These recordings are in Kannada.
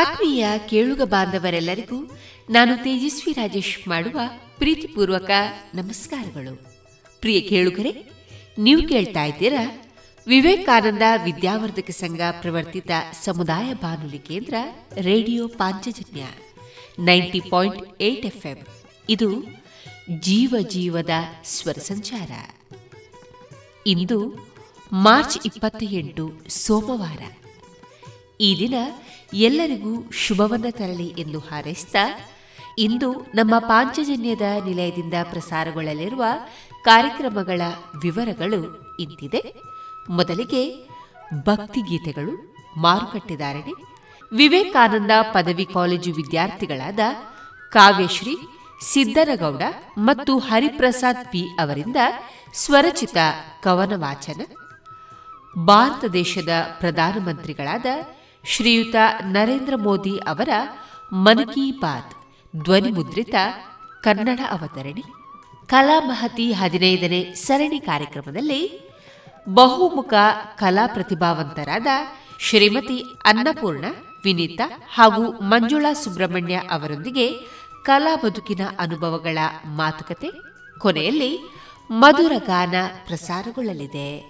ಆತ್ಮೀಯ ಕೇಳುಗ ಬಾಂಧವರೆಲ್ಲರಿಗೂ ನಾನು ತೇಜಸ್ವಿ ರಾಜೇಶ್ ಮಾಡುವ ಪ್ರೀತಿಪೂರ್ವಕ ನಮಸ್ಕಾರಗಳು. ಪ್ರಿಯ ಕೇಳುಗರೆ, ನೀವು ಕೇಳ್ತಾ ಇದ್ದೀರಾ ವಿವೇಕಾನಂದ ವಿದ್ಯಾವರ್ಧಕ ಸಂಘ ಪ್ರವರ್ತಿತ ಸಮುದಾಯ ಬಾನುಲಿ ಕೇಂದ್ರ radio Panchajanya ninety point eight FM. ಇದು ಜೀವ ಜೀವದ ಸ್ವರ ಸಂಚಾರ. ಇಂದು ಮಾರ್ಚ್ ಇಪ್ಪತ್ತ ಎಂಟು ಸೋಮವಾರ. ಈ ದಿನ ಎಲ್ಲರಿಗೂ ಶುಭವನ್ನ ತರಲಿ ಎಂದು ಹಾರೈಸಿದ ಇಂದು ನಮ್ಮ ಪಾಂಚಜನ್ಯದ ನಿಲಯದಿಂದ ಪ್ರಸಾರಗೊಳ್ಳಲಿರುವ ಕಾರ್ಯಕ್ರಮಗಳ ವಿವರಗಳು ಇಂತಿದೆ. ಮೊದಲಿಗೆ ಭಕ್ತಿಗೀತೆಗಳು ಮಾರುಕಟ್ಟೆದಾರಣೆ ವಿವೇಕಾನಂದ ಪದವಿ ಕಾಲೇಜು ವಿದ್ಯಾರ್ಥಿಗಳಾದ ಕಾವ್ಯಶ್ರೀ ಸಿದ್ದನಗೌಡ ಮತ್ತು ಹರಿಪ್ರಸಾದ್ ಪಿ ಅವರಿಂದ ಸ್ವರಚಿತ ಕವನ ವಾಚನ ಭಾರತ ದೇಶದ ಪ್ರಧಾನಮಂತ್ರಿಗಳಾದ ಶ್ರೀಯುತ ನರೇಂದ್ರ ಮೋದಿ ಅವರ ಮನ್ ಕಿ ಬಾತ್ ಧ್ವನಿ ಮುದ್ರಿತ ಕನ್ನಡ ಅವತರಣಿ ಕಲಾ ಮಹತಿ ಹದಿನೈದನೇ ಸರಣಿ ಕಾರ್ಯಕ್ರಮದಲ್ಲಿ ಬಹುಮುಖ ಕಲಾ ಪ್ರತಿಭಾವಂತರಾದ ಶ್ರೀಮತಿ ಅನ್ನಪೂರ್ಣ, ವಿನೀತಾ ಹಾಗೂ ಮಂಜುಳಾ ಸುಬ್ರಹ್ಮಣ್ಯ ಅವರೊಂದಿಗೆ ಕಲಾ ಬದುಕಿನ ಅನುಭವಗಳ ಮಾತುಕತೆ, ಕೊನೆಯಲ್ಲಿ ಮಧುರ ಗಾನ ಪ್ರಸಾರಗೊಳ್ಳಲಿದೆ.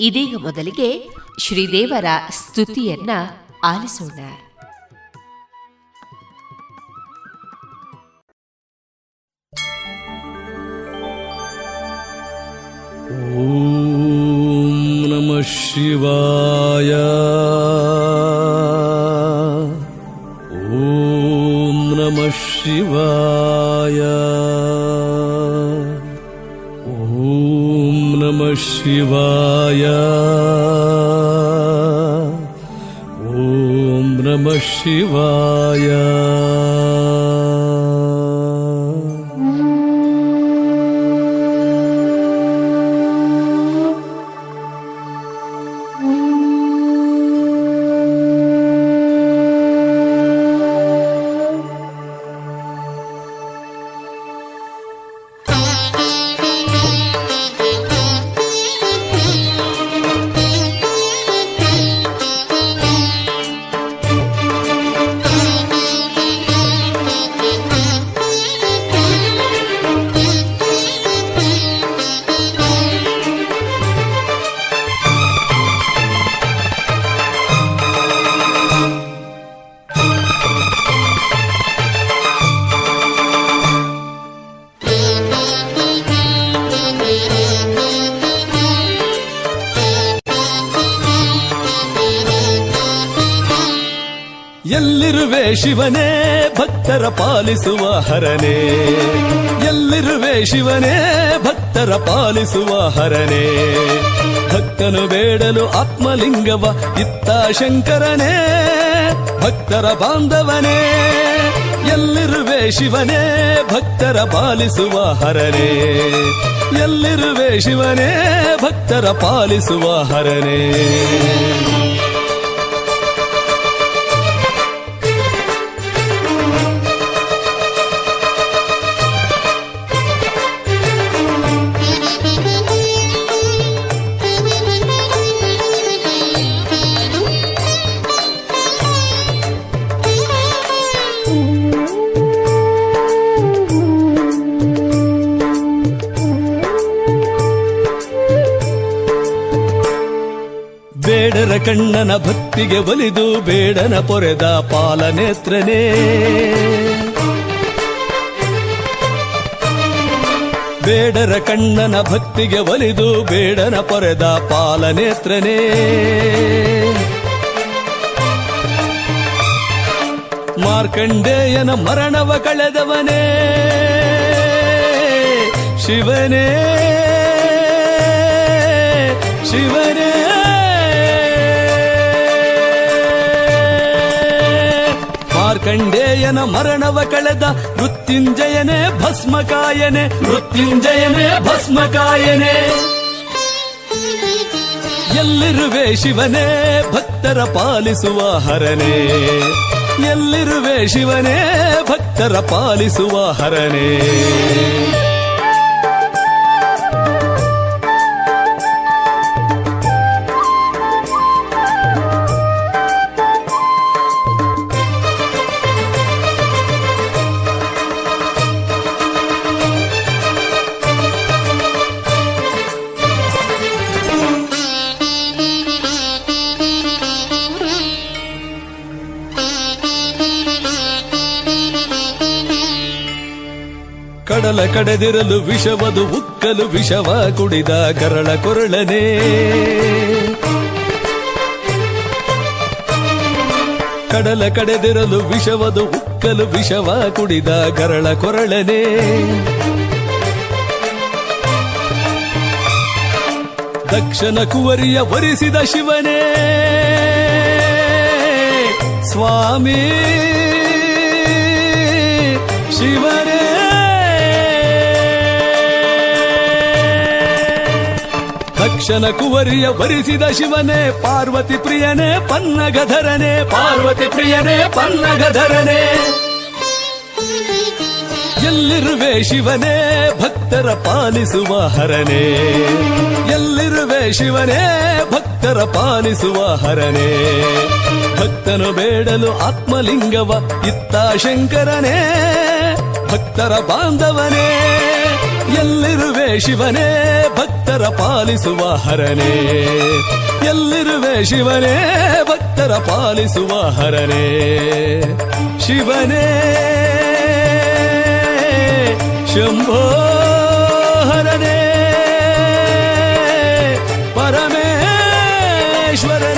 ಇದೀಗ ಮೊದಲಿಗೆ ಶ್ರೀದೇವರ ಸ್ತುತಿಯನ್ನ ಆಲಿಸೋಣ. ಓಂ ನಮ ಶಿವಾಯ. ಓಂ ನಮ ಶಿವಾಯ. शिवाय। ॐ नमः शिवाय ಹರನೇ. ಭಕ್ತನು ಬೇಡಲು ಆತ್ಮಲಿಂಗವ ಇತ್ತ ಶಂಕರನೇ. ಭಕ್ತರ ಬಾಂಧವನೇ, ಎಲ್ಲಿರುವೆ ಶಿವನೇ? ಭಕ್ತರ ಪಾಲಿಸುವ ಹರನೇ. ಎಲ್ಲಿರುವೆ ಶಿವನೇ? ಭಕ್ತರ ಪಾಲಿಸುವ ಹರನೇ. ಕಣ್ಣನ ಭಕ್ತಿಗೆ ಒಲಿದು ಬೇಡನ ಪೊರೆದ ಪಾಲನೇತ್ರನೇ ಬೇಡರ ಕಣ್ಣನ ಭಕ್ತಿಗೆ ಒಲಿದು ಬೇಡನ ಪೊರೆದ ಪಾಲನೇತ್ರನೇ ಮಾರ್ಕಂಡೇಯನ ಮರಣವ ಕಳೆದವನೇ. ಶಿವನೇ ಶಿವನೇ. ಮಾರ್ಕಂಡೇಯನ ಮರಣವ ಕಳೆದ ಮೃತ್ಯುಂಜಯನೇ ಭಸ್ಮಕಾಯನೆ ಮೃತ್ಯುಂಜಯನೇ ಭಸ್ಮಕಾಯನೆ. ಎಲ್ಲಿರುವೆ ಶಿವನೇ ಭಕ್ತರ ಪಾಲಿಸುವ ಹರನೇ? ಎಲ್ಲಿರುವೆ ಶಿವನೇ ಭಕ್ತರ ಪಾಲಿಸುವ ಹರನೇ? ಕಡಲ ಕಡೆದಿರಲು ವಿಷವದು ಉಕ್ಕಲು ವಿಷವ ಕುಡಿದ ಕರಳ ಕೊರಳನೆ. ಕಡಲ ಕಡೆದಿರಲು ವಿಷವದು ಉಕ್ಕಲು ವಿಷವ ಕುಡಿದ ಕರಳ ಕೊರಳನೆ. ದಕ್ಷನ ಕುವರಿಯ ವರಿಸಿದ ಶಿವನೇ. ಸ್ವಾಮಿ, ಶಿವನೇ. ದಕ್ಷನ ಕುವರಿಯ ವರಿಸಿದ ಶಿವನೇ, ಪಾರ್ವತಿ ಪ್ರಿಯನೇ, ಪನ್ನಗಧರನೇ, ಪಾರ್ವತಿ ಪ್ರಿಯನೇ, ಪನ್ನಗಧರನೇ. ಎಲ್ಲಿರುವೆ ಶಿವನೇ, ಭಕ್ತರ ಪಾಲಿಸುವ ಹರನೇ. ಎಲ್ಲಿರುವೆ ಶಿವನೇ, ಭಕ್ತರ ಪಾಲಿಸುವ ಹರನೇ. ಭಕ್ತನು ಬೇಡಲು ಆತ್ಮಲಿಂಗವ ಇತ್ತ ಶಂಕರನೇ, ಭಕ್ತರ ಬಾಂಧವನೇ. ಎಲ್ಲಿರುವೆ ಶಿವನೇ ಭಕ್ತರ ಪಾಲಿಸುವ ಹರನೇ. ಎಲ್ಲಿರುವೆ ಶಿವನೇ ಭಕ್ತರ ಪಾಲಿಸುವ ಹರನೇ. ಶಿವನೇ ಶಂಭೋ ಹರನೇ. ಪರಮೇಶ್ವರನೇ.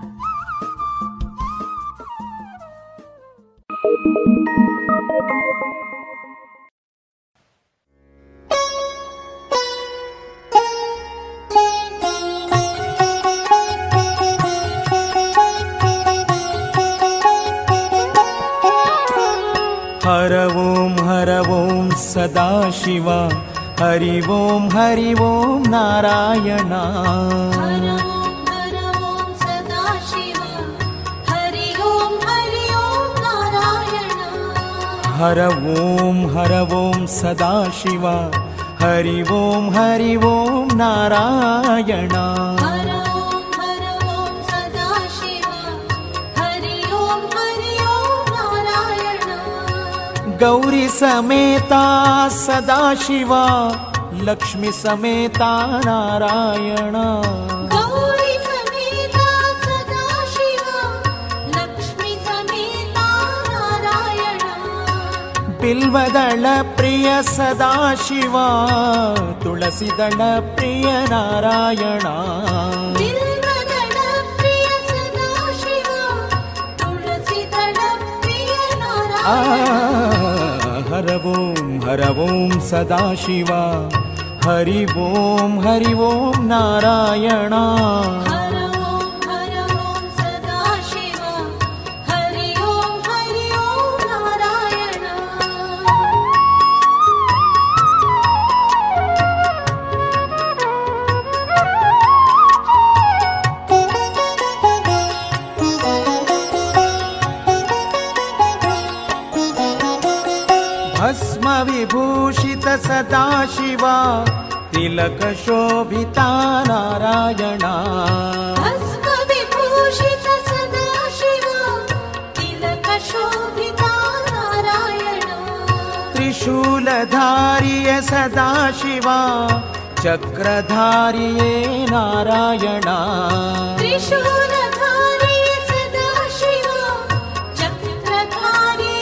सदाशिव। हरि ओं हरि ओं नारायण। हर ओं हर ओं सदाशिव। हरि ओं हरि ओं नारायण गौरी समेता सदाशिवा लक्ष्मी समेता नारायण। बिल्वदळ प्रिय सदाशिवा तुळसिदळ प्रिय नारायण। आ हर ओं हर ओं सदाशिवा। हरि ओं हरि ओं नारायण तिलकशोभिता नारायणालकशोभिता नारायणा। त्रिशूलधारिय सदा शिवा चक्रधारि नारायणा। चक्रधारी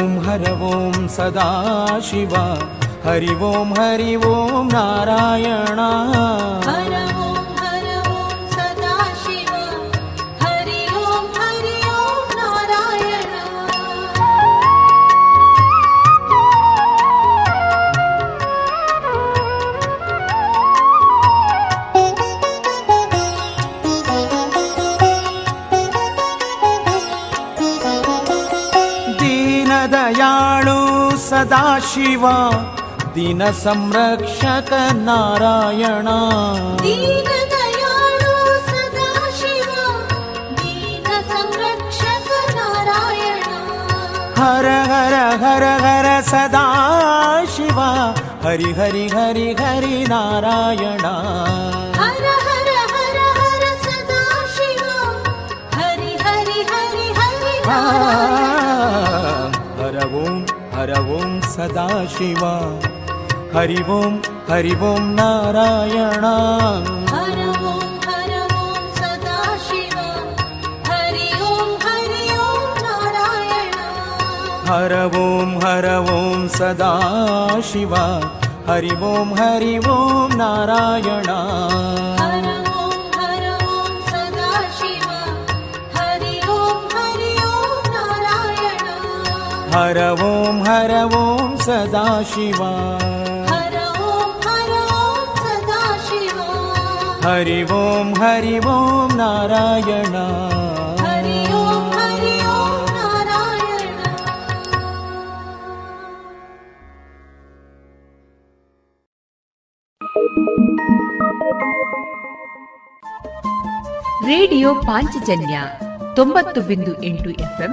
हर ॐ सदाशिवा। हरि ॐ हरि ॐ नारायणा सदाशिवा दीनसंरक्षक नारायणा। दीनसंरक्षक हर हर हर हर सदाशिवा हरि हरि हरि हरि नारायणा। हर हर हर हर हरि हरि हरि हरि आ, नारायण। हर ॐ हर सदाशिवा। हरि ॐ नारायणा। हर ॐ हर ॐ सदाशिवा। हरि ॐ हरि नारायण। हर ॐ हर ॐ सदाशिवा। हरि ॐ हरि ॐ नारायणा हर ॐ हर ॐ सदाशिवा हर ॐ हर ॐ सदाशिवा हरि ॐ हरि ॐ नारायणा हरि ॐ हरि ॐ नारायण ರೇಡಿಯೋ ಪಾಂಚಜನ್ಯ ತೊಂಬತ್ತು ಬಿಂದು ಎಂಟು ಎಫ್ಎಂ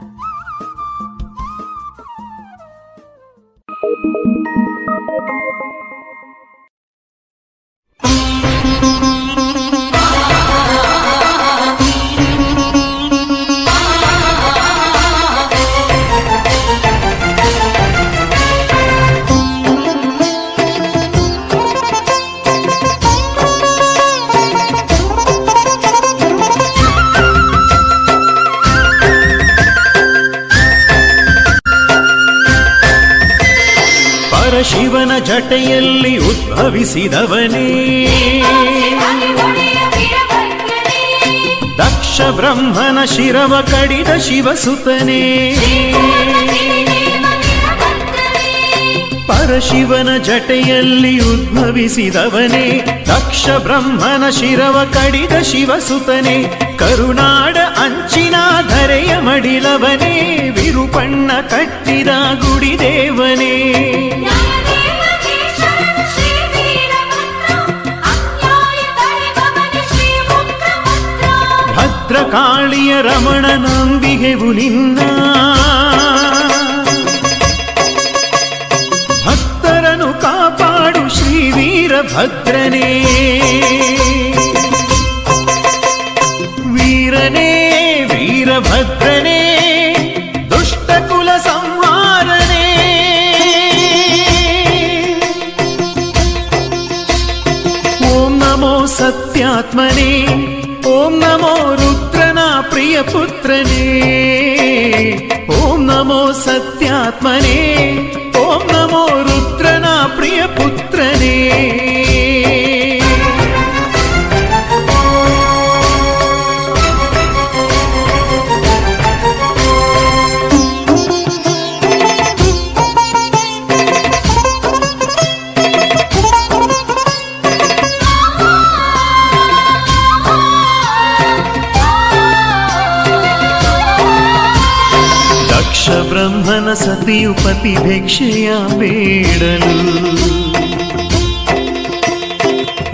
ಜಟೆಯಲ್ಲಿ ಉದ್ಭವಿಸಿದವನೇ. ದಕ್ಷ ಬ್ರಹ್ಮನ ಶಿರವ ಕಡಿದ ಶಿವಸುತನೇ. ಪರಶಿವನ ಜಟೆಯಲ್ಲಿ ಉದ್ಭವಿಸಿದವನೇ. ದಕ್ಷ ಬ್ರಹ್ಮನ ಶಿರವ ಕಡಿದ ಶಿವಸುತನೇ. ಕರುಣಾಡ ಅಂಚಿನ ಧರೆಯ ಮಡಿಲವನೇ. ವಿರುಪಣ್ಣ ಕಟ್ಟಿದ ಗುಡಿದೇವನೇ. ಭದ್ರಕಾಳಿಯ ರಮಣನಂಬಿಗೆವು ನಿನ್ನ. ಭಕ್ತರನು ಕಾಪಾಡು ಶ್ರೀ ವೀರಭದ್ರನೇ ವೀರನೇ, ವೀರ ವೀರಭದ್ರನೇ ದುಷ್ಟಕುಲ ಸಂಹಾರನೇ. ಓಂ ನಮೋ ಸತ್ಯಾತ್ಮನೇ, ಓಂ ನಮೋ पुत्रने। ॐ नमो सत्यात्मने। ॐ नमो रुद्रना प्रियपुत्रने ಸತಿಯು ಪತಿ ಭಿಕ್ಷೆಯ ಬೇಡಲು.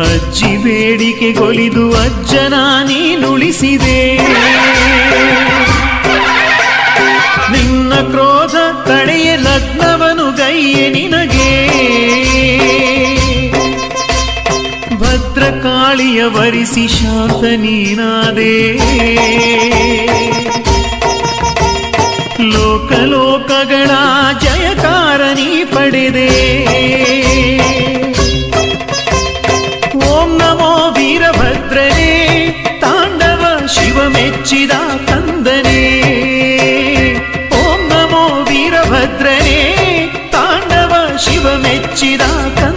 ಅಜ್ಜಿ ಬೇಡಿಕೆ ಗೊಲಿದು ಅಜ್ಜನ ನೀನುಳಿಸಿದೆ. ನಿನ್ನ ಕ್ರೋಧ ತಡೆಯ ಲಗ್ನವನು ಗೈಯೆ ನಿನಗೆ. ಭದ್ರಕಾಳಿಯ ವರಿಸಿ ಶಾಂತ ನೀನಾದೇ. ಲೋಕ ಲೋಕಗಳ ಜಯಕಾರ ನೀ ಪಡೆದೆ. ಓಂ ನಮೋ ವೀರಭದ್ರನೇ, ತಾಂಡವ ಶಿವ ಮೆಚ್ಚಿದ ತಂದನೇ. ಓಂ ನಮೋ ವೀರಭದ್ರನೇ, ತಾಂಡವ ಶಿವ ಮೆಚ್ಚಿದ ಕಂದನೇ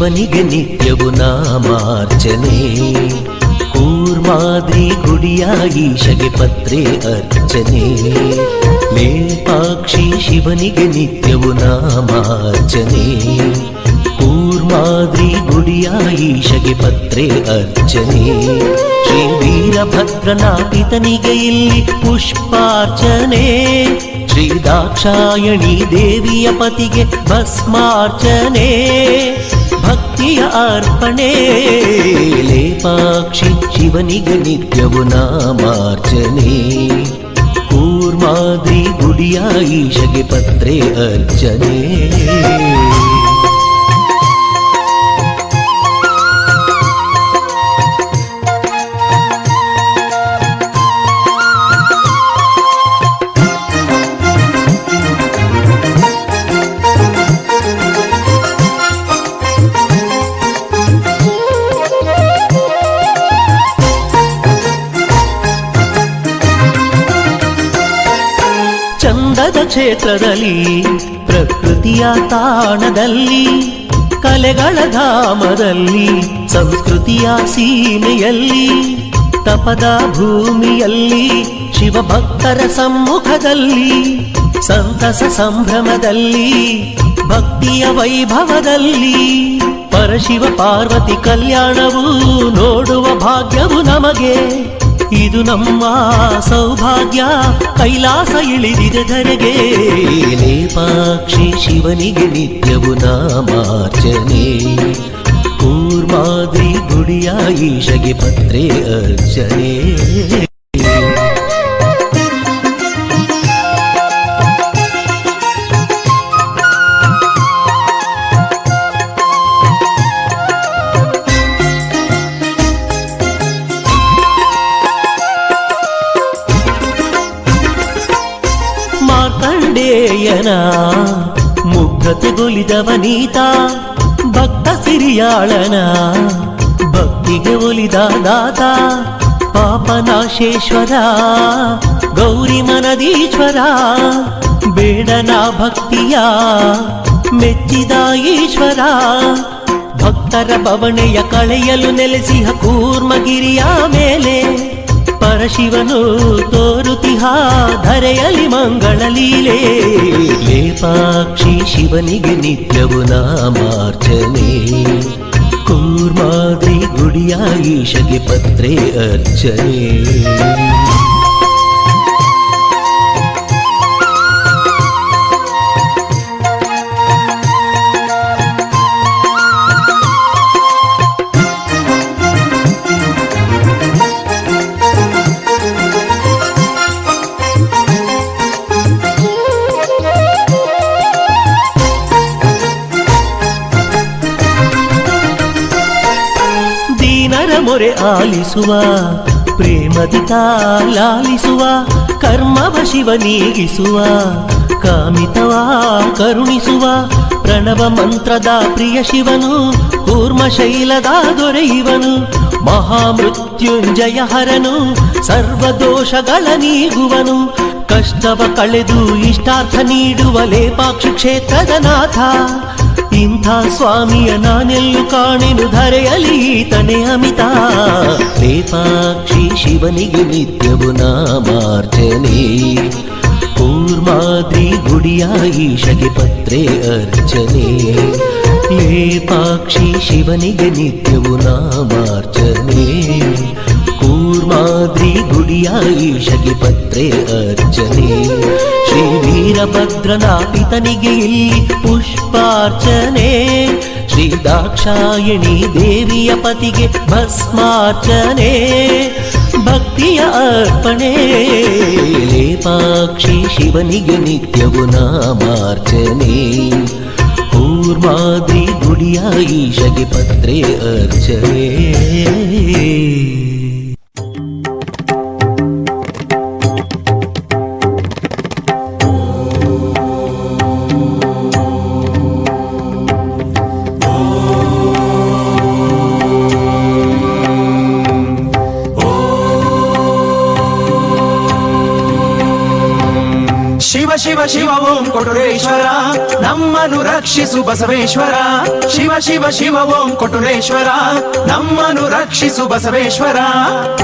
ಲೇಪಾಕ್ಷಿ ಶಿವನಿಗೆ ನಿತ್ಯವು ನಾಮಾರ್ಚನೆ ಕೂರ್ಮಾದ್ರಿ ಗುಡಿಯ ಈಶಗೆ ಪತ್ರೆ ಅರ್ಚನೆ ಲೇಪಾಕ್ಷಿ ಶಿವನಿಗೆ ನಿತ್ಯವು ನಾಮಾರ್ಚನೆ ಕೂರ್ಮಾದ್ರಿ ಗುಡಿಯ ಈಶಗೆ ಪತ್ರೆ ಅರ್ಚನೆ ಶ್ರೀ ವೀರಭದ್ರನ ಪಿತನಿಗೆ ಇಲ್ಲಿ ಪುಷ್ಪಾರ್ಚನೆ ಶ್ರೀ ದಾಕ್ಷಾಯಣಿ ದೇವಿಯ ಪತಿಗೆ ಭಸ್ಮಾರ್ಚನೆ ಭಕ್ತಿಯ ಅರ್ಪಣೆ ಲೇಪಾಕ್ಷಿ ಶಿವನಿಗೆ ನಿತ್ಯವು ನಾಮಾರ್ಚನೆ ಕೂರ್ಮಾದ್ರಿ ಗುಡಿಯ ಈಶಗೆ ಪತ್ರೆ ಅರ್ಚನೆ ಕ್ಷೇತ್ರದಲ್ಲಿ, ಪ್ರಕೃತಿಯ ತಾಣದಲ್ಲಿ, ಕಲೆಗಳ ಧಾಮದಲ್ಲಿ, ಸಂಸ್ಕೃತಿಯ ಸೀಮೆಯಲ್ಲಿ, ತಪದ ಭೂಮಿಯಲ್ಲಿ, ಶಿವಭಕ್ತರ ಸಮ್ಮುಖದಲ್ಲಿ, ಸಂತಸ ಸಂಭ್ರಮದಲ್ಲಿ, ಭಕ್ತಿಯ ವೈಭವದಲ್ಲಿ, ಪರಶಿವ ಪಾರ್ವತಿ ಕಲ್ಯಾಣವು ನೋಡುವ ಭಾಗ್ಯವು ನಮಗೆ. ಇದು ನಮ್ಮ ಸೌಭಾಗ್ಯ. ಕೈಲಾಸ ಇಳಿದಿದೆ ಧರೆಗೆ. ಲೇಪಾಕ್ಷಿ ಶಿವನಿಗೆ ನಿತ್ಯವು ನಾಮಾರ್ಚನೆ. ಕೂರ್ಮಾದ್ರಿ ಗುಡಿಯ ಈಶಗೆ ಪತ್ರೆ ಅರ್ಚನೆ. ಮಾರ್ಕಂಡೇಯನ ಮುಗ್ಧತೆಗೊಲಿದವನೀತ ಭಕ್ತ ಸಿರಿಯಾಳನ ಭಕ್ತಿಗೆ ಒಲಿದ ದಾತ ಪಾಪನಾಶೇಶ್ವರ ಗೌರಿ ಮನದೀಶ್ವರ ಬೇಡನ ಭಕ್ತಿಯ ಮೆಚ್ಚಿದ ಈಶ್ವರ ಭಕ್ತರ ಬವಣೆಯ ಕಳೆಯಲು ನೆಲೆಸಿಹ ಕೂರ್ಮಗಿರಿಯ ಮೇಲೆ ಪರಶಿವನು ತೋರುತಿಹ ಧರೆಯಲಿ ಮಂಗಳ ಲೀಲೆ. ಲೇಪಾಕ್ಷಿ ಶಿವನಿಗೆ ನಿತ್ಯವು ನಾಮಾರ್ಚನೆ. ಕೂರ್ಮಾದ್ರಿ ಗುಡಿಯ ಈಶಗೆ ಪತ್ರೆ ಅರ್ಚನೆ. ಮೊರೆ ಆಲಿಸುವ, ಪ್ರೇಮದ ತಾಲಾಲಿಸುವ ಕರ್ಮವ ಶಿವ ನೀಗಿಸುವ, ಕಾಮಿತವ ಕರುಣಿಸುವ, ಪ್ರಣವ ಮಂತ್ರದ ಪ್ರಿಯ ಶಿವನು, ಕೂರ್ಮ ಶೈಲದ ದೊರೆಯುವನು, ಮಹಾಮೃತ್ಯುಂಜಯ ಹರನು, ಸರ್ವ ದೋಷಗಳ ನೀಗುವನು, ಕಷ್ಟವ ಕಳೆದು ಇಷ್ಟಾರ್ಥ ನೀಡುವ ಲೇಪಾಕ್ಷಿ ಕ್ಷೇತ್ರದ ನಾಥ. ಇಂಥ ಸ್ವಾಮಿಯ ನಾನೆಲ್ಲು ಕಾಣೆನು ಧರೆಯಲಿ ಈತನೆ ಅಮಿತ. ಲೇಪಾಕ್ಷಿ ಶಿವನಿಗೆ ನಿತ್ಯವು ನಾಮಾರ್ಚನೆ ಕೂರ್ಮಾದ್ರಿ ಗುಡಿಯ ಈಶಗೆ ಪತ್ರೆ ಅರ್ಚನೆ. ಲೇಪಾಕ್ಷಿ ಶಿವನಿಗೆ ನಿತ್ಯವು ನಾಮಾರ್ಚನೆ ಕೂರ್ಮಾದ್ರಿ ಗುಡಿಯ ಈಶಗೆ ಪತ್ರೆ ಅರ್ಚನೆ. ಶ್ರೀ ವೀರಭದ್ರನ ಪಿತನಿಗೆ ಇಲ್ಲಿ ಪುಷ್ಪಾರ್ಚನೆ ಶ್ರೀ ದಾಕ್ಷಾಯಣಿ ದೇವಿಯ ಪತಿಗೆ ಭಸ್ಮಾರ್ಚನೆ ಭಕ್ತಿಯ ಅರ್ಪಣೆ ಲೇಪಾಕ್ಷಿ ಶಿವನಿಗೆ ನಿತ್ಯವು ನಾಮಾರ್ಚನೆ ಕೂರ್ಮಾದ್ರಿ ಗುಡಿಯ ಈಶಗೆ ಪತ್ರೆ ಅರ್ಚನೆ ಶಿವ ಶಿವ ಓಂ ಕೊಟುರೇಶ್ವರ, ನಮ್ಮನ್ನು ರಕ್ಷಿಸು ಬಸವೇಶ್ವರ. ಶಿವ ಶಿವ ಶಿವ ಓಂ ಕೊಟುರೇಶ್ವರ, ನಮ್ಮನ್ನು ರಕ್ಷಿಸು ಬಸವೇಶ್ವರ.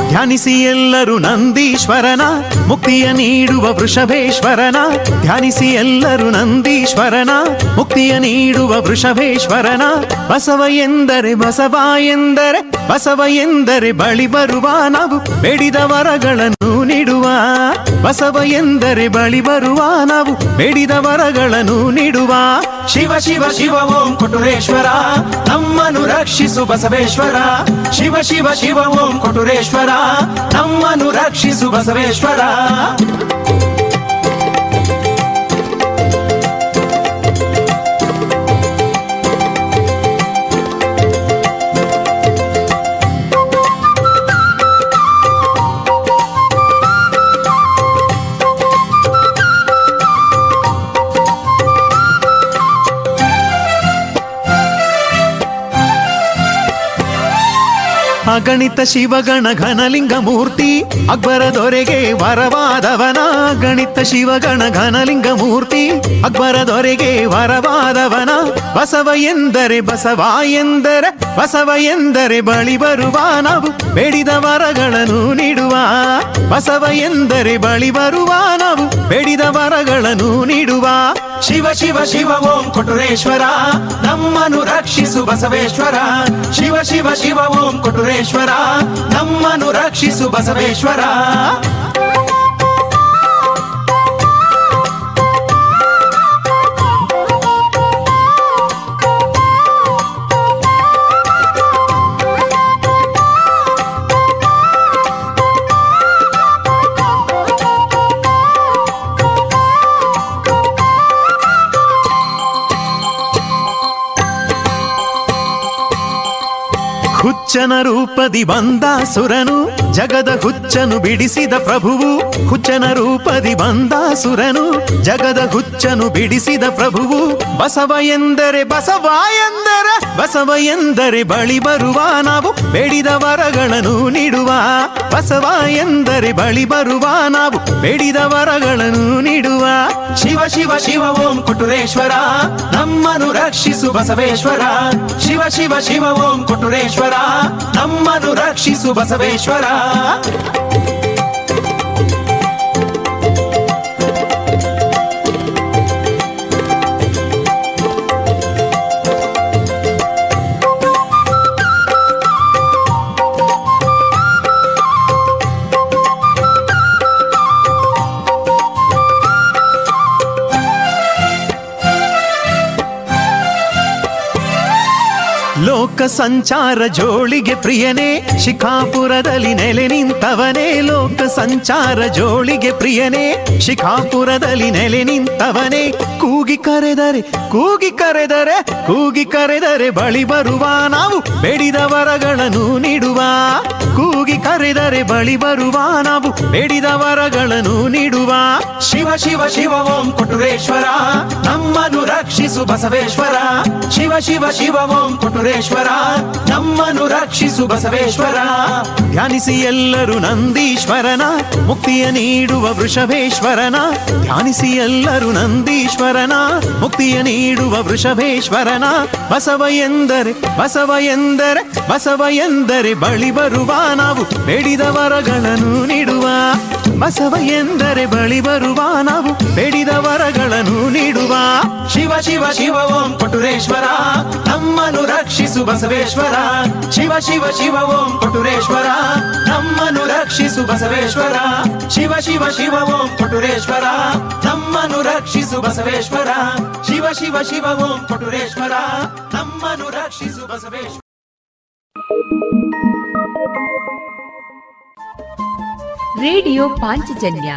ಧ್ಯಾನಿಸಿ ಎಲ್ಲರೂ ನಂದೀಶ್ವರನ, ಮುಕ್ತಿಯ ನೀಡುವ ವೃಷಭೇಶ್ವರನ. ಧ್ಯಾನಿಸಿ ಎಲ್ಲರೂ ನಂದೀಶ್ವರನ, ಮುಕ್ತಿಯ ನೀಡುವ ವೃಷಭೇಶ್ವರನ. ಬಸವ ಎಂದರೆ ಬಸವ ಎಂದರೆ ಬಸವ ಎಂದರೆ ಬಳಿ ಬರುವ ನಾವು, ಬೇಡಿದ ವರಗಳನ್ನು ನೀಡುವ ಬಸವ ಎಂದರೆ ಬಳಿ ಬರುವ ನಾವು ಬೇಡಿದ ವರಗಳನ್ನು ನೀಡುವ. ಶಿವ ಶಿವ ಶಿವ, ಓಂ ಕೊಟುರೇಶ್ವರ, ನಮ್ಮನ್ನು ರಕ್ಷಿಸು ಬಸವೇಶ್ವರ. ಶಿವ ಶಿವ ಶಿವ, ಓಂ ಕೊಟುರೇಶ್ವರ, ನಮ್ಮನ್ನು ರಕ್ಷಿಸು ಬಸವೇಶ್ವರ. ಗಣಿತ ಶಿವಗಣ ಘನಲಿಂಗ ಮೂರ್ತಿ. ಅಕ್ಬರ ದೊರೆಗೆ ವರವಾದವನ ಗಣಿತ ಶಿವಗಣ ಘನಲಿಂಗ ಮೂರ್ತಿ. ಅಕ್ಬರ ದೊರೆಗೆ ವರವಾದವನ ಬಸವ ಎಂದರೆ ಬಸವ ಎಂದರೆ ಬಸವ ಎಂದರೆ ಬಳಿ ಬರುವ ನಾವು. ಬೇಡಿದ ವರಗಳನ್ನು ನೀಡುವ ಬಸವ ಎಂದರೆ ಬಳಿ ಬರುವ ನಾವು. ಬೇಡಿದ ವರಗಳನ್ನು ನೀಡುವ ಶಿವ ಶಿವ ಶಿವ ಓಂ ಕೊಟುರೇಶ್ವರ ನಮ್ಮನು ರಕ್ಷಿಸು ಬಸವೇಶ್ವರ. ಶಿವ ಶಿವ ಶಿವ ಓಂ ಕೊಟುರೇಶ್ವರ ನಮ್ಮನು ರಕ್ಷಿಸು ಬಸವೇಶ್ವರ. ಹುಚ್ಚನ ರೂಪದಿ ಬಂದ ಸುರನು ಜಗದ ಹುಚ್ಚನು ಬಿಡಿಸಿದ ಪ್ರಭುವು. ಹುಚ್ಚನ ರೂಪದಿ ಬಂದ ಸುರನು ಜಗದ ಹುಚ್ಚನು ಬಿಡಿಸಿದ ಪ್ರಭುವು. ಬಸವ ಎಂದರೆ ಬಸವ ಎಂದರ, ಬಸವ ಎಂದರೆ ಬಳಿ ಬರುವ ನಾವು ಬೇಡಿದ ವರಗಳನ್ನು ನೀಡುವ. ಬಸವ ಎಂದರೆ ಬಳಿ ಬರುವ ನಾವು ಬೇಡಿದ ವರಗಳನ್ನು ನೀಡುವ. ಶಿವ ಶಿವ ಶಿವ, ಓಂ ಕುಟುರೇಶ್ವರ, ನಮ್ಮನ್ನು ರಕ್ಷಿಸು ಬಸವೇಶ್ವರ. ಶಿವ ಶಿವ ಶಿವ, ಓಂ ಕುಟುರೇಶ್ವರ, ನಮ್ಮನ್ನು ರಕ್ಷಿಸು ಬಸವೇಶ್ವರ. ಲೋಕ ಸಂಚಾರ ಜೋಳಿಗೆ ಪ್ರಿಯನೇ, ಶಿಖಾಪುರದಲ್ಲಿ ನೆಲೆ ನಿಂತವನೇ, ಲೋಕ ಸಂಚಾರ ಜೋಳಿಗೆ ಪ್ರಿಯನೇ, ಶಿಖಾಪುರದಲ್ಲಿ ನೆಲೆ ನಿಂತವನೇ, ಕೂಗಿ ಕರೆದರೆ ಕೂಗಿ ಕರೆದರೆ ಕೂಗಿ ಕರೆದರೆ ಬಳಿ ಬರುವ ನಾವು, ಬೇಡಿದ ವರಗಳನ್ನು ನೀಡುವ, ಕೂಗಿ ಕರೆದರೆ ಬಳಿ ಬರುವ ನಾವು, ಬೇಡಿದ ವರಗಳನ್ನು ನೀಡುವ. ಶಿವ ಶಿವ ಶಿವ ಓಂ ಕೊಟುರೇಶ್ವರ ನಮ್ಮನು ರಕ್ಷಿಸು ಬಸವೇಶ್ವರ. ಶಿವ ಶಿವ ಶಿವ ಓಂ ಕೊಟುರೇಶ್ವರ ನಮ್ಮನು ರಕ್ಷಿಸು ಬಸವೇಶ್ವರ. ಧ್ಯಾನಿಸಿ ಎಲ್ಲರೂ ನಂದೀಶ್ವರನ, ಮುಕ್ತಿಯ ನೀಡುವ ವೃಷಭೇಶ್ವರನ. ಧ್ಯಾನಿಸಿ ಎಲ್ಲರೂ ನಂದೀಶ್ವರನ, ಮುಕ್ತಿಯ ನೀಡುವ ವೃಷಭೇಶ್ವರನ. ಬಸವ ಎಂದರೆ ಬಸವ ಎಂದರೆ ಬಸವ ಎಂದರೆ ಬಳಿ ಬರುವ ನಾವು ಬೇಡಿದ ವರಗಳನ್ನು ನೀಡುವ. ಬಸವ ಎಂದರೆ ಬಳಿ ಬರುವ ನಾವು ಬೇಡಿದ ವರಗಳನ್ನು ನೀಡುವ. ಶಿವ ಶಿವ ಶಿವ, ಓಂ ಪಟುರೇಶ್ವರ. ನಮ್ಮನು ರಕ್ಷಿಸು ಬಸವೇಶ್ವರ. ಶಿವ ಶಿವ ಶಿವ, ಓಂ ಪಟುರೇಶ್ವರ. ನಮ್ಮನು ರಕ್ಷಿಸು ಬಸವೇಶ್ವರ. ಶಿವ ಶಿವ ಶಿವ, ಓಂ ಪಟುರೇಶ್ವರ. ನಮ್ಮನು ರಕ್ಷಿಸು ಬಸವೇಶ್ವರ. ಶಿವ ಶಿವ ಶಿವ, ಓಂ ಪಟುರೇಶ್ವರ. ನಮ್ಮನು ರಕ್ಷಿಸು ಬಸವೇಶ್ವರ. ರೇಡಿಯೋ ಪಾಂಚಜನ್ಯ.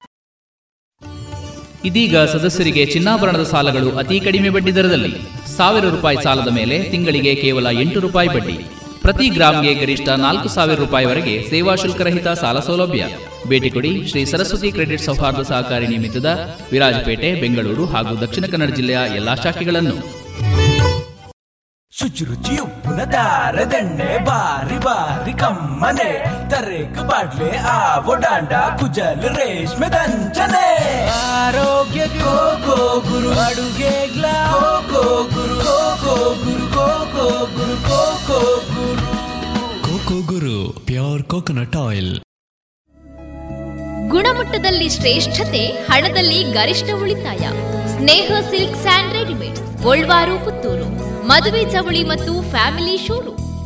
ಇದೀಗ ಸದಸ್ಯರಿಗೆ ಚಿನ್ನಾಭರಣದ ಸಾಲಗಳು ಅತಿ ಕಡಿಮೆ ಬಡ್ಡಿ ದರದಲ್ಲಿ. ಸಾವಿರ ರೂಪಾಯಿ ಸಾಲದ ಮೇಲೆ ತಿಂಗಳಿಗೆ ಕೇವಲ ಎಂಟು ರೂಪಾಯಿ ಬಡ್ಡಿ. ಪ್ರತಿ ಗ್ರಾಮ್ಗೆ ಗರಿಷ್ಠ ನಾಲ್ಕು ಸಾವಿರ ರೂಪಾಯಿವರೆಗೆ ಸೇವಾ ಶುಲ್ಕರಹಿತ ಸಾಲ ಸೌಲಭ್ಯ. ಭೇಟಿ ಕೊಡಿ ಶ್ರೀ ಸರಸ್ವತಿ ಕ್ರೆಡಿಟ್ ಸೌಹಾರ್ದ ಸಹಕಾರಿ ನಿಮಿತ್ತದ ವಿರಾಜಪೇಟೆ, ಬೆಂಗಳೂರು ಹಾಗೂ ದಕ್ಷಿಣ ಕನ್ನಡ ಜಿಲ್ಲೆಯ ಎಲ್ಲಾ ಶಾಖೆಗಳನ್ನು. ಕಮ್ಮನೆ. ತರೇಕ ಬಾಡ್ಲೆ ಆ ಒಡಾಂಡ ಕುಜಲ್ ರೇಷ್ಮೆ ದಂಚನೆ. ಆರೋಗ್ಯ ಗೋ ಗೋ ಗುರು ಅಡುಗೆ ಗ್ಲಾ go guru go guru go guru go guru. Coco guru pure coconut oil. ಗುಣಮಟ್ಟದಲ್ಲಿ ಶ್ರೇಷ್ಠತೆ ಹಣದಲ್ಲಿ ಗರಿಷ್ಠ ಉಳಿತಾಯ. Sneha silks and readymade Golwaru Puttur. ಮದುವೆ ಚವಳಿ ಮತ್ತು ಫ್ಯಾಮಿಲಿ ಶೋರೂಮ್.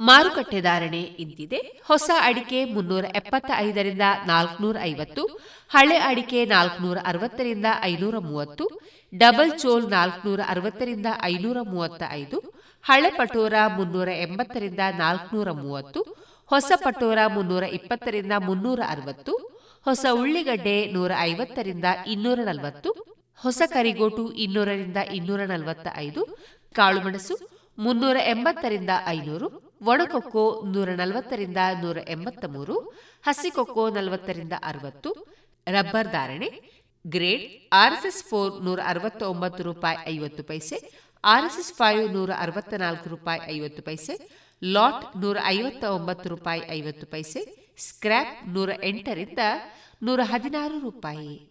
ಮಾರುಕಟ್ಟೆ ಧಾರಣೆ ಇಂತಿದೆ. ಹೊಸ ಅಡಿಕೆ ಮುನ್ನೂರ ಎಪ್ಪತ್ತ ಐದರಿಂದ ನಾಲ್ಕನೂರ ಐವತ್ತು, ಹಳೆ ಅಡಿಕೆ ನಾಲ್ಕನೂರ ಅರವತ್ತರಿಂದ ಐನೂರ ಮೂವತ್ತು, ಡಬಲ್ ಚೋಲ್ ನಾಲ್ಕನೂರ ಅರವತ್ತರಿಂದ ಐನೂರ ಮೂವತ್ತ ಐದು ಹಳೆ ಪಟೋರ ಮುನ್ನೂರ ಎಂಬತ್ತರಿಂದ ನಾಲ್ಕನೂರ ಮೂವತ್ತು, ಹೊಸ ಪಟೋರ ಮುನ್ನೂರ ಇಪ್ಪತ್ತರಿಂದ ಮುನ್ನೂರ ಅರವತ್ತು ಹೊಸ ಉಳ್ಳಿಗಡ್ಡೆ ನೂರ ಐವತ್ತರಿಂದ ಇನ್ನೂರ ನಲವತ್ತು ಹೊಸ ಕರಿಗೋಟು ಇನ್ನೂರರಿಂದ ಇನ್ನೂರ ನಲವತ್ತ ಐದು ಕಾಳುಮೆಣಸು ಮುನ್ನೂರ ಎಂಬತ್ತರಿಂದ ಐನೂರು, ಒಣಕೊಕ್ಕೋ ನೂರ ನಲವತ್ತರಿಂದ ನೂರ ಎಂಬತ್ತ ಮೂರು ಹಸಿಕೊಕ್ಕೋ ನಲವತ್ತರಿಂದ ಅರವತ್ತು, ರಬ್ಬರ್ ಧಾರಣೆ, ಗ್ರೇಡ್ ಆರ್ಎಸ್ಎಸ್ ಫೋರ್ ನೂರ ಅರವತ್ತ ಒಂಬತ್ತು ರೂಪಾಯಿ ಐವತ್ತು ಪೈಸೆ, ಆರ್ಎಸ್ಎಸ್ ಫೈವ್ ನೂರ ಅರವತ್ತ ನಾಲ್ಕು ರೂಪಾಯಿ ಐವತ್ತು ಪೈಸೆ, ಲಾಟ್ ನೂರ ಐವತ್ತ ಒಂಬತ್ತು ರೂಪಾಯಿ ಐವತ್ತು ಪೈಸೆ ಸ್ಕ್ರ್ಯಾಪ್ ನೂರ ಎಂಟರಿಂದ ನೂರ ಹದಿನಾರು ರೂಪಾಯಿ.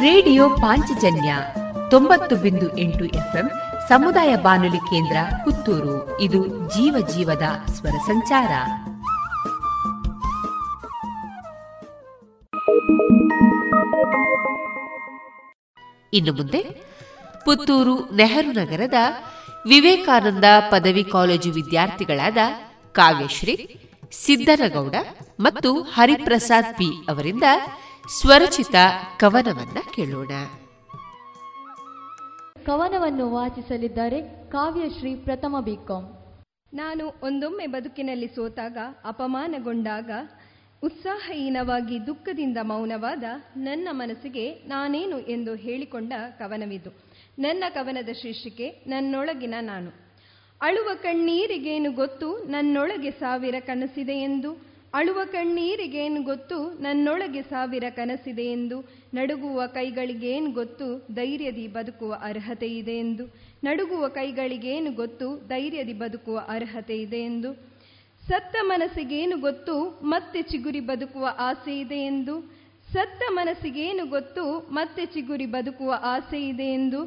ರೇಡಿಯೋ ಪಾಂಚಜನ್ಯ ತೊಂಬತ್ತು ಬಿಂದು ಎಂಟು ಎಫ್ಎಂ ಸಮುದಾಯ ಬಾನುಲಿ ಕೇಂದ್ರ ಪುತ್ತೂರು. ಇದು ಜೀವ ಜೀವದ ಸ್ವರ ಸಂಚಾರ. ಇನ್ನು ಮುಂದೆ ಪುತ್ತೂರು ನೆಹರು ನಗರದ ವಿವೇಕಾನಂದ ಪದವಿ ಕಾಲೇಜು ವಿದ್ಯಾರ್ಥಿಗಳಾದ ಕಾವ್ಯಶ್ರೀ ಸಿದ್ದನಗೌಡ ಮತ್ತು ಹರಿಪ್ರಸಾದ್ ಪಿ ಅವರಿಂದ ಸ್ವರಚಿತ ಕವನವನ್ನ ಕೇಳೋಣ. ಕವನವನ್ನು ವಾಚಿಸಲಿದ್ದಾರೆ ಕಾವ್ಯಶ್ರೀ ಪ್ರಥಮ ಬಿಕಾಂ ನಾನು ಒಂದೊಮ್ಮೆ ಬದುಕಿನಲ್ಲಿ ಸೋತಾಗ ಅಪಮಾನಗೊಂಡಾಗ ಉತ್ಸಾಹಹೀನವಾಗಿ ದುಃಖದಿಂದ ಮೌನವಾದ ನನ್ನ ಮನಸ್ಸಿಗೆ ನಾನೇನು ಎಂದು ಹೇಳಿಕೊಂಡ ಕವನವಿದು. ನನ್ನ ಕವನದ ಶೀರ್ಷಿಕೆ, ನನ್ನೊಳಗಿನ ನಾನು. ಅಳುವ ಕಣ್ಣೀರಿಗೇನು ಗೊತ್ತು ನನ್ನೊಳಗೆ ಸಾವಿರ ಕನಸಿದೆ ಎಂದು? ಅಳುವ ಕಣ್ಣೀರಿಗೇನು ಗೊತ್ತು ನನ್ನೊಳಗೆ ಸಾವಿರ ಕನಸಿದೆ ಎಂದು? ನಡುಗುವ ಕೈಗಳಿಗೇನು ಗೊತ್ತು ಧೈರ್ಯದಿ ಬದುಕುವ ಅರ್ಹತೆ ಇದೆ ಎಂದು? ನಡುಗುವ ಕೈಗಳಿಗೇನು ಗೊತ್ತು ಧೈರ್ಯದಿ ಬದುಕುವ ಅರ್ಹತೆ ಇದೆ ಎಂದು? ಸತ್ತ ಮನಸ್ಸಿಗೇನು ಗೊತ್ತು, ಮತ್ತೆ ಚಿಗುರಿ ಬದುಕುವ ಆಸೆ ಇದೆ ಎಂದು? ಸತ್ತ ಮನಸ್ಸಿಗೇನು ಗೊತ್ತು, ಮತ್ತೆ ಚಿಗುರಿ ಬದುಕುವ ಆಸೆ ಇದೆ ಎಂದು?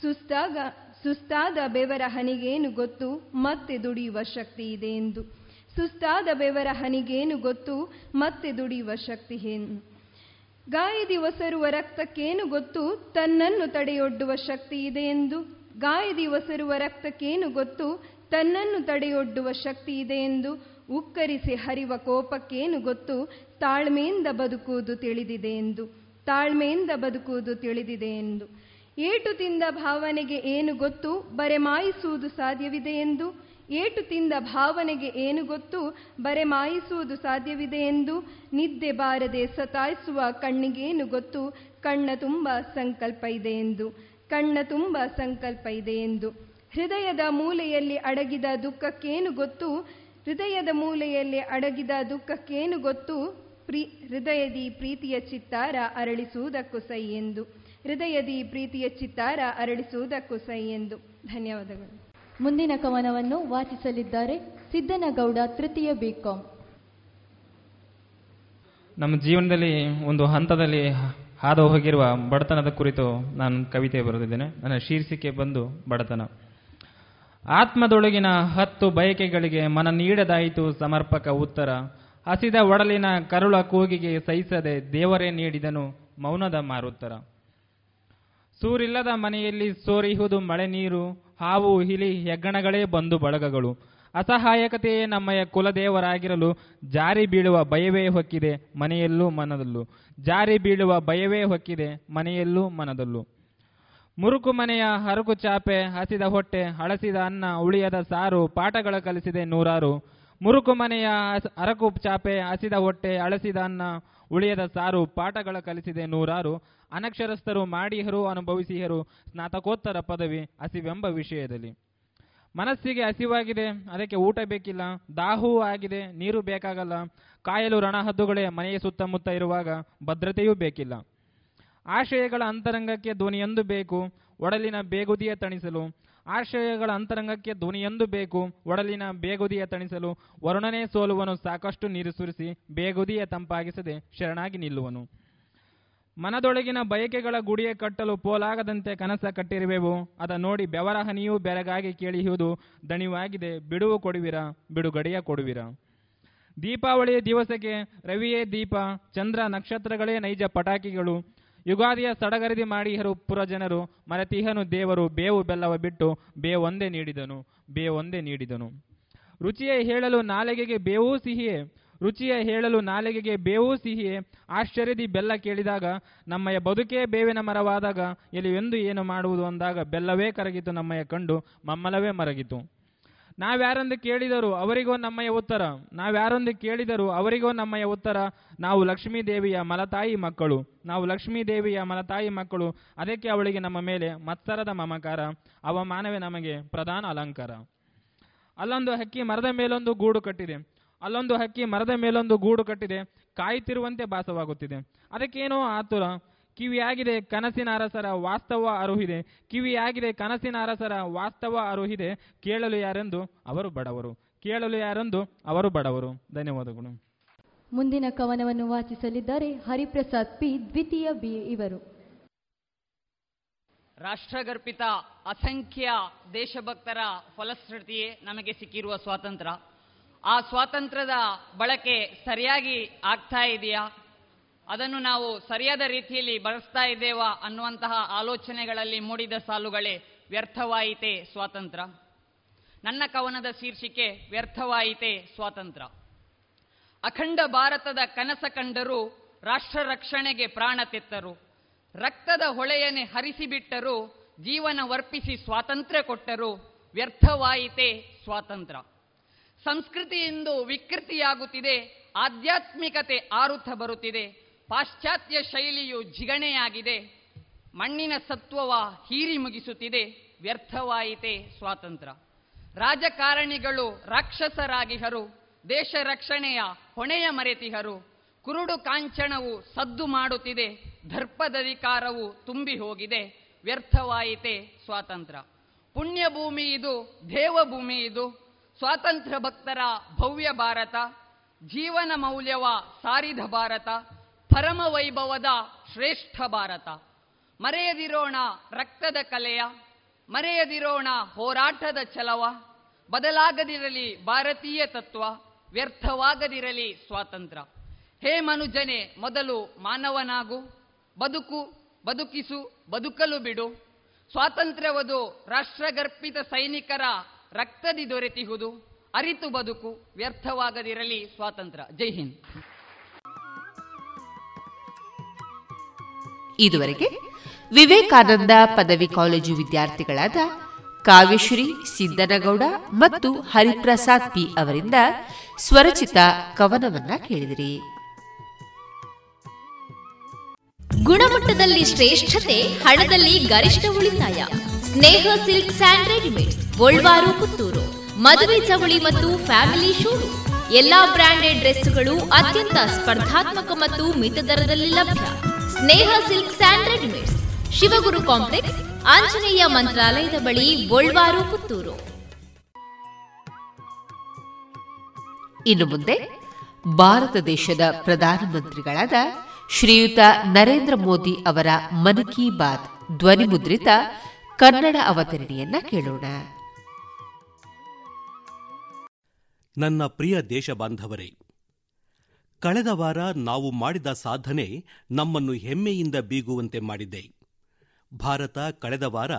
ಸುಸ್ತಾಗ, ಸುಸ್ತಾದ ಬೆವರ ಹನಿಗೇನು ಗೊತ್ತು, ಮತ್ತೆ ದುಡಿಯುವ ಶಕ್ತಿ ಇದೆ ಎಂದು? ಸುಸ್ತಾದ ಬೆವರ ಹನಿಗೇನು ಗೊತ್ತು, ಮತ್ತೆ ದುಡಿಯುವ ಶಕ್ತಿ ಏನು ಗಾಯದಿ ಒಸರುವ ರಕ್ತಕ್ಕೇನು ಗೊತ್ತು, ತನ್ನನ್ನು ತಡೆಯೊಡ್ಡುವ ಶಕ್ತಿ ಇದೆ ಎಂದು? ಗಾಯದಿ ಒಸರುವ ರಕ್ತಕ್ಕೇನು ಗೊತ್ತು ತನ್ನನ್ನು ತಡೆಯೊಡ್ಡುವ ಶಕ್ತಿ ಇದೆ ಎಂದು ಉಕ್ಕರಿಸಿ ಹರಿವ ಕೋಪಕ್ಕೇನು ಗೊತ್ತು? ತಾಳ್ಮೆಯಿಂದ ಬದುಕುವುದು ತಿಳಿದಿದೆ ಎಂದು. ತಾಳ್ಮೆಯಿಂದ ಬದುಕುವುದು ತಿಳಿದಿದೆ ಎಂದು. ಏಟು ತಿಂದ ಭಾವನೆಗೆ ಏನು ಗೊತ್ತು? ಬರೆಮಾಯಿಸುವುದು ಸಾಧ್ಯವಿದೆ ಎಂದು. ಏಟು ತಿಂದ ಭಾವನೆಗೆ ಏನು ಗೊತ್ತು? ಬರೆ ಮಾಯಿಸುವುದು ಸಾಧ್ಯವಿದೆ ಎಂದು. ನಿದ್ದೆ ಬಾರದೆ ಸತಾಯಿಸುವ ಕಣ್ಣಿಗೇನು ಗೊತ್ತು? ಕಣ್ಣ ತುಂಬ ಸಂಕಲ್ಪ ಇದೆ ಎಂದು. ಕಣ್ಣ ತುಂಬ ಸಂಕಲ್ಪ ಇದೆ ಎಂದು. ಹೃದಯದ ಮೂಲೆಯಲ್ಲಿ ಅಡಗಿದ ದುಃಖಕ್ಕೇನು ಗೊತ್ತು? ಹೃದಯದ ಮೂಲೆಯಲ್ಲಿ ಅಡಗಿದ ದುಃಖಕ್ಕೇನು ಗೊತ್ತು? ಪ್ರೀ ಹೃದಯದಿ ಪ್ರೀತಿಯ ಚಿತ್ತಾರ ಅರಳಿಸುವುದಕ್ಕೂ ಸೈ ಎಂದು. ಹೃದಯದಿ ಪ್ರೀತಿಯ ಚಿತ್ತಾರ ಅರಳಿಸುವುದಕ್ಕೂ ಸೈ ಎಂದು. ಧನ್ಯವಾದಗಳು. ಮುಂದಿನ ಕವನವನ್ನು ವಾಚಿಸಲಿದ್ದಾರೆ ಸಿದ್ದನಗೌಡ ತೃತೀಯ ಬಿಕಾಂ ನಮ್ಮ ಜೀವನದಲ್ಲಿ ಒಂದು ಹಂತದಲ್ಲಿ ಹಾದು ಹೋಗಿರುವ ಬಡತನದ ಕುರಿತು ನಾನು ಕವಿತೆ ಬರೆದಿದ್ದೇನೆ. ನನ್ನ ಶೀರ್ಷಿಕೆ ಬಂದು ಬಡತನ. ಆತ್ಮದೊಳಗಿನ ಹತ್ತು ಬಯಕೆಗಳಿಗೆ ಮನ ನೀಡದಾಯಿತು ಸಮರ್ಪಕ ಉತ್ತರ. ಹಸಿದ ಒಡಲಿನ ಕರುಳ ಕೂಗಿಗೆ ಸಹಿಸದೆ ದೇವರೇ ನೀಡಿದನು ಮೌನದ ಮಾರುತ್ತರ. ಸೂರಿಲ್ಲದ ಮನೆಯಲ್ಲಿ ಸೋರಿಹುದು ಮಳೆ ನೀರು, ಹಾವು, ಹಿಲಿ, ಹೆಗ್ಗಣಗಳೇ ಬಂದು ಬಳಗಗಳು. ಅಸಹಾಯಕತೆಯೇ ನಮ್ಮಯ ಕುಲದೇವರಾಗಿರಲು ಜಾರಿ ಬೀಳುವ ಭಯವೇ ಹೊಕ್ಕಿದೆ ಮನೆಯಲ್ಲೂ ಮನದಲ್ಲೂ. ಜಾರಿ ಬೀಳುವ ಭಯವೇ ಹೊಕ್ಕಿದೆ ಮನೆಯಲ್ಲೂ ಮನದಲ್ಲೂ. ಮುರುಕು ಮನೆಯ ಹರಕು ಚಾಪೆ, ಹಸಿದ ಹೊಟ್ಟೆ, ಹಳಸಿದ ಅನ್ನ, ಉಳಿಯದ ಸಾರು, ಪಾಠಗಳ ಕಲಿಸಿದೆ ನೂರಾರು. ಮುರುಕು ಮನೆಯ ಅರಕು ಚಾಪೆ, ಹಸಿದ ಹೊಟ್ಟೆ ಅಳಸಿದ ಅನ್ನ, ಉಳಿಯದ ಸಾರು, ಪಾಠಗಳ ಕಲಿಸಿದೆ ನೂರಾರು. ಅನಕ್ಷರಸ್ಥರು, ಮಾಡಿಹರು, ಅನುಭವಿಸಿಹರು, ಸ್ನಾತಕೋತ್ತರ ಪದವಿ, ಹಸಿವೆಂಬ ವಿಷಯದಲ್ಲಿ. ಮನಸ್ಸಿಗೆ ಹಸಿವಾಗಿದೆ, ಅದಕ್ಕೆ ಊಟ ಬೇಕಿಲ್ಲ, ದಾಹವೂ ಆಗಿದೆ, ನೀರು ಬೇಕಾಗಲ್ಲ. ಕಾಯಲು ರಣಹದ್ದುಗಳೇ, ಮನೆಯ ಸುತ್ತಮುತ್ತ ಇರುವಾಗ ಭದ್ರತೆಯೂ ಬೇಕಿಲ್ಲ. ಆಶಯಗಳ ಅಂತರಂಗಕ್ಕೆ ಧ್ವನಿಯೊಂದು ಬೇಕು, ಒಡಲಿನ ಬೇಗುದಿಯ ತಣಿಸಲು. ಆಶಯಗಳ ಅಂತರಂಗಕ್ಕೆ ಧ್ವನಿಯೊಂದು ಬೇಕು, ಒಡಲಿನ ಬೇಗುದಿಯ ತಣಿಸಲು. ವರುಣನೇ ಸೋಲುವನು ಸಾಕಷ್ಟು ನೀರು ಸುರಿಸಿ, ಬೇಗುದಿಯ ತಂಪಾಗಿಸದೆ ಶರಣಾಗಿ ನಿಲ್ಲುವನು. ಮನದೊಳಗಿನ ಬಯಕೆಗಳ ಗುಡಿಯ ಕಟ್ಟಲು ಪೋಲಾಗದಂತೆ ಕನಸ ಕಟ್ಟಿರುವೆವು. ಅದ ನೋಡಿ ಬೆವರ ಹನಿಯೂ ಬೆರಗಾಗಿ ಕೇಳಿಯುವುದು ದಣಿವಾಗಿದೆ, ಬಿಡುವು ಕೊಡುವಿರ, ಬಿಡುಗಡೆಯ ಕೊಡುವಿರ. ದೀಪಾವಳಿಯ ದಿವಸಕ್ಕೆ ರವಿಯೇ ದೀಪ, ಚಂದ್ರ ನಕ್ಷತ್ರಗಳೇ ನೈಜ ಪಟಾಕಿಗಳು. ಯುಗಾದಿಯ ಸಡಗರದಿ ಮಾಡಿಹರು ಪುರಜನರು, ಮರತಿಹನು ದೇವರು ಬೇವು ಬೆಲ್ಲವ ಬಿಟ್ಟು ಬೇವೊಂದೇ ನೀಡಿದನು ಬೇವೊಂದೇ ನೀಡಿದನು. ರುಚಿಯ ಹೇಳಲು ನಾಲಿಗೆಗೆ ಬೇವು ಸಿಹಿಯೇ, ರುಚಿಯ ಹೇಳಲು ನಾಲಿಗೆಗೆ ಬೇವು ಸಿಹಿಯೇ, ಆಶ್ಚರ್ಯದಿ ಬೆಲ್ಲ ಕೇಳಿದಾಗ ನಮ್ಮಯ ಬದುಕೇ ಬೇವಿನ ಮರವಾದಾಗ ಎಲ್ಲಿಯೊಂದು ಏನು ಮಾಡುವುದು ಅಂದಾಗ ಬೆಲ್ಲವೇ ಕರಗಿತು ನಮ್ಮಯ ಕಂಡು ಮಮ್ಮಲವೇ ಮರಗಿತು. ನಾವ್ಯಾರೊಂದು ಕೇಳಿದರು ಅವರಿಗೋ ನಮ್ಮಯ ಉತ್ತರ. ನಾವ್ಯಾರೊಂದು ಕೇಳಿದರು ಅವರಿಗೋ ನಮ್ಮಯ ಉತ್ತರ. ನಾವು ಲಕ್ಷ್ಮೀ ದೇವಿಯ ಮಲತಾಯಿ ಮಕ್ಕಳು. ನಾವು ಲಕ್ಷ್ಮೀ ದೇವಿಯ ಮಲತಾಯಿ ಮಕ್ಕಳು. ಅದಕ್ಕೆ ಅವಳಿಗೆ ನಮ್ಮ ಮೇಲೆ ಮತ್ಸರದ ಮಮಕಾರ. ಅವಮಾನವೇ ನಮಗೆ ಪ್ರಧಾನ ಅಲಂಕಾರ. ಅಲ್ಲೊಂದು ಹಕ್ಕಿ ಮರದ ಮೇಲೊಂದು ಗೂಡು ಕಟ್ಟಿದೆ. ಅಲ್ಲೊಂದು ಹಕ್ಕಿ ಮರದ ಮೇಲೊಂದು ಗೂಡು ಕಟ್ಟಿದೆ. ಕಾಯುತ್ತಿರುವಂತೆ ಭಾಸವಾಗುತ್ತಿದೆ. ಅದಕ್ಕೇನೋ ಆತುರ. ಕಿವಿಯಾಗಿದೆ ಕನಸಿನ ಅರಸರ ವಾಸ್ತವ ಅರುಹಿದೆ. ಕಿವಿಯಾಗಿದೆ ಕನಸಿನ ಅರಸರ ವಾಸ್ತವ ಅರುಹಿದೆ. ಕೇಳಲು ಯಾರೆಂದು ಅವರು ಬಡವರು. ಕೇಳಲು ಯಾರೆಂದು ಅವರು ಬಡವರು. ಧನ್ಯವಾದಗಳು. ಮುಂದಿನ ಕವನವನ್ನು ವಾಚಿಸಲಿದ್ದಾರೆ ಹರಿಪ್ರಸಾದ್ ಪಿ ದ್ವಿತೀಯ ಬಿ ಇವರು. ರಾಷ್ಟ್ರಗರ್ಪಿತ ಅಸಂಖ್ಯ ದೇಶಭಕ್ತರ ಫಲಶ್ರುತಿಯೇ ನಮಗೆ ಸಿಕ್ಕಿರುವ ಸ್ವಾತಂತ್ರ್ಯ. ಆ ಸ್ವಾತಂತ್ರ್ಯದ ಬಳಕೆ ಸರಿಯಾಗಿ ಆಗ್ತಾ ಇದೆಯಾ? ಅದನ್ನು ನಾವು ಸರಿಯಾದ ರೀತಿಯಲ್ಲಿ ಬಳಸ್ತಾ ಇದ್ದೇವಾ ಅನ್ನುವಂತಹ ಆಲೋಚನೆಗಳಲ್ಲಿ ಮೂಡಿದ ಸಾಲುಗಳೇ ವ್ಯರ್ಥವಾಯಿತೆ ಸ್ವಾತಂತ್ರ್ಯ ನನ್ನ ಕವನದ ಶೀರ್ಷಿಕೆ ವ್ಯರ್ಥವಾಯಿತೆ ಸ್ವಾತಂತ್ರ್ಯ ಅಖಂಡ ಭಾರತದ ಕನಸ ಕಂಡರು ರಾಷ್ಟ್ರ ರಕ್ಷಣೆಗೆ ಪ್ರಾಣ ತೆತ್ತರು, ರಕ್ತದ ಹೊಳೆಯನೆ ಹರಿಸಿಬಿಟ್ಟರು, ಜೀವನ ವರ್ಪಿಸಿ ಸ್ವಾತಂತ್ರ್ಯ ಕೊಟ್ಟರು ವ್ಯರ್ಥವಾಯಿತೆ ಸ್ವಾತಂತ್ರ್ಯ ಸಂಸ್ಕೃತಿ ಇಂದು ವಿಕೃತಿಯಾಗುತ್ತಿದೆ, ಆಧ್ಯಾತ್ಮಿಕತೆ ಆರುತ್ತ ಬರುತ್ತಿದೆ ಪಾಶ್ಚಾತ್ಯ ಶೈಲಿಯು ಜಿಗಣೆಯಾಗಿದೆ. ಮಣ್ಣಿನ ಸತ್ವವ ಹೀರಿ ಮುಗಿಸುತ್ತಿದೆ. ವ್ಯರ್ಥವಾಯಿತೆ ಸ್ವಾತಂತ್ರ್ಯ. ರಾಜಕಾರಣಿಗಳು ರಾಕ್ಷಸರಾಗಿಹರು. ದೇಶ ರಕ್ಷಣೆಯ ಹೊಣೆಯ ಮರೆತಿಹರು. ಕುರುಡು ಕಾಂಚಣವು ಸದ್ದು ಮಾಡುತ್ತಿದೆ. ದರ್ಪದಧಿಕಾರವು ತುಂಬಿ ಹೋಗಿದೆ ವ್ಯರ್ಥವಾಯಿತೆ ಸ್ವಾತಂತ್ರ್ಯ. ಪುಣ್ಯಭೂಮಿ ಇದು, ದೇವಭೂಮಿ ಇದು. ಸ್ವಾತಂತ್ರ್ಯ ಭಕ್ತರ ಭವ್ಯ ಭಾರತ. ಜೀವನ ಮೌಲ್ಯವ ಸಾರಿದ ಭಾರತ. ಪರಮ ವೈಭವದ ಶ್ರೇಷ್ಠ ಭಾರತ. ಮರೆಯದಿರೋಣ ರಕ್ತದ ಕಲೆಯ, ಮರೆಯದಿರೋಣ ಹೋರಾಟದ ಛಲವ, ಬದಲಾಗದಿರಲಿ ಭಾರತೀಯ ತತ್ವ, ವ್ಯರ್ಥವಾಗದಿರಲಿ ಸ್ವಾತಂತ್ರ್ಯ. ಹೇ ಮನುಜನೆ, ಮೊದಲು ಮಾನವನಾಗು, ಬದುಕು, ಬದುಕಿಸು, ಬದುಕಲು ಬಿಡು. ಸ್ವಾತಂತ್ರ್ಯವದು ರಾಷ್ಟ್ರಗರ್ಪಿತ ಸೈನಿಕರ ರಕ್ತದಿ ದೊರೆತಿಹುದು. ಅರಿತು ಬದುಕು, ವ್ಯರ್ಥವಾಗದಿರಲಿ ಸ್ವಾತಂತ್ರ್ಯ. ಜೈ ಹಿಂದ್. ಇದುವರೆಗೆ ವಿವೇಕಾನಂದ ಪದವಿ ಕಾಲೇಜು ವಿದ್ಯಾರ್ಥಿಗಳಾದ ಕಾವ್ಯಶ್ರೀ ಸಿದ್ದನಗೌಡ ಮತ್ತು ಹರಿಪ್ರಸಾದ್ ಪಿ ಅವರಿಂದ ಸ್ವರಚಿತ ಕವನವನ್ನ ಕೇಳಿದಿರಿ. ಗುಣಮಟ್ಟದಲ್ಲಿ ಶ್ರೇಷ್ಠತೆ, ಹಣದಲ್ಲಿ ಗರಿಷ್ಠ ಉಳಿತಾಯ. Sneha silks and readymades Puttur. ಮದುವೆ ಚವಳಿ ಮತ್ತು ಫ್ಯಾಮಿಲಿ ಶೂ ಎಲ್ಲಾ ಬ್ರಾಂಡೆಡ್ ಡ್ರೆಸ್ಗಳು ಅತ್ಯಂತ ಸ್ಪರ್ಧಾತ್ಮಕ ಮತ್ತು ಮಿತ ದರದಲ್ಲಿ ಲಭ್ಯ. Sneha silk and readymades Shivaguru complex Anjaneya ಮಂತ್ರಾಲಯದ ಬಳಿ ಗೋಳ್ವಾರು ಪುತ್ತೂರು. ಇನ್ನು ಮುಂದೆ ಭಾರತ ದೇಶದ ಪ್ರಧಾನಮಂತ್ರಿಗಳಾದ ಶ್ರೀಯುತ ನರೇಂದ್ರ ಮೋದಿ ಅವರ ಮನ್ ಕಿ ಬಾತ್ ಧ್ವನಿಮುದ್ರಿತ ಕನ್ನಡ ಅವತರಣಿಯನ್ನ ಕೇಳೋಣ. ನನ್ನ ಪ್ರಿಯ ದೇಶ ಬಾಂಧವರೇ ಕಳೆದ ವಾರ ನಾವು ಮಾಡಿದ ಸಾಧನೆ ನಮ್ಮನ್ನು ಹೆಮ್ಮೆಯಿಂದ ಬೀಗುವಂತೆ ಮಾಡಿದೆ. ಭಾರತ ಕಳೆದ ವಾರ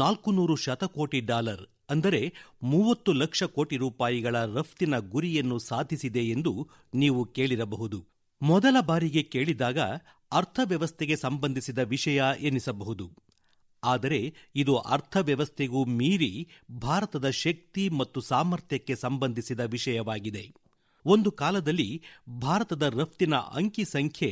ನಾಲ್ಕು ನೂರು ಶತಕೋಟಿ ಡಾಲರ್, ಅಂದರೆ ಮೂವತ್ತು ಲಕ್ಷ ಕೋಟಿ ರೂಪಾಯಿಗಳ ರಫ್ತಿನ ಗುರಿಯನ್ನು ಸಾಧಿಸಿದೆ ಎಂದು ನೀವು ಕೇಳಿರಬಹುದು. ಮೊದಲ ಬಾರಿಗೆ ಕೇಳಿದಾಗ ಅರ್ಥವ್ಯವಸ್ಥೆಗೆ ಸಂಬಂಧಿಸಿದ ವಿಷಯ ಎನಿಸಬಹುದು. ಆದರೆ ಇದು ಅರ್ಥವ್ಯವಸ್ಥೆಗೂ ಮೀರಿ ಭಾರತದ ಶಕ್ತಿ ಮತ್ತು ಸಾಮರ್ಥ್ಯಕ್ಕೆ ಸಂಬಂಧಿಸಿದ ವಿಷಯವಾಗಿದೆ. ಒಂದು ಕಾಲದಲ್ಲಿ ಭಾರತದ ರಫ್ತಿನ ಅಂಕಿ ಸಂಖ್ಯೆ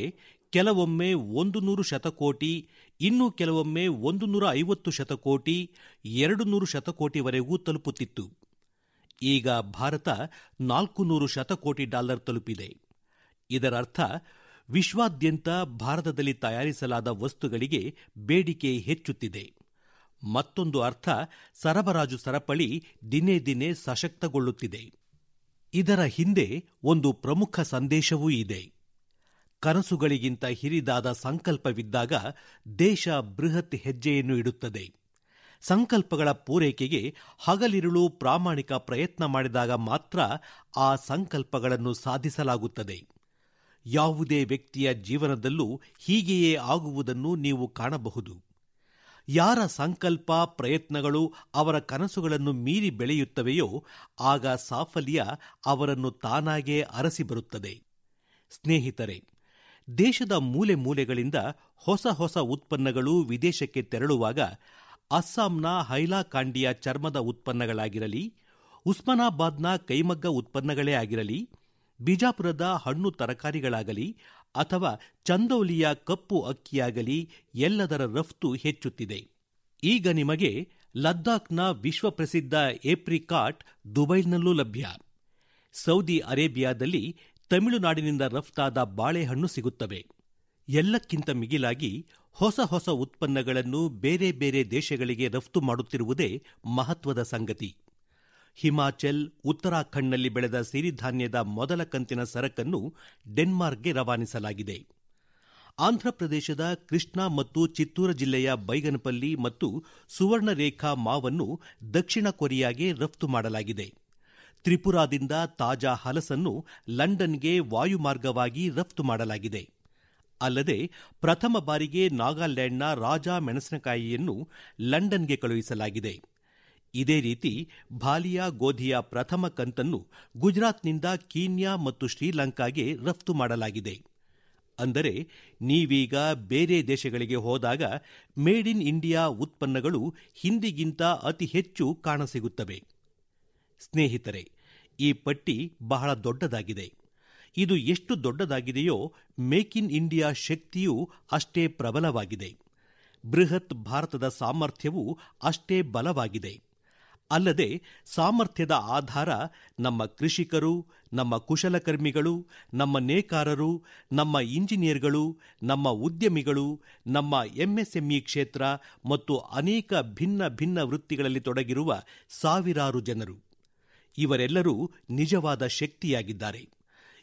ಕೆಲವೊಮ್ಮೆ ಒಂದು ನೂರು ಶತಕೋಟಿ, ಇನ್ನು ಕೆಲವೊಮ್ಮೆ ಒಂದು ನೂರ ಐವತ್ತು ಶತಕೋಟಿ ಎರಡು ನೂರು ಶತಕೋಟಿವರೆಗೂ ತಲುಪುತ್ತಿತ್ತು. ಈಗ ಭಾರತ ನಾಲ್ಕು ನೂರು ಶತಕೋಟಿ ಡಾಲರ್ ತಲುಪಿದೆ. ಇದರರ್ಥ, ವಿಶ್ವಾದ್ಯಂತ ಭಾರತದಲ್ಲಿ ತಯಾರಿಸಲಾದ ವಸ್ತುಗಳಿಗೆ ಬೇಡಿಕೆ ಹೆಚ್ಚುತ್ತಿದೆ. ಮತ್ತೊಂದು ಅರ್ಥ, ಸರಬರಾಜು ಸರಪಳಿ ದಿನೇ ದಿನೇ ಸಶಕ್ತಗೊಳ್ಳುತ್ತಿದೆ. ಇದರ ಹಿಂದೆ ಒಂದು ಪ್ರಮುಖ ಸಂದೇಶವೂ ಇದೆ. ಕನಸುಗಳಿಗಿಂತ ಹಿರಿದಾದ ಸಂಕಲ್ಪವಿದ್ದಾಗ ದೇಶ ಬೃಹತ್ ಹೆಜ್ಜೆಯನ್ನು ಇಡುತ್ತದೆ. ಸಂಕಲ್ಪಗಳ ಪೂರೈಕೆಗೆ ಹಗಲಿರುಳು ಪ್ರಾಮಾಣಿಕ ಪ್ರಯತ್ನ ಮಾಡಿದಾಗ ಮಾತ್ರ ಆ ಸಂಕಲ್ಪಗಳನ್ನು ಸಾಧಿಸಲಾಗುತ್ತದೆ. ಯಾವುದೇ ವ್ಯಕ್ತಿಯ ಜೀವನದಲ್ಲೂ ಹೀಗೆಯೇ ಆಗುವುದನ್ನು ನೀವು ಕಾಣಬಹುದು. ಯಾರ ಸಂಕಲ್ಪ, ಪ್ರಯತ್ನಗಳು ಅವರ ಕನಸುಗಳನ್ನು ಮೀರಿ ಬೆಳೆಯುತ್ತವೆಯೋ ಆಗ ಸಾಫಲ್ಯ ಅವರನ್ನು ತಾನಾಗೇ ಅರಸಿ ಬರುತ್ತದೆ. ಸ್ನೇಹಿತರೆ, ದೇಶದ ಮೂಲೆ ಮೂಲೆಗಳಿಂದ ಹೊಸ ಹೊಸ ಉತ್ಪನ್ನಗಳು ವಿದೇಶಕ್ಕೆ ತೆರಳುವಾಗ ಅಸ್ಸಾಂನ ಹೈಲಾಕಾಂಡಿಯ ಚರ್ಮದ ಉತ್ಪನ್ನಗಳಾಗಿರಲಿ, ಉಸ್ಮಾನಾಬಾದ್ನ ಕೈಮಗ್ಗ ಉತ್ಪನ್ನಗಳೇ ಆಗಿರಲಿ, ಬಿಜಾಪುರದ ಹಣ್ಣು ತರಕಾರಿಗಳಾಗಲಿ ಅಥವಾ ಚಂದೌಲಿಯ ಕಪ್ಪು ಅಕ್ಕಿಯಾಗಲಿ ಎಲ್ಲದರ ರಫ್ತು ಹೆಚ್ಚುತ್ತಿದೆ. ಈಗ ನಿಮಗೆ ಲದ್ದಾಖ್ನ ವಿಶ್ವಪ್ರಸಿದ್ಧ ಏಪ್ರಿಕಾಟ್ ದುಬೈನಲ್ಲೂ ಲಭ್ಯ. ಸೌದಿ ಅರೇಬಿಯಾದಲ್ಲಿ ತಮಿಳುನಾಡಿನಿಂದ ರಫ್ತಾದ ಬಾಳೆಹಣ್ಣು ಸಿಗುತ್ತವೆ. ಎಲ್ಲಕ್ಕಿಂತ ಮಿಗಿಲಾಗಿ ಹೊಸ ಹೊಸ ಉತ್ಪನ್ನಗಳನ್ನು ಬೇರೆ ಬೇರೆ ದೇಶಗಳಿಗೆ ರಫ್ತು ಮಾಡುತ್ತಿರುವುದೇ ಮಹತ್ವದ ಸಂಗತಿ. ಹಿಮಾಚಲ್, ಉತ್ತರಾಖಂಡ್ನಲ್ಲಿ ಬೆಳೆದ ಸಿರಿಧಾನ್ಯದ ಮೊದಲ ಕಂತಿನ ಸರಕನ್ನು ಡೆನ್ಮಾರ್ಕ್ಗೆ ರವಾನಿಸಲಾಗಿದೆ. ಆಂಧ್ರಪ್ರದೇಶದ ಕೃಷ್ಣಾ ಮತ್ತು ಚಿತ್ತೂರ ಜಿಲ್ಲೆಯ ಬೈಗನಪಲ್ಲಿ ಮತ್ತು ಸುವರ್ಣರೇಖಾ ಮಾವನ್ನು ದಕ್ಷಿಣ ಕೊರಿಯಾಗೆ ರಫ್ತು ಮಾಡಲಾಗಿದೆ. ತ್ರಿಪುರಾದಿಂದ ತಾಜಾ ಹಲಸನ್ನು ಲಂಡನ್ಗೆ ವಾಯುಮಾರ್ಗವಾಗಿ ರಫ್ತು ಮಾಡಲಾಗಿದೆ. ಅಲ್ಲದೆ ಪ್ರಥಮ ಬಾರಿಗೆ ನಾಗಾಲ್ಯಾಂಡ್ನ ರಾಜಾ ಮೆಣಸಿನಕಾಯಿಯನ್ನು ಲಂಡನ್ಗೆ ಕಳುಹಿಸಲಾಗಿದೆ. ಇದೇ ರೀತಿ ಭಾಲಿಯಾ ಗೋಧಿಯ ಪ್ರಥಮ ಕಂತನ್ನು ಗುಜರಾತ್ನಿಂದ ಕೀನ್ಯಾ ಮತ್ತು ಶ್ರೀಲಂಕಾಗೆ ರಫ್ತು ಮಾಡಲಾಗಿದೆ. ಅಂದರೆ ನೀವೀಗ ಬೇರೆ ದೇಶಗಳಿಗೆ ಹೋದಾಗ ಮೇಡ್ ಇನ್ ಇಂಡಿಯಾ ಉತ್ಪನ್ನಗಳು ಹಿಂದಿಗಿಂತ ಅತಿ ಹೆಚ್ಚು ಕಾಣಸಿಗುತ್ತವೆ. ಸ್ನೇಹಿತರೆ, ಈ ಪಟ್ಟಿ ಬಹಳ ದೊಡ್ಡದಾಗಿದೆ. ಇದು ಎಷ್ಟು ದೊಡ್ಡದಾಗಿದೆಯೋ ಮೇಕ್ ಇನ್ ಇಂಡಿಯಾ ಶಕ್ತಿಯೂ ಅಷ್ಟೇ ಪ್ರಬಲವಾಗಿದೆ. ಬೃಹತ್ ಭಾರತದ ಸಾಮರ್ಥ್ಯವೂ ಅಷ್ಟೇ ಬಲವಾಗಿದೆ. ಅಲ್ಲದೆ ಸಾಮರ್ಥ್ಯದ ಆಧಾರ ನಮ್ಮ ಕೃಷಿಕರು, ನಮ್ಮ ಕುಶಲಕರ್ಮಿಗಳು, ನಮ್ಮ ನೇಕಾರರು, ನಮ್ಮ ಇಂಜಿನಿಯರ್ಗಳು, ನಮ್ಮ ಉದ್ಯಮಿಗಳು, ನಮ್ಮ ಎಂಎಸ್ಎಂಇ ಕ್ಷೇತ್ರ ಮತ್ತು ಅನೇಕ ಭಿನ್ನ ಭಿನ್ನ ವೃತ್ತಿಗಳಲ್ಲಿ ತೊಡಗಿರುವ ಸಾವಿರಾರು ಜನರು. ಇವರೆಲ್ಲರೂ ನಿಜವಾದ ಶಕ್ತಿಯಾಗಿದ್ದಾರೆ.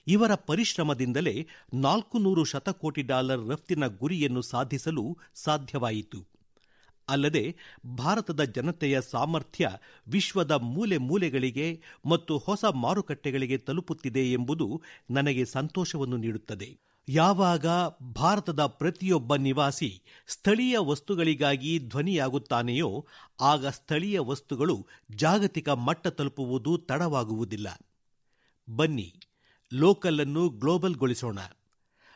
ಇವರ ಪರಿಶ್ರಮದಿಂದಲೇ ನಾಲ್ಕು ನೂರು ಶತಕೋಟಿ ಡಾಲರ್ ರಫ್ತಿನ ಗುರಿಯನ್ನು ಸಾಧಿಸಲು ಸಾಧ್ಯವಾಯಿತು. ಅಲ್ಲದೆ ಭಾರತದ ಜನತೆಯ ಸಾಮರ್ಥ್ಯ ವಿಶ್ವದ ಮೂಲೆ ಮೂಲೆಗಳಿಗೆ ಮತ್ತು ಹೊಸ ಮಾರುಕಟ್ಟೆಗಳಿಗೆ ತಲುಪುತ್ತಿದೆ ಎಂಬುದು ನನಗೆ ಸಂತೋಷವನ್ನು ನೀಡುತ್ತದೆ. ಯಾವಾಗ ಭಾರತದ ಪ್ರತಿಯೊಬ್ಬ ನಿವಾಸಿ ಸ್ಥಳೀಯ ವಸ್ತುಗಳಿಗಾಗಿ ಧ್ವನಿಯಾಗುತ್ತಾನೆಯೋ, ಆಗ ಸ್ಥಳೀಯ ವಸ್ತುಗಳು ಜಾಗತಿಕ ಮಟ್ಟ ತಲುಪುವುದು ತಡವಾಗುವುದಿಲ್ಲ. ಬನ್ನಿ, ಲೋಕಲ್ ಅನ್ನು ಗ್ಲೋಬಲ್ಗೊಳಿಸೋಣ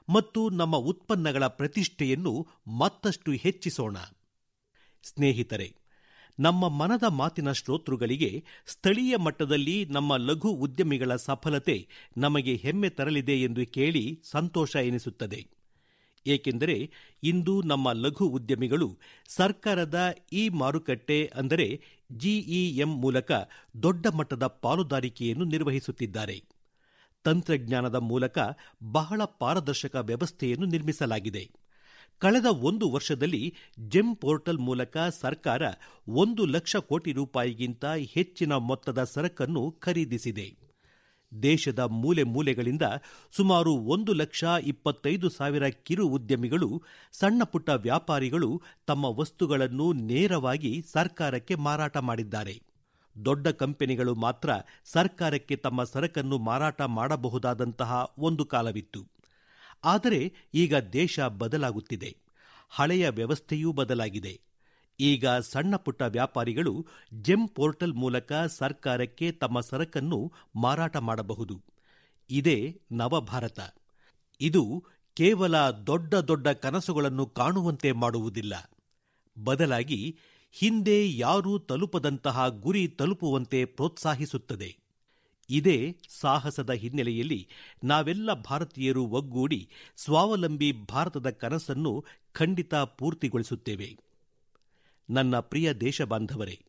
ಮತ್ತು ನಮ್ಮ ಉತ್ಪನ್ನಗಳ ಪ್ರತಿಷ್ಠೆಯನ್ನು ಮತ್ತಷ್ಟು ಹೆಚ್ಚಿಸೋಣ. ಸ್ನೇಹಿತರೆ, ನಮ್ಮ ಮನದ ಮಾತಿನ ಶ್ರೋತೃಗಳಿಗೆ ಸ್ಥಳೀಯ ಮಟ್ಟದಲ್ಲಿ ನಮ್ಮ ಲಘು ಉದ್ಯಮಿಗಳ ಸಫಲತೆ ನಮಗೆ ಹೆಮ್ಮೆ ತರಲಿದೆ ಎಂದು ಕೇಳಿ ಸಂತೋಷ ಎನಿಸುತ್ತದೆ. ಏಕೆಂದರೆ ಇಂದು ನಮ್ಮ ಲಘು ಉದ್ಯಮಿಗಳು ಸರ್ಕಾರದ ಇ ಮಾರುಕಟ್ಟೆ ಅಂದರೆ ಜಿಇಎಂ ಮೂಲಕ ದೊಡ್ಡ ಮಟ್ಟದ ಪಾಲುದಾರಿಕೆಯನ್ನು ನಿರ್ವಹಿಸುತ್ತಿದ್ದಾರೆ. ತಂತ್ರಜ್ಞಾನದ ಮೂಲಕ ಬಹಳ ಪಾರದರ್ಶಕ ವ್ಯವಸ್ಥೆಯನ್ನು ನಿರ್ಮಿಸಲಾಗಿದೆ. ಕಳೆದ ಒಂದು ವರ್ಷದಲ್ಲಿ ಜೆಮ್ ಪೋರ್ಟಲ್ ಮೂಲಕ ಸರ್ಕಾರ ಒಂದು ಲಕ್ಷ ಕೋಟಿ ರೂಪಾಯಿಗಿಂತ ಹೆಚ್ಚಿನ ಮೊತ್ತದ ಸರಕನ್ನು ಖರೀದಿಸಿದೆ. ದೇಶದ ಮೂಲೆ ಮೂಲೆಗಳಿಂದ ಸುಮಾರು ಒಂದು ಲಕ್ಷ ಇಪ್ಪತ್ತೈದು ಸಾವಿರ ಕಿರು ಉದ್ಯಮಿಗಳು ಸಣ್ಣಪುಟ್ಟ ವ್ಯಾಪಾರಿಗಳು ತಮ್ಮ ವಸ್ತುಗಳನ್ನು ನೇರವಾಗಿ ಸರ್ಕಾರಕ್ಕೆ ಮಾರಾಟ ಮಾಡಿದ್ದಾರೆ. ದೊಡ್ಡ ಕಂಪನಿಗಳು ಮಾತ್ರ ಸರ್ಕಾರಕ್ಕೆ ತಮ್ಮ ಸರಕನ್ನು ಮಾರಾಟ ಮಾಡಬಹುದಾದಂತಹ ಒಂದು ಕಾಲವಿತ್ತು. ಆದರೆ ಈಗ ದೇಶ ಬದಲಾಗುತ್ತಿದೆ. ಹಳೆಯ ವ್ಯವಸ್ಥೆಯೂ ಬದಲಾಗಿದೆ. ಈಗ ಸಣ್ಣ ಪುಟ್ಟ ವ್ಯಾಪಾರಿಗಳು ಜೆಮ್ ಪೋರ್ಟಲ್ ಮೂಲಕ ಸರ್ಕಾರಕ್ಕೆ ತಮ್ಮ ಸರಕನ್ನು ಮಾರಾಟ ಮಾಡಬಹುದು. ಇದೇ ನವಭಾರತ. ಇದು ಕೇವಲ ದೊಡ್ಡ ದೊಡ್ಡ ಕನಸುಗಳನ್ನು ಕಾಣುವಂತೆ ಮಾಡುವುದಿಲ್ಲ. ಬದಲಾಗಿ ಹಿಂದೆ ಯಾರೂ ತಲುಪದಂತಹ ಗುರಿ ತಲುಪುವಂತೆ ಪ್ರೋತ್ಸಾಹಿಸುತ್ತದೆ. ಇದೇ ಸಾಹಸದ ಹಿನ್ನೆಲೆಯಲ್ಲಿ ನಾವೆಲ್ಲ ಭಾರತೀಯರು ಒಗ್ಗೂಡಿ ಸ್ವಾವಲಂಬಿ ಭಾರತದ ಕನಸನ್ನು ಖಂಡಿತ ಪೂರ್ತಿಗೊಳಿಸುತ್ತೇವೆ. ನನ್ನ ಪ್ರಿಯ ದೇಶಬಾಂಧವರೇ,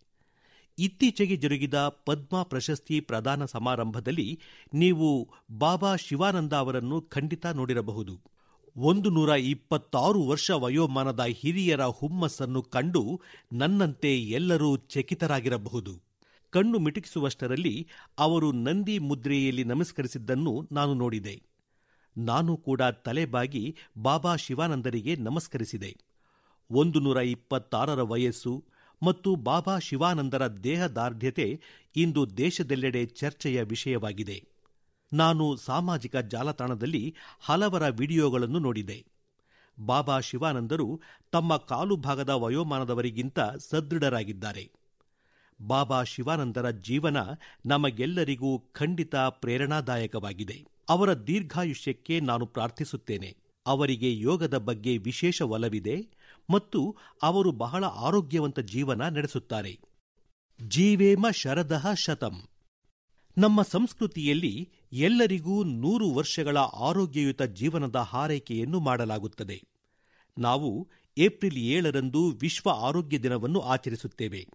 ಇತ್ತೀಚೆಗೆ ಜರುಗಿದ ಪದ್ಮ ಪ್ರಶಸ್ತಿ ಪ್ರದಾನ ಸಮಾರಂಭದಲ್ಲಿ ನೀವು ಬಾಬಾ ಶಿವಾನಂದ ಅವರನ್ನು ಖಂಡಿತ ನೋಡಿರಬಹುದು. ಒಂದು ನೂರ ಇಪ್ಪತ್ತಾರು ವರ್ಷ ವಯೋಮಾನದ ಹಿರಿಯರ ಹುಮ್ಮಸ್ಸನ್ನು ಕಂಡು ನನ್ನಂತೆ ಎಲ್ಲರೂ ಚಕಿತರಾಗಿರಬಹುದು. ಕಣ್ಣು ಮಿಟುಕಿಸುವಷ್ಟರಲ್ಲಿ ಅವರು ನಂದಿ ಮುದ್ರೆಯಲ್ಲಿ ನಮಸ್ಕರಿಸಿದ್ದನ್ನು ನಾನು ನೋಡಿದೆ. ನಾನು ಕೂಡ ತಲೆಬಾಗಿ ಬಾಬಾ ಶಿವಾನಂದರಿಗೆ ನಮಸ್ಕರಿಸಿದೆ. ಒಂದು ನೂರ ಇಪ್ಪತ್ತಾರರ ವಯಸ್ಸು ಮತ್ತು ಬಾಬಾ ಶಿವಾನಂದರ ದೇಹದಾರ್ಢ್ಯತೆ ಇಂದು ದೇಶದೆಲ್ಲೆಡೆ ಚರ್ಚೆಯ ವಿಷಯವಾಗಿದೆ. ನಾನು ಸಾಮಾಜಿಕ ಜಾಲತಾಣದಲ್ಲಿ ಹಲವರ ವಿಡಿಯೋಗಳನ್ನು ನೋಡಿದೆ. ಬಾಬಾ ಶಿವಾನಂದರು ತಮ್ಮ ಕಾಲು ಭಾಗದ ವಯೋಮಾನದವರಿಗಿಂತ ಸದೃಢರಾಗಿದ್ದಾರೆ. ಬಾಬಾ ಶಿವಾನಂದರ ಜೀವನ ನಮಗೆಲ್ಲರಿಗೂ ಖಂಡಿತ ಪ್ರೇರಣಾದಾಯಕವಾಗಿದೆ. ಅವರ ದೀರ್ಘಾಯುಷ್ಯಕ್ಕೆ ನಾನು ಪ್ರಾರ್ಥಿಸುತ್ತೇನೆ. ಅವರಿಗೆ ಯೋಗದ ಬಗ್ಗೆ ವಿಶೇಷ ಒಲವಿದೆ ಮತ್ತು ಅವರು ಬಹಳ ಆರೋಗ್ಯವಂತ ಜೀವನ ನಡೆಸುತ್ತಾರೆ. ಜೀವೇಮ ಶರದಃ ಶತಂ. ನಮ್ಮ ಸಂಸ್ಕೃತಿಯಲ್ಲಿ ಎಲ್ಲರಿಗೂ ನೂರು ವರ್ಷಗಳ ಆರೋಗ್ಯಯುತ ಜೀವನದ ಹಾರೈಕೆಯನ್ನು ಮಾಡಲಾಗುತ್ತದೆ. ನಾವು ಏಪ್ರಿಲ್ ಏಳರಂದು ವಿಶ್ವ ಆರೋಗ್ಯ ದಿನವನ್ನು ಆಚರಿಸುತ್ತೇವೆ.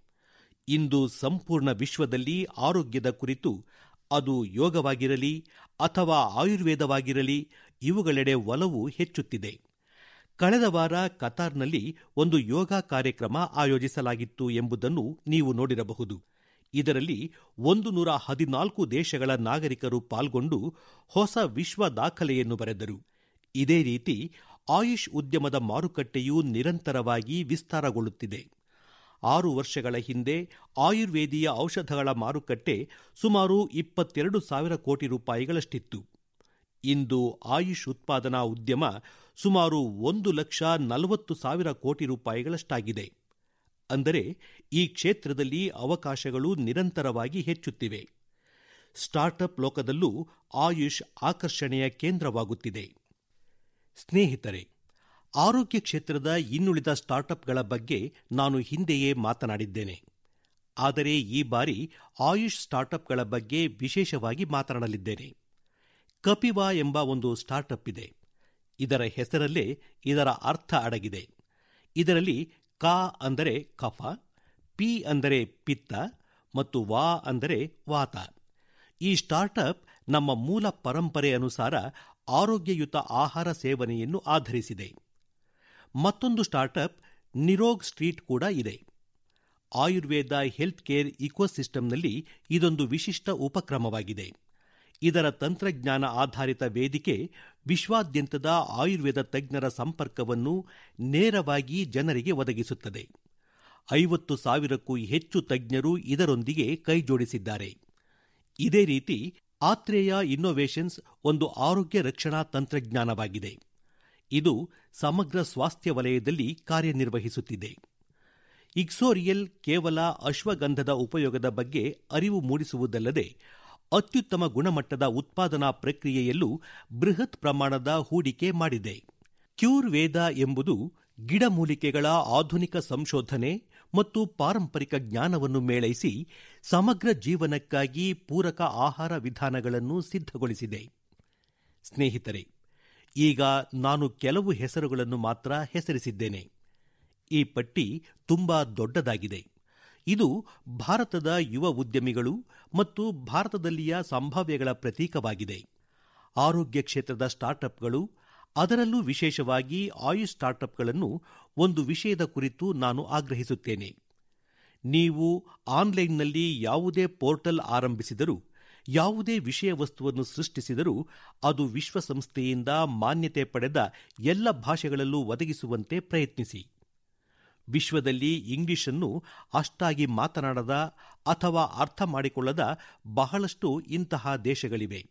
ಇಂದು ಸಂಪೂರ್ಣ ವಿಶ್ವದಲ್ಲಿ ಆರೋಗ್ಯದ ಕುರಿತು ಅದು ಯೋಗವಾಗಿರಲಿ ಅಥವಾ ಆಯುರ್ವೇದವಾಗಿರಲಿ ಇವುಗಳೆಡೆ ಒಲವು ಹೆಚ್ಚುತ್ತಿದೆ. ಕಳೆದ ವಾರ ಕತಾರ್ನಲ್ಲಿ ಒಂದು ಯೋಗ ಕಾರ್ಯಕ್ರಮ ಆಯೋಜಿಸಲಾಗಿತ್ತು ಎಂಬುದನ್ನು ನೀವು ನೋಡಿರಬಹುದು. ಇದರಲ್ಲಿ ಒಂದು ನೂರ ಹದಿನಾಲ್ಕು ದೇಶಗಳ ನಾಗರಿಕರು ಪಾಲ್ಗೊಂಡು ಹೊಸ ವಿಶ್ವ ದಾಖಲೆಯನ್ನು ಬರೆದರು. ಇದೇ ರೀತಿ ಆಯುಷ್ ಉದ್ಯಮದ ಮಾರುಕಟ್ಟೆಯೂ ನಿರಂತರವಾಗಿ ವಿಸ್ತಾರಗೊಳ್ಳುತ್ತಿದೆ. ಆರು ವರ್ಷಗಳ ಹಿಂದೆ ಆಯುರ್ವೇದೀಯ ಔಷಧಗಳ ಮಾರುಕಟ್ಟೆ ಸುಮಾರು ಇಪ್ಪತ್ತೆರಡು ಸಾವಿರ ಕೋಟಿ ರೂಪಾಯಿಗಳಷ್ಟಿತ್ತು. ಇಂದು ಆಯುಷ್ ಉತ್ಪಾದನಾ ಉದ್ಯಮ ಸುಮಾರು ಒಂದು ಲಕ್ಷ ನಲವತ್ತು ಸಾವಿರ ಕೋಟಿ ರೂಪಾಯಿಗಳಷ್ಟಾಗಿದೆ. ಅಂದರೆ ಈ ಕ್ಷೇತ್ರದಲ್ಲಿ ಅವಕಾಶಗಳು ನಿರಂತರವಾಗಿ ಹೆಚ್ಚುತ್ತಿವೆ. ಸ್ಟಾರ್ಟಪ್ ಲೋಕದಲ್ಲೂ ಆಯುಷ್ ಆಕರ್ಷಣೆಯ ಕೇಂದ್ರವಾಗುತ್ತಿದೆ. ಸ್ನೇಹಿತರೆ ಆರೋಗ್ಯ ಕ್ಷೇತ್ರದ ಇನ್ನುಳಿದ ಸ್ಟಾರ್ಟ್ಅಪ್ಗಳ ಬಗ್ಗೆ ನಾನು ಹಿಂದೆಯೇ ಮಾತನಾಡಿದ್ದೇನೆ. ಆದರೆ ಈ ಬಾರಿ ಆಯುಷ್ ಸ್ಟಾರ್ಟ್ಅಪ್ಗಳ ಬಗ್ಗೆ ವಿಶೇಷವಾಗಿ ಮಾತನಾಡಲಿದ್ದೇನೆ. ಕಪಿವಾ ಎಂಬ ಒಂದು ಸ್ಟಾರ್ಟ್ಅಪ್ ಇದೆ. ಇದರ ಹೆಸರಲ್ಲೇ ಇದರ ಅರ್ಥ ಅಡಗಿದೆ. ಇದರಲ್ಲಿ ಕ ಅಂದರೆ ಕಫ, ಪಿ ಅಂದರೆ ಪಿತ್ತ ಮತ್ತು ವಾ ಅಂದರೆ ವಾತ. ಈ ಸ್ಟಾರ್ಟ್ಅಪ್ ನಮ್ಮ ಮೂಲ ಪರಂಪರೆ ಅನುಸಾರ ಆರೋಗ್ಯಯುತ ಆಹಾರ ಸೇವನೆಯನ್ನು ಆಧರಿಸಿದೆ. ಮತ್ತೊಂದು ಸ್ಟಾರ್ಟಪ್ ನಿರೋಗ್ ಸ್ಟ್ರೀಟ್ ಕೂಡ ಇದೆ. ಆಯುರ್ವೇದ ಹೆಲ್ತ್ ಕೇರ್ ಇಕೋಸಿಸ್ಟಂನಲ್ಲಿ ಇದೊಂದು ವಿಶಿಷ್ಟ ಉಪಕ್ರಮವಾಗಿದೆ. ಇದರ ತಂತ್ರಜ್ಞಾನ ಆಧಾರಿತ ವೇದಿಕೆ ವಿಶ್ವಾದ್ಯಂತದ ಆಯುರ್ವೇದ ತಜ್ಞರ ಸಂಪರ್ಕವನ್ನು ನೇರವಾಗಿ ಜನರಿಗೆ ಒದಗಿಸುತ್ತದೆ. ಐವತ್ತು ಸಾವಿರಕ್ಕೂ ಹೆಚ್ಚು ತಜ್ಞರು ಇದರೊಂದಿಗೆ ಕೈಜೋಡಿಸಿದ್ದಾರೆ. ಇದೇ ರೀತಿ ಆತ್ರೇಯ ಇನ್ನೋವೇಷನ್ಸ್ ಒಂದು ಆರೋಗ್ಯ ರಕ್ಷಣಾ ತಂತ್ರಜ್ಞಾನವಾಗಿದೆ. ಇದು ಸಮಗ್ರ ಸ್ವಾಸ್ಥ್ಯ ವಲಯದಲ್ಲಿ ಕಾರ್ಯನಿರ್ವಹಿಸುತ್ತಿದೆ. ಇಕ್ಸೋರಿಯಲ್ ಕೇವಲ ಅಶ್ವಗಂಧದ ಉಪಯೋಗದ ಬಗ್ಗೆ ಅರಿವು ಮೂಡಿಸುವುದಲ್ಲದೆ, ಅತ್ಯುತ್ತಮ ಗುಣಮಟ್ಟದ ಉತ್ಪಾದನಾ ಪ್ರಕ್ರಿಯೆಯಲ್ಲೂ ಬೃಹತ್ ಪ್ರಮಾಣದ ಹೂಡಿಕೆ ಮಾಡಿದೆ. ಕ್ಯೂರ್ ವೇದ ಎಂಬುದು ಗಿಡಮೂಲಿಕೆಗಳ ಆಧುನಿಕ ಸಂಶೋಧನೆ ಮತ್ತು ಪಾರಂಪರಿಕ ಜ್ಞಾನವನ್ನು ಮೇಳೈಸಿ ಸಮಗ್ರ ಜೀವನಕ್ಕಾಗಿ ಪೂರಕ ಆಹಾರ ವಿಧಾನಗಳನ್ನು ಸಿದ್ಧಗೊಳಿಸಿದೆ. ಸ್ನೇಹಿತರೆ ಈಗ ನಾನು ಕೆಲವು ಹೆಸರುಗಳನ್ನು ಮಾತ್ರ ಹೆಸರಿಸಿದ್ದೇನೆ. ಈ ಪಟ್ಟಿ ತುಂಬಾ ದೊಡ್ಡದಾಗಿದೆ. ಇದು ಭಾರತದ ಯುವ ಉದ್ಯಮಿಗಳು ಮತ್ತು ಭಾರತದಲ್ಲಿಯ ಸಂಭಾವ್ಯಗಳ ಪ್ರತೀಕವಾಗಿದೆ. ಆರೋಗ್ಯ ಕ್ಷೇತ್ರದ ಸ್ಟಾರ್ಟ್ಅಪ್ಗಳು, ಅದರಲ್ಲೂ ವಿಶೇಷವಾಗಿ ಆಯುಷ್ ಸ್ಟಾರ್ಟ್ಅಪ್ಗಳನ್ನು ಒಂದು ವಿಷಯದ ಕುರಿತು ನಾನು ಆಗ್ರಹಿಸುತ್ತೇನೆ. ನೀವು ಆನ್ಲೈನ್ನಲ್ಲಿ ಯಾವುದೇ ಪೋರ್ಟಲ್ ಆರಂಭಿಸಿದರೂ ಯಾವುದೇ ವಿಷಯ ವಸ್ತುವನ್ನು ಸೃಷ್ಟಿಸಿದರೂ ಅದು ವಿಶ್ವಸಂಸ್ಥೆಯಿಂದ ಮಾನ್ಯತೆ ಪಡೆದ ಎಲ್ಲ ಭಾಷೆಗಳಲ್ಲೂ ಒದಗಿಸುವಂತೆ ಪ್ರಯತ್ನಿಸಿ. ವಿಶ್ವದಲ್ಲಿ ಇಂಗ್ಲಿಷನ್ನು ಅಷ್ಟಾಗಿ ಮಾತನಾಡದ ಅಥವಾ ಅರ್ಥ ಮಾಡಿಕೊಳ್ಳದ ಬಹಳಷ್ಟು ಇಂತಹ ದೇಶಗಳಿವೆ.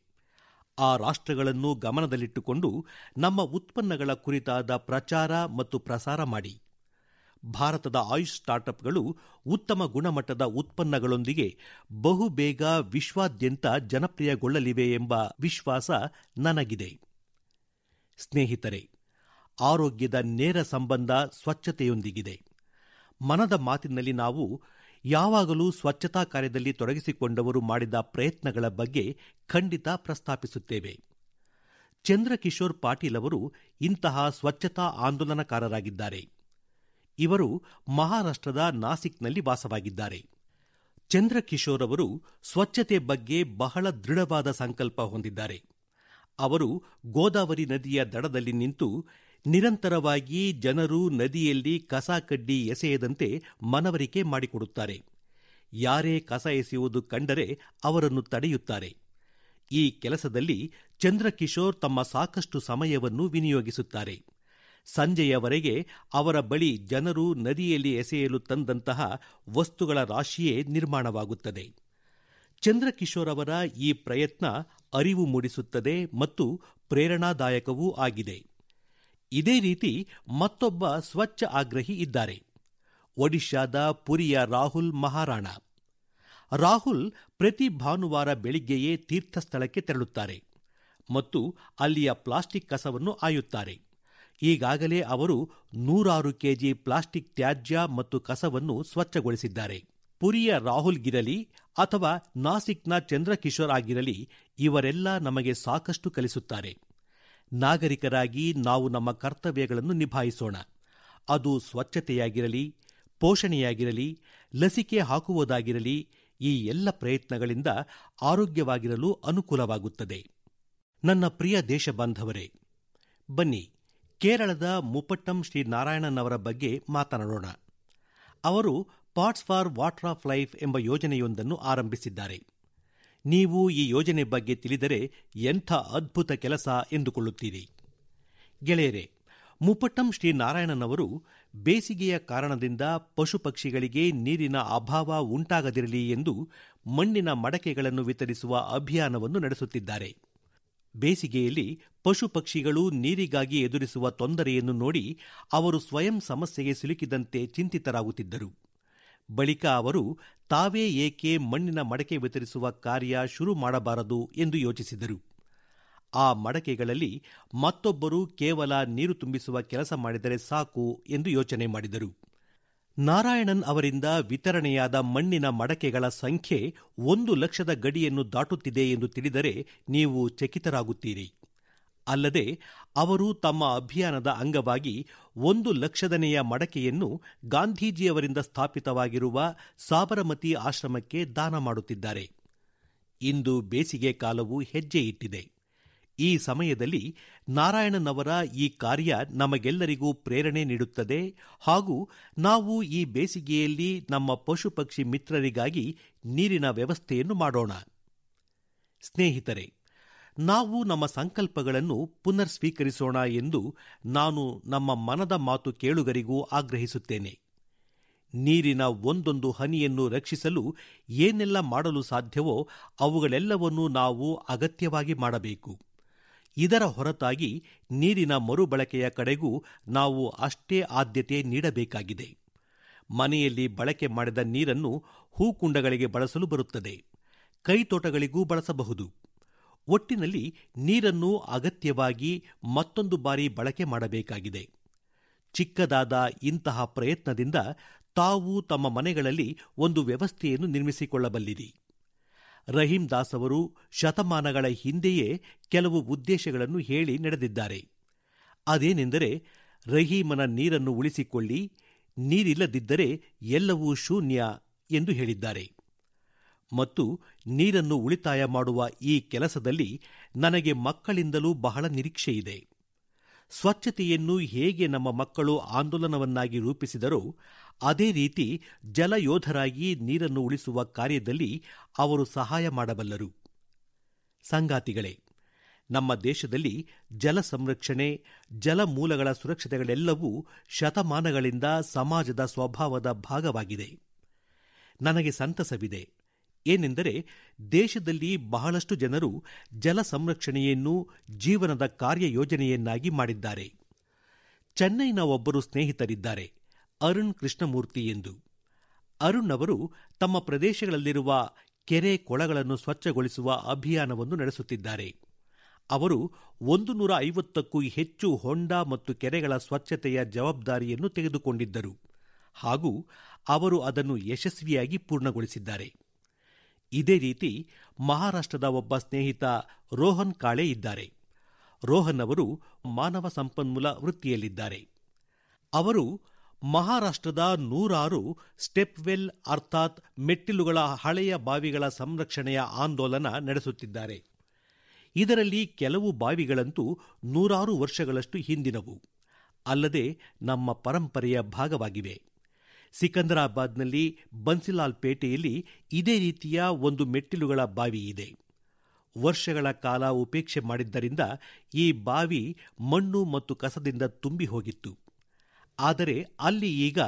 ಆ ರಾಷ್ಟ್ರಗಳನ್ನು ಗಮನದಲ್ಲಿಟ್ಟುಕೊಂಡು ನಮ್ಮ ಉತ್ಪನ್ನಗಳ ಕುರಿತಾದ ಪ್ರಚಾರ ಮತ್ತು ಪ್ರಸಾರ ಮಾಡಿ. ಭಾರತದ ಆಯುಷ್ ಸ್ಟಾರ್ಟ್ಅಪ್ಗಳು ಉತ್ತಮ ಗುಣಮಟ್ಟದ ಉತ್ಪನ್ನಗಳೊಂದಿಗೆ ಬಹುಬೇಗ ವಿಶ್ವಾದ್ಯಂತ ಜನಪ್ರಿಯಗೊಳ್ಳಲಿವೆ ಎಂಬ ವಿಶ್ವಾಸ ನನಗಿದೆ. ಸ್ನೇಹಿತರೆ, ಆರೋಗ್ಯದ ನೇರ ಸಂಬಂಧ ಸ್ವಚ್ಛತೆಯೊಂದಿಗಿದೆ. ಮನದ ಮಾತಿನಲ್ಲಿ ನಾವು ಯಾವಾಗಲೂ ಸ್ವಚ್ಛತಾ ಕಾರ್ಯದಲ್ಲಿ ತೊಡಗಿಸಿಕೊಂಡವರು ಮಾಡಿದ ಪ್ರಯತ್ನಗಳ ಬಗ್ಗೆ ಖಂಡಿತ ಪ್ರಸ್ತಾಪಿಸುತ್ತೇವೆ. ಚಂದ್ರಕಿಶೋರ್ ಪಾಟೀಲ್ ಅವರು ಇಂತಹ ಸ್ವಚ್ಛತಾ ಆಂದೋಲನಕಾರರಾಗಿದ್ದಾರೆ. ಇವರು ಮಹಾರಾಷ್ಟ್ರದ ನಾಸಿಕ್ನಲ್ಲಿ ವಾಸವಾಗಿದ್ದಾರೆ. ಚಂದ್ರಕಿಶೋರ್ ಅವರು ಸ್ವಚ್ಛತೆ ಬಗ್ಗೆ ಬಹಳ ದೃಢವಾದ ಸಂಕಲ್ಪ ಹೊಂದಿದ್ದಾರೆ. ಅವರು ಗೋದಾವರಿ ನದಿಯ ದಡದಲ್ಲಿ ನಿಂತು ನಿರಂತರವಾಗಿ ಜನರು ನದಿಯಲ್ಲಿ ಕಸ ಕಡ್ಡಿ ಎಸೆಯದಂತೆ ಮನವರಿಕೆ ಮಾಡಿಕೊಡುತ್ತಾರೆ. ಯಾರೇ ಕಸ ಎಸೆಯುವುದು ಕಂಡರೆ ಅವರನ್ನು ತಡೆಯುತ್ತಾರೆ. ಈ ಕೆಲಸದಲ್ಲಿ ಚಂದ್ರಕಿಶೋರ್ ತಮ್ಮ ಸಾಕಷ್ಟು ಸಮಯವನ್ನು ವಿನಿಯೋಗಿಸುತ್ತಾರೆ. ಸಂಜೆಯವರೆಗೆ ಅವರ ಬಳಿ ಜನರು ನದಿಯಲ್ಲಿ ಎಸೆಯಲು ತಂದಂತಹ ವಸ್ತುಗಳ ರಾಶಿಯೇ ನಿರ್ಮಾಣವಾಗುತ್ತದೆ. ಚಂದ್ರಕಿಶೋರ್ ಅವರ ಈ ಪ್ರಯತ್ನ ಅರಿವು ಮೂಡಿಸುತ್ತದೆ ಮತ್ತು ಪ್ರೇರಣಾದಾಯಕವೂ ಆಗಿದೆ. ಇದೇ ರೀತಿ ಮತ್ತೊಬ್ಬ ಸ್ವಚ್ಛ ಆಗ್ರಹಿ ಇದ್ದಾರೆ. ಒಡಿಶಾದ ಪುರಿಯ ರಾಹುಲ್ ಮಹಾರಾಣ. ರಾಹುಲ್ ಪ್ರತಿ ಭಾನುವಾರ ಬೆಳಿಗ್ಗೆಯೇ ತೀರ್ಥಸ್ಥಳಕ್ಕೆ ತೆರಳುತ್ತಾರೆ ಮತ್ತು ಅಲ್ಲಿಯ ಪ್ಲಾಸ್ಟಿಕ್ ಕಸವನ್ನು ಆಯುತ್ತಾರೆ. ಈಗಾಗಲೇ ಅವರು ನೂರಾರು ಕೆಜಿ ಪ್ಲಾಸ್ಟಿಕ್ ತ್ಯಾಜ್ಯ ಮತ್ತು ಕಸವನ್ನು ಸ್ವಚ್ಛಗೊಳಿಸಿದ್ದಾರೆ. ಪುರಿಯ ರಾಹುಲ್ ಗಿರಲಿ ಅಥವಾ ನಾಸಿಕ್ನ ಚಂದ್ರಕಿಶೋರ್ ಆಗಿರಲಿ ಇವರೆಲ್ಲ ನಮಗೆ ಸಾಕಷ್ಟು ಕಲಿಸುತ್ತಾರೆ. ನಾಗರಿಕರಾಗಿ ನಾವು ನಮ್ಮ ಕರ್ತವ್ಯಗಳನ್ನು ನಿಭಾಯಿಸೋಣ. ಅದು ಸ್ವಚ್ಛತೆಯಾಗಿರಲಿ, ಪೋಷಣೆಯಾಗಿರಲಿ, ಲಸಿಕೆ ಹಾಕುವುದಾಗಿರಲಿ ಈ ಎಲ್ಲ ಪ್ರಯತ್ನಗಳಿಂದ ಆರೋಗ್ಯವಾಗಿರಲು ಅನುಕೂಲವಾಗುತ್ತದೆ. ನನ್ನ ಪ್ರಿಯ ದೇಶಬಾಂಧವರೇ, ಬನ್ನಿ. ಕೇರಳದ ಮುಪಟ್ಟಂ ಶ್ರೀ ನಾರಾಯಣನ್ ಅವರ ಬಗ್ಗೆ ಮಾತನಾಡೋಣ. ಅವರು pots for water of life ಎಂಬ ಯೋಜನೆಯೊಂದನ್ನು ಆರಂಭಿಸಿದ್ದಾರೆ. ನೀವು ಈ ಯೋಜನೆ ಬಗ್ಗೆ ತಿಳಿದರೆ ಎಂಥ ಅದ್ಭುತ ಕೆಲಸ ಎಂದುಕೊಳ್ಳುತ್ತೀರಿ. ಗೆಳೆಯರೆ, ಮುಪಟ್ಟಂ ಶ್ರೀ ನಾರಾಯಣನ್ ಅವರು ಬೇಸಿಗೆಯ ಕಾರಣದಿಂದ ಪಶು ಪಕ್ಷಿಗಳಿಗೆ ನೀರಿನ ಅಭಾವ ಉಂಟಾಗದಿರಲಿ ಎಂದು ಮಣ್ಣಿನ ಮಡಕೆಗಳನ್ನು ವಿತರಿಸುವ ಅಭಿಯಾನವನ್ನು ನಡೆಸುತ್ತಿದ್ದಾರೆ. ಬೇಸಿಗೆಯಲ್ಲಿ ಪಶು ಪಕ್ಷಿಗಳು ನೀರಿಗಾಗಿ ಎದುರಿಸುವ ತೊಂದರೆಯನ್ನು ನೋಡಿ ಅವರು ಸ್ವಯಂ ಸಮಸ್ಯೆಗೆ ಸಿಲುಕಿದಂತೆ ಚಿಂತಿತರಾಗುತ್ತಿದ್ದರು. ಬಳಿಕ ಅವರು ತಾವೇ ಏಕೆ ಮಣ್ಣಿನ ಮಡಕೆ ವಿತರಿಸುವ ಕಾರ್ಯ ಶುರು ಮಾಡಬಾರದು ಎಂದು ಯೋಚಿಸಿದರು. ಆ ಮಡಕೆಗಳಲ್ಲಿ ಮತ್ತೊಬ್ಬರು ಕೇವಲ ನೀರು ತುಂಬಿಸುವ ಕೆಲಸ ಮಾಡಿದರೆ ಸಾಕು ಎಂದು ಯೋಚನೆ ಮಾಡಿದರು. ನಾರಾಯಣನ್ ಅವರಿಂದ ವಿತರಣೆಯಾದ ಮಣ್ಣಿನ ಮಡಕೆಗಳ ಸಂಖ್ಯೆ ಒಂದು ಲಕ್ಷದ ಗಡಿಯನ್ನು ದಾಟುತ್ತಿದೆ ಎಂದು ತಿಳಿದರೆ ನೀವು ಚಕಿತರಾಗುತ್ತೀರಿ. ಅಲ್ಲದೆ, ಅವರು ತಮ್ಮ ಅಭಿಯಾನದ ಅಂಗವಾಗಿ ಒಂದು ಲಕ್ಷದನೆಯ ಮಡಕೆಯನ್ನು ಗಾಂಧೀಜಿಯವರಿಂದ ಸ್ಥಾಪಿತವಾಗಿರುವ ಸಾಬರಮತಿ ಆಶ್ರಮಕ್ಕೆ ದಾನ ಮಾಡುತ್ತಿದ್ದಾರೆ. ಇಂದು ಬೇಸಿಗೆ ಕಾಲವು ಹೆಜ್ಜೆ ಇಟ್ಟಿದೆ ಈ ಸಮಯದಲ್ಲಿ ನಾರಾಯಣನವರ ಈ ಕಾರ್ಯ ನಮಗೆಲ್ಲರಿಗೂ ಪ್ರೇರಣೆ ನೀಡುತ್ತದೆ. ಹಾಗೂ ನಾವು ಈ ಬೇಸಿಗೆಯಲ್ಲಿ ನಮ್ಮ ಪಶು ಪಕ್ಷಿ ಮಿತ್ರರಿಗಾಗಿ ನೀರಿನ ವ್ಯವಸ್ಥೆಯನ್ನು ಮಾಡೋಣ. ಸ್ನೇಹಿತರೆ, ನಾವು ನಮ್ಮ ಸಂಕಲ್ಪಗಳನ್ನು ಪುನರ್ ಸ್ವೀಕರಿಸೋಣ ಎಂದು ನಾನು ನಮ್ಮ ಮನದ ಮಾತು ಕೇಳುಗರಿಗೂ ಆಗ್ರಹಿಸುತ್ತೇನೆ. ನೀರಿನ ಒಂದೊಂದು ಹನಿಯನ್ನು ರಕ್ಷಿಸಲು ಏನೆಲ್ಲ ಮಾಡಲು ಸಾಧ್ಯವೋ ಅವುಗಳೆಲ್ಲವನ್ನೂ ನಾವು ಅಗತ್ಯವಾಗಿ ಮಾಡಬೇಕು. ಇದರ ಹೊರತಾಗಿ ನೀರಿನ ಮರುಬಳಕೆಯ ಕಡೆಗೂ ನಾವು ಅಷ್ಟೇ ಆದ್ಯತೆ ನೀಡಬೇಕಾಗಿದೆ. ಮನೆಯಲ್ಲಿ ಬಳಕೆ ಮಾಡಿದ ನೀರನ್ನು ಹೂಕುಂಡಗಳಿಗೆ ಬಳಸಲು ಬರುತ್ತದೆ. ಕೈತೋಟಗಳಿಗೂ ಬಳಸಬಹುದು. ಒಟ್ಟಿನಲ್ಲಿ ನೀರನ್ನು ಅಗತ್ಯವಾಗಿ ಮತ್ತೊಂದು ಬಾರಿ ಬಳಕೆ ಮಾಡಬೇಕಾಗಿದೆ. ಚಿಕ್ಕದಾದ ಇಂತಹ ಪ್ರಯತ್ನದಿಂದ ತಾವು ತಮ್ಮ ಮನೆಗಳಲ್ಲಿ ಒಂದು ವ್ಯವಸ್ಥೆಯನ್ನು ನಿರ್ಮಿಸಿಕೊಳ್ಳಬಲ್ಲಿರಿ. ರಹೀಂ ದಾಸ್ ಅವರು ಶತಮಾನಗಳ ಹಿಂದೆಯೇ ಕೆಲವು ಉದ್ದೇಶಗಳನ್ನು ಹೇಳಿ ನಡೆದಿದ್ದಾರೆ. ಅದೇನೆಂದರೆ, ರಹೀಮನ ನೀರನ್ನು ಉಳಿಸಿಕೊಳ್ಳಿ, ನೀರಿಲ್ಲದಿದ್ದರೆ ಎಲ್ಲವೂ ಶೂನ್ಯ ಎಂದು ಹೇಳಿದ್ದಾರೆ. ಮತ್ತು ನೀರನ್ನು ಉಳಿತಾಯ ಮಾಡುವ ಈ ಕೆಲಸದಲ್ಲಿ ನನಗೆ ಮಕ್ಕಳಿಂದಲೂ ಬಹಳ ನಿರೀಕ್ಷೆಯಿದೆ ಸ್ವಚ್ಛತೆಯನ್ನು ಹೇಗೆ ನಮ್ಮ ಮಕ್ಕಳು ಆಂದೋಲನವನ್ನಾಗಿ ರೂಪಿಸಿದರೋ ಅದೇ ರೀತಿ ಜಲಯೋಧರಾಗಿ ನೀರನ್ನು ಉಳಿಸುವ ಕಾರ್ಯದಲ್ಲಿ ಅವರು ಸಹಾಯ ಮಾಡಬಲ್ಲರು. ಸಂಗಾತಿಗಳೇ, ನಮ್ಮ ದೇಶದಲ್ಲಿ ಜಲ ಸಂರಕ್ಷಣೆ ಜಲಮೂಲಗಳ ಸುರಕ್ಷತೆಗಳೆಲ್ಲವೂ ಶತಮಾನಗಳಿಂದ ಸಮಾಜದ ಸ್ವಭಾವದ ಭಾಗವಾಗಿದೆ. ನನಗೆ ಸಂತಸವಿದೆ. ಏನೆಂದರೆ ದೇಶದಲ್ಲಿ ಬಹಳಷ್ಟು ಜನರು ಜಲ ಸಂರಕ್ಷಣೆಯನ್ನು ಜೀವನದ ಕಾರ್ಯಯೋಜನೆಯನ್ನಾಗಿ ಮಾಡಿದ್ದಾರೆ. ಚೆನ್ನೈನ ಒಬ್ಬರು ಸ್ನೇಹಿತರಿದ್ದಾರೆ. ಅರುಣ್ ಕೃಷ್ಣಮೂರ್ತಿ ಎಂದು. ಅರುಣ್ ಅವರು ತಮ್ಮ ಪ್ರದೇಶಗಳಲ್ಲಿರುವ ಕೆರೆ ಕೊಳಗಳನ್ನು ಸ್ವಚ್ಛಗೊಳಿಸುವ ಅಭಿಯಾನವನ್ನು ನಡೆಸುತ್ತಿದ್ದಾರೆ. ಅವರು ಒಂದು ನೂರ ಐವತ್ತಕ್ಕೂ ಹೆಚ್ಚು ಹೊಂಡ ಮತ್ತು ಕೆರೆಗಳ ಸ್ವಚ್ಛತೆಯ ಜವಾಬ್ದಾರಿಯನ್ನು ತೆಗೆದುಕೊಂಡಿದ್ದರು ಹಾಗೂ ಅವರು ಅದನ್ನು ಯಶಸ್ವಿಯಾಗಿ ಪೂರ್ಣಗೊಳಿಸಿದ್ದಾರೆ. ಇದೇ ರೀತಿ ಮಹಾರಾಷ್ಟ್ರದ ಒಬ್ಬ ಸ್ನೇಹಿತ ರೋಹನ್ ಕಾಳೆ ಇದ್ದಾರೆ. ರೋಹನ್ ಅವರು ಮಾನವ ಸಂಪನ್ಮೂಲ ವೃತ್ತಿಯಲ್ಲಿದ್ದಾರೆ. ಅವರು ಮಹಾರಾಷ್ಟ್ರದ ನೂರಾರು ಸ್ಟೆಪ್ವೆಲ್ ಅರ್ಥಾತ್ ಮೆಟ್ಟಿಲುಗಳ ಹಳೆಯ ಬಾವಿಗಳ ಸಂರಕ್ಷಣೆಯ ಆಂದೋಲನ ನಡೆಸುತ್ತಿದ್ದಾರೆ. ಇದರಲ್ಲಿ ಕೆಲವು ಬಾವಿಗಳಂತೂ ನೂರಾರು ವರ್ಷಗಳಷ್ಟು ಹಿಂದಿನವು. ಅಲ್ಲದೆ ನಮ್ಮ ಪರಂಪರೆಯ ಭಾಗವಾಗಿವೆ. ಸಿಕಂದರಾಬಾದ್ನಲ್ಲಿ ಬನ್ಸಿಲಾಲ್ ಪೇಟೆಯಲ್ಲಿ ಇದೇ ರೀತಿಯ ಒಂದು ಮೆಟ್ಟಿಲುಗಳ ಬಾವಿ ಇದೆ. ವರ್ಷಗಳ ಕಾಲ ಉಪೇಕ್ಷೆ ಮಾಡಿದ್ದರಿಂದ ಈ ಬಾವಿ ಮಣ್ಣು ಮತ್ತು ಕಸದಿಂದ ತುಂಬಿ ಹೋಗಿತ್ತು. ಆದರೆ ಅಲ್ಲಿ ಈಗ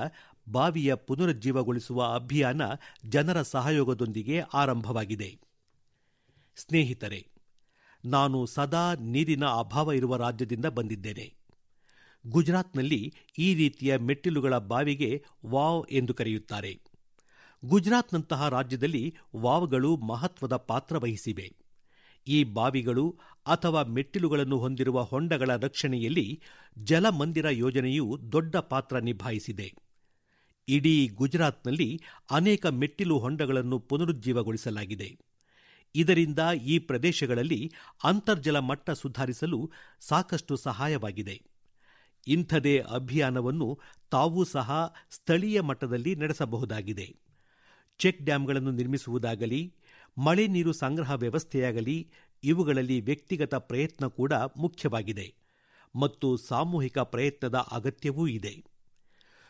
ಬಾವಿಯ ಪುನರುಜ್ಜೀವಗೊಳಿಸುವ ಅಭಿಯಾನ ಜನರ ಸಹಯೋಗದೊಂದಿಗೆ ಆರಂಭವಾಗಿದೆ. ಸ್ನೇಹಿತರೆ, ನಾನು ಸದಾ ನೀರಿನ ಅಭಾವ ಇರುವ ರಾಜ್ಯದಿಂದ ಬಂದಿದ್ದೇನೆ. ಗುಜರಾತ್ನಲ್ಲಿ ಈ ರೀತಿಯ ಮೆಟ್ಟಿಲುಗಳ ಬಾವಿಗೆ ವಾವ್ ಎಂದು ಕರೆಯುತ್ತಾರೆ. ಗುಜರಾತ್ನಂತಹ ರಾಜ್ಯದಲ್ಲಿ ವಾವ್ಗಳು ಮಹತ್ವದ ಪಾತ್ರ ವಹಿಸಿವೆ. ಈ ಬಾವಿಗಳು ಅಥವಾ ಮೆಟ್ಟಿಲುಗಳನ್ನು ಹೊಂದಿರುವ ಹೊಂಡಗಳ ರಕ್ಷಣೆಯಲ್ಲಿ ಜಲಮಂದಿರ ಯೋಜನೆಯು ದೊಡ್ಡ ಪಾತ್ರ ನಿಭಾಯಿಸಿದೆ. ಇಡೀ ಗುಜರಾತ್ನಲ್ಲಿ ಅನೇಕ ಮೆಟ್ಟಿಲು ಹೊಂಡಗಳನ್ನು ಪುನರುಜ್ಜೀವಗೊಳಿಸಲಾಗಿದೆ. ಇದರಿಂದ ಈ ಪ್ರದೇಶಗಳಲ್ಲಿ ಅಂತರ್ಜಲ ಮಟ್ಟ ಸುಧಾರಿಸಲು ಸಾಕಷ್ಟು ಸಹಾಯವಾಗಿದೆ. ಇಂಥದೇ ಅಭಿಯಾನವನ್ನು ತಾವೂ ಸಹ ಸ್ಥಳೀಯ ಮಟ್ಟದಲ್ಲಿ ನಡೆಸಬಹುದಾಗಿದೆ. ಚೆಕ್ ಡ್ಯಾಂಗಳನ್ನು ನಿರ್ಮಿಸುವುದಾಗಲಿ ಮಳೆ ನೀರು ಸಂಗ್ರಹ ವ್ಯವಸ್ಥೆಯಾಗಲಿ, ಇವುಗಳಲ್ಲಿ ವ್ಯಕ್ತಿಗತ ಪ್ರಯತ್ನ ಕೂಡ ಮುಖ್ಯವಾಗಿದೆ. ಮತ್ತು ಸಾಮೂಹಿಕ ಪ್ರಯತ್ನದ ಅಗತ್ಯವೂ ಇದೆ.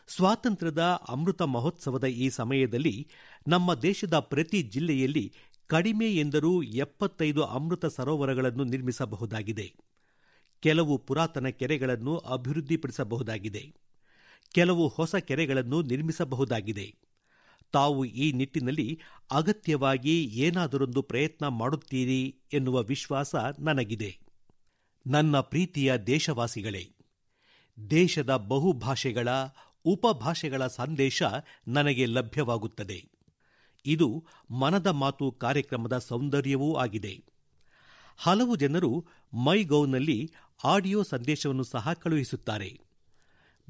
ಸ್ವಾತಂತ್ರ್ಯದ ಅಮೃತ ಮಹೋತ್ಸವದ ಈ ಸಮಯದಲ್ಲಿ ನಮ್ಮ ದೇಶದ ಪ್ರತಿ ಜಿಲ್ಲೆಯಲ್ಲಿ ಕಡಿಮೆ ಎಂದರೂ ಎಪ್ಪತ್ತೈದು ಅಮೃತ ಸರೋವರಗಳನ್ನು ನಿರ್ಮಿಸಬಹುದಾಗಿದೆ. ಕೆಲವು ಪುರಾತನ ಕೆರೆಗಳನ್ನು ಅಭಿವೃದ್ಧಿಪಡಿಸಬಹುದಾಗಿದೆ. ಕೆಲವು ಹೊಸ ಕೆರೆಗಳನ್ನು ನಿರ್ಮಿಸಬಹುದಾಗಿದೆ. ತಾವು ಈ ನಿಟ್ಟಿನಲ್ಲಿ ಅಗತ್ಯವಾಗಿ ಏನಾದರೊಂದು ಪ್ರಯತ್ನ ಮಾಡುತ್ತೀರಿ ಎನ್ನುವ ವಿಶ್ವಾಸ ನನಗಿದೆ. ನನ್ನ ಪ್ರೀತಿಯ ದೇಶವಾಸಿಗಳೇ, ದೇಶದ ಬಹುಭಾಷೆಗಳ, ಉಪಭಾಷೆಗಳ ಸಂದೇಶ ನನಗೆ ಲಭ್ಯವಾಗುತ್ತದೆ. ಇದು ಮನದ ಮಾತು ಕಾರ್ಯಕ್ರಮದ ಸೌಂದರ್ಯವೂ ಆಗಿದೆ. ಹಲವು ಜನರು ಮೈ ಗೌನಲ್ಲಿ ಆಡಿಯೋ ಸಂದೇಶವನ್ನು ಸಹ ಕಳುಹಿಸುತ್ತಾರೆ.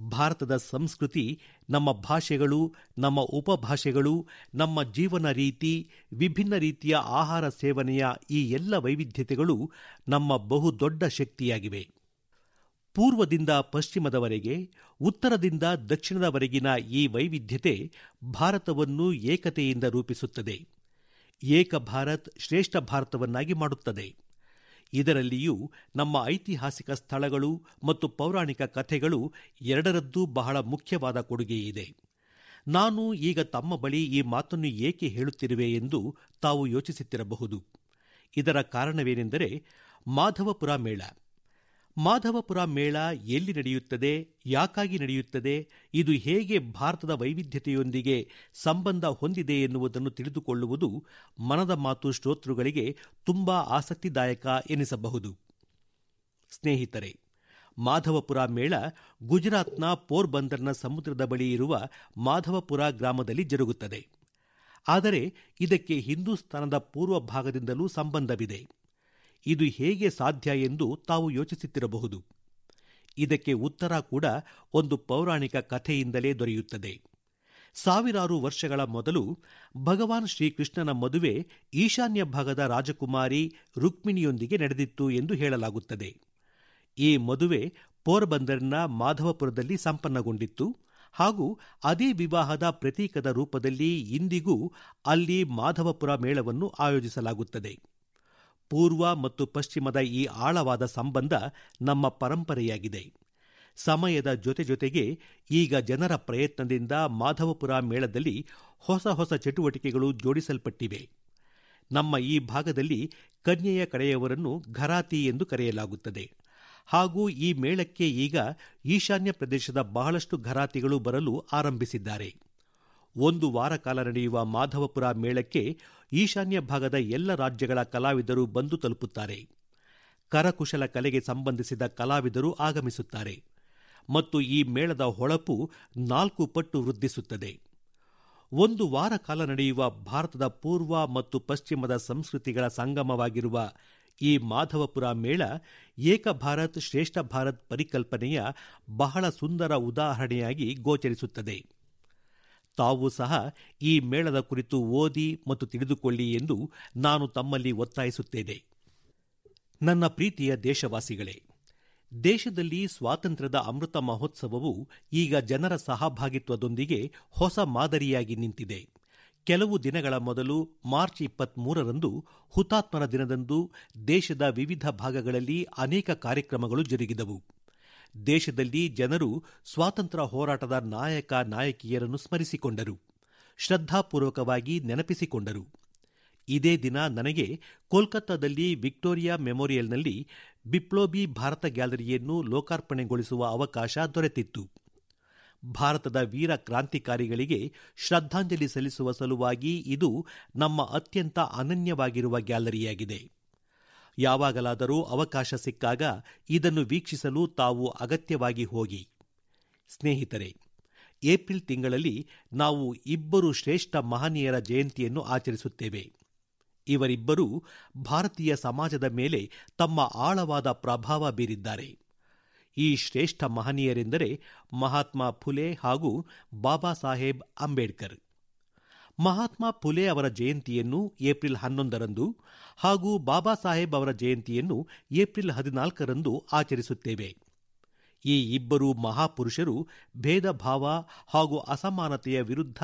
ಭಾರತದ ಸಂಸ್ಕೃತಿ, ನಮ್ಮ ಭಾಷೆಗಳು, ನಮ್ಮ ಉಪಭಾಷೆಗಳು, ನಮ್ಮ ಜೀವನ ರೀತಿ, ವಿಭಿನ್ನ ರೀತಿಯ ಆಹಾರ ಸೇವನೆಯ ಈ ಎಲ್ಲ ವೈವಿಧ್ಯತೆಗಳು ನಮ್ಮ ಬಹುದೊಡ್ಡ ಶಕ್ತಿಯಾಗಿವೆ. ಪೂರ್ವದಿಂದ ಪಶ್ಚಿಮದವರೆಗೆ, ಉತ್ತರದಿಂದ ದಕ್ಷಿಣದವರೆಗಿನ ಈ ವೈವಿಧ್ಯತೆ ಭಾರತವನ್ನು ಏಕತೆಯಿಂದ ರೂಪಿಸುತ್ತದೆ. ಏಕ ಭಾರತ್ ಶ್ರೇಷ್ಠ ಭಾರತವನ್ನಾಗಿ ಮಾಡುತ್ತದೆ. ಇದರಲ್ಲಿಯೂ ನಮ್ಮ ಐತಿಹಾಸಿಕ ಸ್ಥಳಗಳು ಮತ್ತು ಪೌರಾಣಿಕ ಕಥೆಗಳು ಎರಡರದ್ದೂ ಬಹಳ ಮುಖ್ಯವಾದ ಕೊಡುಗೆಯಿದೆ ನಾನು ಈಗ ತಮ್ಮ ಬಳಿ ಈ ಮಾತನ್ನು ಏಕೆ ಹೇಳುತ್ತಿರುವೆ ಎಂದು ತಾವು ಯೋಚಿಸುತ್ತಿರಬಹುದು. ಇದರ ಕಾರಣವೇನೆಂದರೆ ಮಾಧವಪುರ ಮೇಳ. ಮಾಧವಪುರ ಮೇಳ ಎಲ್ಲಿ ನಡೆಯುತ್ತದೆ, ಯಾಕಾಗಿ ನಡೆಯುತ್ತದೆ, ಇದು ಹೇಗೆ ಭಾರತದ ವೈವಿಧ್ಯತೆಯೊಂದಿಗೆ ಸಂಬಂಧ ಹೊಂದಿದೆ ಎನ್ನುವುದನ್ನು ತಿಳಿದುಕೊಳ್ಳುವುದು ಮನದ ಮಾತು ಶ್ರೋತೃಗಳಿಗೆ ತುಂಬಾ ಆಸಕ್ತಿದಾಯಕ ಎನಿಸಬಹುದು. ಸ್ನೇಹಿತರೆ, ಮಾಧವಪುರ ಮೇಳ ಗುಜರಾತ್ನ ಪೋರ್ಬಂದರ್ನ ಸಮುದ್ರದ ಬಳಿ ಇರುವ ಮಾಧವಪುರ ಗ್ರಾಮದಲ್ಲಿ ಜರುಗುತ್ತದೆ. ಆದರೆ ಇದಕ್ಕೆ ಹಿಂದೂಸ್ತಾನದ ಪೂರ್ವ ಭಾಗದಿಂದಲೂ ಸಂಬಂಧವಿದೆ. ಇದು ಹೇಗೆ ಸಾಧ್ಯ ಎಂದು ತಾವು ಯೋಚಿಸುತ್ತಿರಬಹುದು. ಇದಕ್ಕೆ ಉತ್ತರ ಕೂಡ ಒಂದು ಪೌರಾಣಿಕ ಕಥೆಯಿಂದಲೇ ದೊರೆಯುತ್ತದೆ. ಸಾವಿರಾರು ವರ್ಷಗಳ ಮೊದಲು ಭಗವಾನ್ ಶ್ರೀಕೃಷ್ಣನ ಮದುವೆ ಈಶಾನ್ಯ ಭಾಗದ ರಾಜಕುಮಾರಿ ರುಕ್ಮಿಣಿಯೊಂದಿಗೆ ನಡೆದಿತ್ತು ಎಂದು ಹೇಳಲಾಗುತ್ತದೆ. ಈ ಮದುವೆ ಪೋರ್ಬಂದರ್ನ ಮಾಧವಪುರದಲ್ಲಿ ಸಂಪನ್ನಗೊಂಡಿತ್ತು ಹಾಗೂ ಅದೇ ವಿವಾಹದ ಪ್ರತೀಕದ ರೂಪದಲ್ಲಿ ಇಂದಿಗೂ ಅಲ್ಲಿ ಮಾಧವಪುರ ಮೇಳವನ್ನು ಆಯೋಜಿಸಲಾಗುತ್ತದೆ. ಪೂರ್ವ ಮತ್ತು ಪಶ್ಚಿಮದ ಈ ಆಳವಾದ ಸಂಬಂಧ ನಮ್ಮ ಪರಂಪರೆಯಾಗಿದೆ. ಸಮಯದ ಜೊತೆ ಜೊತೆಗೆ ಈಗ ಜನರ ಪ್ರಯತ್ನದಿಂದ ಮಾಧವಪುರ ಮೇಳದಲ್ಲಿ ಹೊಸ ಹೊಸ ಚಟುವಟಿಕೆಗಳು ಜೋಡಿಸಲ್ಪಟ್ಟಿವೆ. ನಮ್ಮ ಈ ಭಾಗದಲ್ಲಿ ಕನ್ಯೆಯ ಕಡೆಯವರನ್ನು ಘರಾತಿ ಎಂದು ಕರೆಯಲಾಗುತ್ತದೆ. ಹಾಗೂ ಈ ಮೇಳಕ್ಕೆ ಈಗ ಈಶಾನ್ಯ ಪ್ರದೇಶದ ಬಹಳಷ್ಟು ಘರಾತಿಗಳು ಬರಲು ಆರಂಭಿಸಿದ್ದಾರೆ. ಒಂದು ವಾರ ಕಾಲ ನಡೆಯುವ ಮಾಧವಪುರ ಮೇಳಕ್ಕೆ ಈಶಾನ್ಯ ಭಾಗದ ಎಲ್ಲ ರಾಜ್ಯಗಳ ಕಲಾವಿದರು ಬಂದು ತಲುಪುತ್ತಾರೆ. ಕರಕುಶಲ ಕಲೆಗೆ ಸಂಬಂಧಿಸಿದ ಕಲಾವಿದರು ಆಗಮಿಸುತ್ತಾರೆ. ಮತ್ತು ಈ ಮೇಳದ ಹೊಳಪು ನಾಲ್ಕು ಪಟ್ಟು ವೃದ್ಧಿಸುತ್ತದೆ. ಒಂದು ವಾರ ಕಾಲ ನಡೆಯುವ ಭಾರತದ ಪೂರ್ವ ಮತ್ತು ಪಶ್ಚಿಮದ ಸಂಸ್ಕೃತಿಗಳ ಸಂಗಮವಾಗಿರುವ ಈ ಮಾಧವಪುರ ಮೇಳ ಏಕ ಭಾರತ್ ಶ್ರೇಷ್ಠ ಭಾರತ್ ಪರಿಕಲ್ಪನೆಯ ಬಹಳ ಸುಂದರ ಉದಾಹರಣೆಯಾಗಿ ಗೋಚರಿಸುತ್ತದೆ. ತಾವು ಸಹ ಈ ಮೇಳದ ಕುರಿತು ಓದಿ ಮತ್ತು ತಿಳಿದುಕೊಳ್ಳಿ ಎಂದು ನಾನು ತಮ್ಮಲ್ಲಿ ಒತ್ತಾಯಿಸುತ್ತೇನೆ. ನನ್ನ ಪ್ರೀತಿಯ ದೇಶವಾಸಿಗಳೇ, ದೇಶದಲ್ಲಿ ಸ್ವಾತಂತ್ರ್ಯದ ಅಮೃತ ಮಹೋತ್ಸವವು ಈಗ ಜನರ ಸಹಭಾಗಿತ್ವದೊಂದಿಗೆ ಹೊಸ ಮಾದರಿಯಾಗಿ ನಿಂತಿದೆ. ಕೆಲವು ದಿನಗಳ ಮೊದಲು ಮಾರ್ಚ್ ಇಪ್ಪತ್ಮೂರರಂದು ಹುತಾತ್ಮರ ದಿನದಂದು ದೇಶದ ವಿವಿಧ ಭಾಗಗಳಲ್ಲಿ ಅನೇಕ ಕಾರ್ಯಕ್ರಮಗಳು ಜರುಗಿದವು. ದೇಶದಲ್ಲಿ ಜನರು ಸ್ವಾತಂತ್ರ್ಯ ಹೋರಾಟದ ನಾಯಕ ನಾಯಕಿಯರನ್ನು ಸ್ಮರಿಸಿಕೊಂಡರು. ಶ್ರದ್ಧಾಪೂರ್ವಕವಾಗಿ ನೆನಪಿಸಿಕೊಂಡರು. ಇದೇ ದಿನ ನನಗೆ ಕೋಲ್ಕತ್ತಾದಲ್ಲಿ ವಿಕ್ಟೋರಿಯಾ ಮೆಮೋರಿಯಲ್ನಲ್ಲಿ ಬಿಪ್ಲೋಬಿ ಭಾರತ ಗ್ಯಾಲರಿಯನ್ನು ಲೋಕಾರ್ಪಣೆಗೊಳಿಸುವ ಅವಕಾಶ ದೊರೆತಿತ್ತು. ಭಾರತದ ವೀರ ಕ್ರಾಂತಿಕಾರಿಗಳಿಗೆ ಶ್ರದ್ಧಾಂಜಲಿ ಸಲ್ಲಿಸುವ ಸಲುವಾಗಿ ಇದು ನಮ್ಮ ಅತ್ಯಂತ ಅನನ್ಯವಾಗಿರುವ ಗ್ಯಾಲರಿಯಾಗಿದೆ. ಯಾವಾಗಲಾದರೂ ಅವಕಾಶ ಸಿಕ್ಕಾಗ ಇದನ್ನು ವೀಕ್ಷಿಸಲು ತಾವು ಅಗತ್ಯವಾಗಿ ಹೋಗಿ. ಸ್ನೇಹಿತರೆ, ಏಪ್ರಿಲ್ ತಿಂಗಳಲ್ಲಿ ನಾವು ಇಬ್ಬರು ಶ್ರೇಷ್ಠ ಮಹನೀಯರ ಜಯಂತಿಯನ್ನು ಆಚರಿಸುತ್ತೇವೆ. ಇವರಿಬ್ಬರೂ ಭಾರತೀಯ ಸಮಾಜದ ಮೇಲೆ ತಮ್ಮ ಆಳವಾದ ಪ್ರಭಾವ ಬೀರಿದ್ದಾರೆ. ಈ ಶ್ರೇಷ್ಠ ಮಹನೀಯರೆಂದರೆ ಮಹಾತ್ಮ ಫುಲೆ ಹಾಗೂ ಬಾಬಾ ಸಾಹೇಬ್ ಅಂಬೇಡ್ಕರ್. ಮಹಾತ್ಮ ಫುಲೆ ಅವರ ಜಯಂತಿಯನ್ನು ಏಪ್ರಿಲ್ ಹನ್ನೊಂದರಂದು ಹಾಗೂ ಬಾಬಾ ಸಾಹೇಬ್ ಅವರ ಜಯಂತಿಯನ್ನು ಏಪ್ರಿಲ್ ಹದಿನಾಲ್ಕರಂದು ಆಚರಿಸುತ್ತೇವೆ. ಈ ಇಬ್ಬರು ಮಹಾಪುರುಷರು ಭೇದ ಭಾವ ಹಾಗೂ ಅಸಮಾನತೆಯ ವಿರುದ್ಧ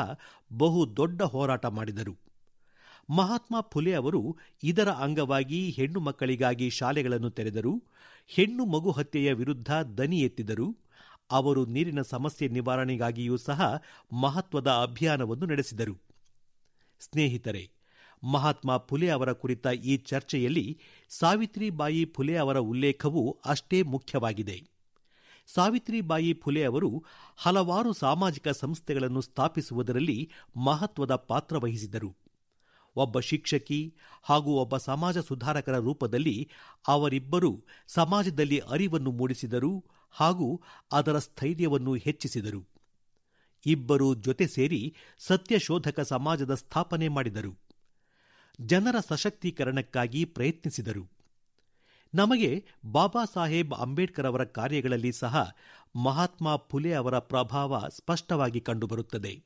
ಬಹು ದೊಡ್ಡ ಹೋರಾಟ ಮಾಡಿದರು. ಮಹಾತ್ಮ ಫುಲೆ ಅವರು ಇದರ ಅಂಗವಾಗಿ ಹೆಣ್ಣು ಮಕ್ಕಳಿಗಾಗಿ ಶಾಲೆಗಳನ್ನು ತೆರೆದರು, ಹೆಣ್ಣು ಮಗು ಹತ್ಯೆಯ ವಿರುದ್ಧ ದನಿ ಎತ್ತಿದರು, ಅವರು ನೀರಿನ ಸಮಸ್ಯೆ ನಿವಾರಣೆಗಾಗಿಯೂ ಸಹ ಮಹತ್ವದ ಅಭಿಯಾನವನ್ನು ನಡೆಸಿದರು. ಸ್ನೇಹಿತರೆ, ಮಹಾತ್ಮ ಫುಲೆ ಅವರ ಕುರಿತ ಈ ಚರ್ಚೆಯಲ್ಲಿ ಸಾವಿತ್ರಿಬಾಯಿ ಫುಲೆ ಅವರ ಉಲ್ಲೇಖವೂ ಅಷ್ಟೇ ಮುಖ್ಯವಾಗಿದೆ. ಸಾವಿತ್ರಿಬಾಯಿ ಫುಲೆ ಅವರು ಹಲವಾರು ಸಾಮಾಜಿಕ ಸಂಸ್ಥೆಗಳನ್ನು ಸ್ಥಾಪಿಸುವುದರಲ್ಲಿ ಮಹತ್ವದ ಪಾತ್ರ ವಹಿಸಿದರು ಒಬ್ಬ ಶಿಕ್ಷಕಿ ಹಾಗೂ ಒಬ್ಬ ಸಮಾಜ ಸುಧಾರಕರ ರೂಪದಲ್ಲಿ ಅವರಿಬ್ಬರು ಸಮಾಜದಲ್ಲಿ ಅರಿವನ್ನು ಮೂಡಿಸಿದರು ಹಾಗೂ ಅದರ ಸ್ಥೈರ್ಯವನ್ನು ಹೆಚ್ಚಿಸಿದರು. ಇಬ್ಬರು ಜೊತೆ ಸೇರಿ ಸತ್ಯಶೋಧಕ ಸಮಾಜದ ಸ್ಥಾಪನೆ ಮಾಡಿದರು. ಜನರ ಸಶಕ್ತೀಕರಣಕ್ಕಾಗಿ ಪ್ರಯತ್ನಿಸಿದರು. ನಮಗೆ ಬಾಬಾ ಸಾಹೇಬ್ ಅಂಬೇಡ್ಕರ್ ಅವರ ಕಾರ್ಯಗಳಲ್ಲಿ ಸಹ ಮಹಾತ್ಮ ಫುಲೆ ಅವರ ಪ್ರಭಾವ ಸ್ಪಷ್ಟವಾಗಿ ಕಂಡುಬರುತ್ತದೆ.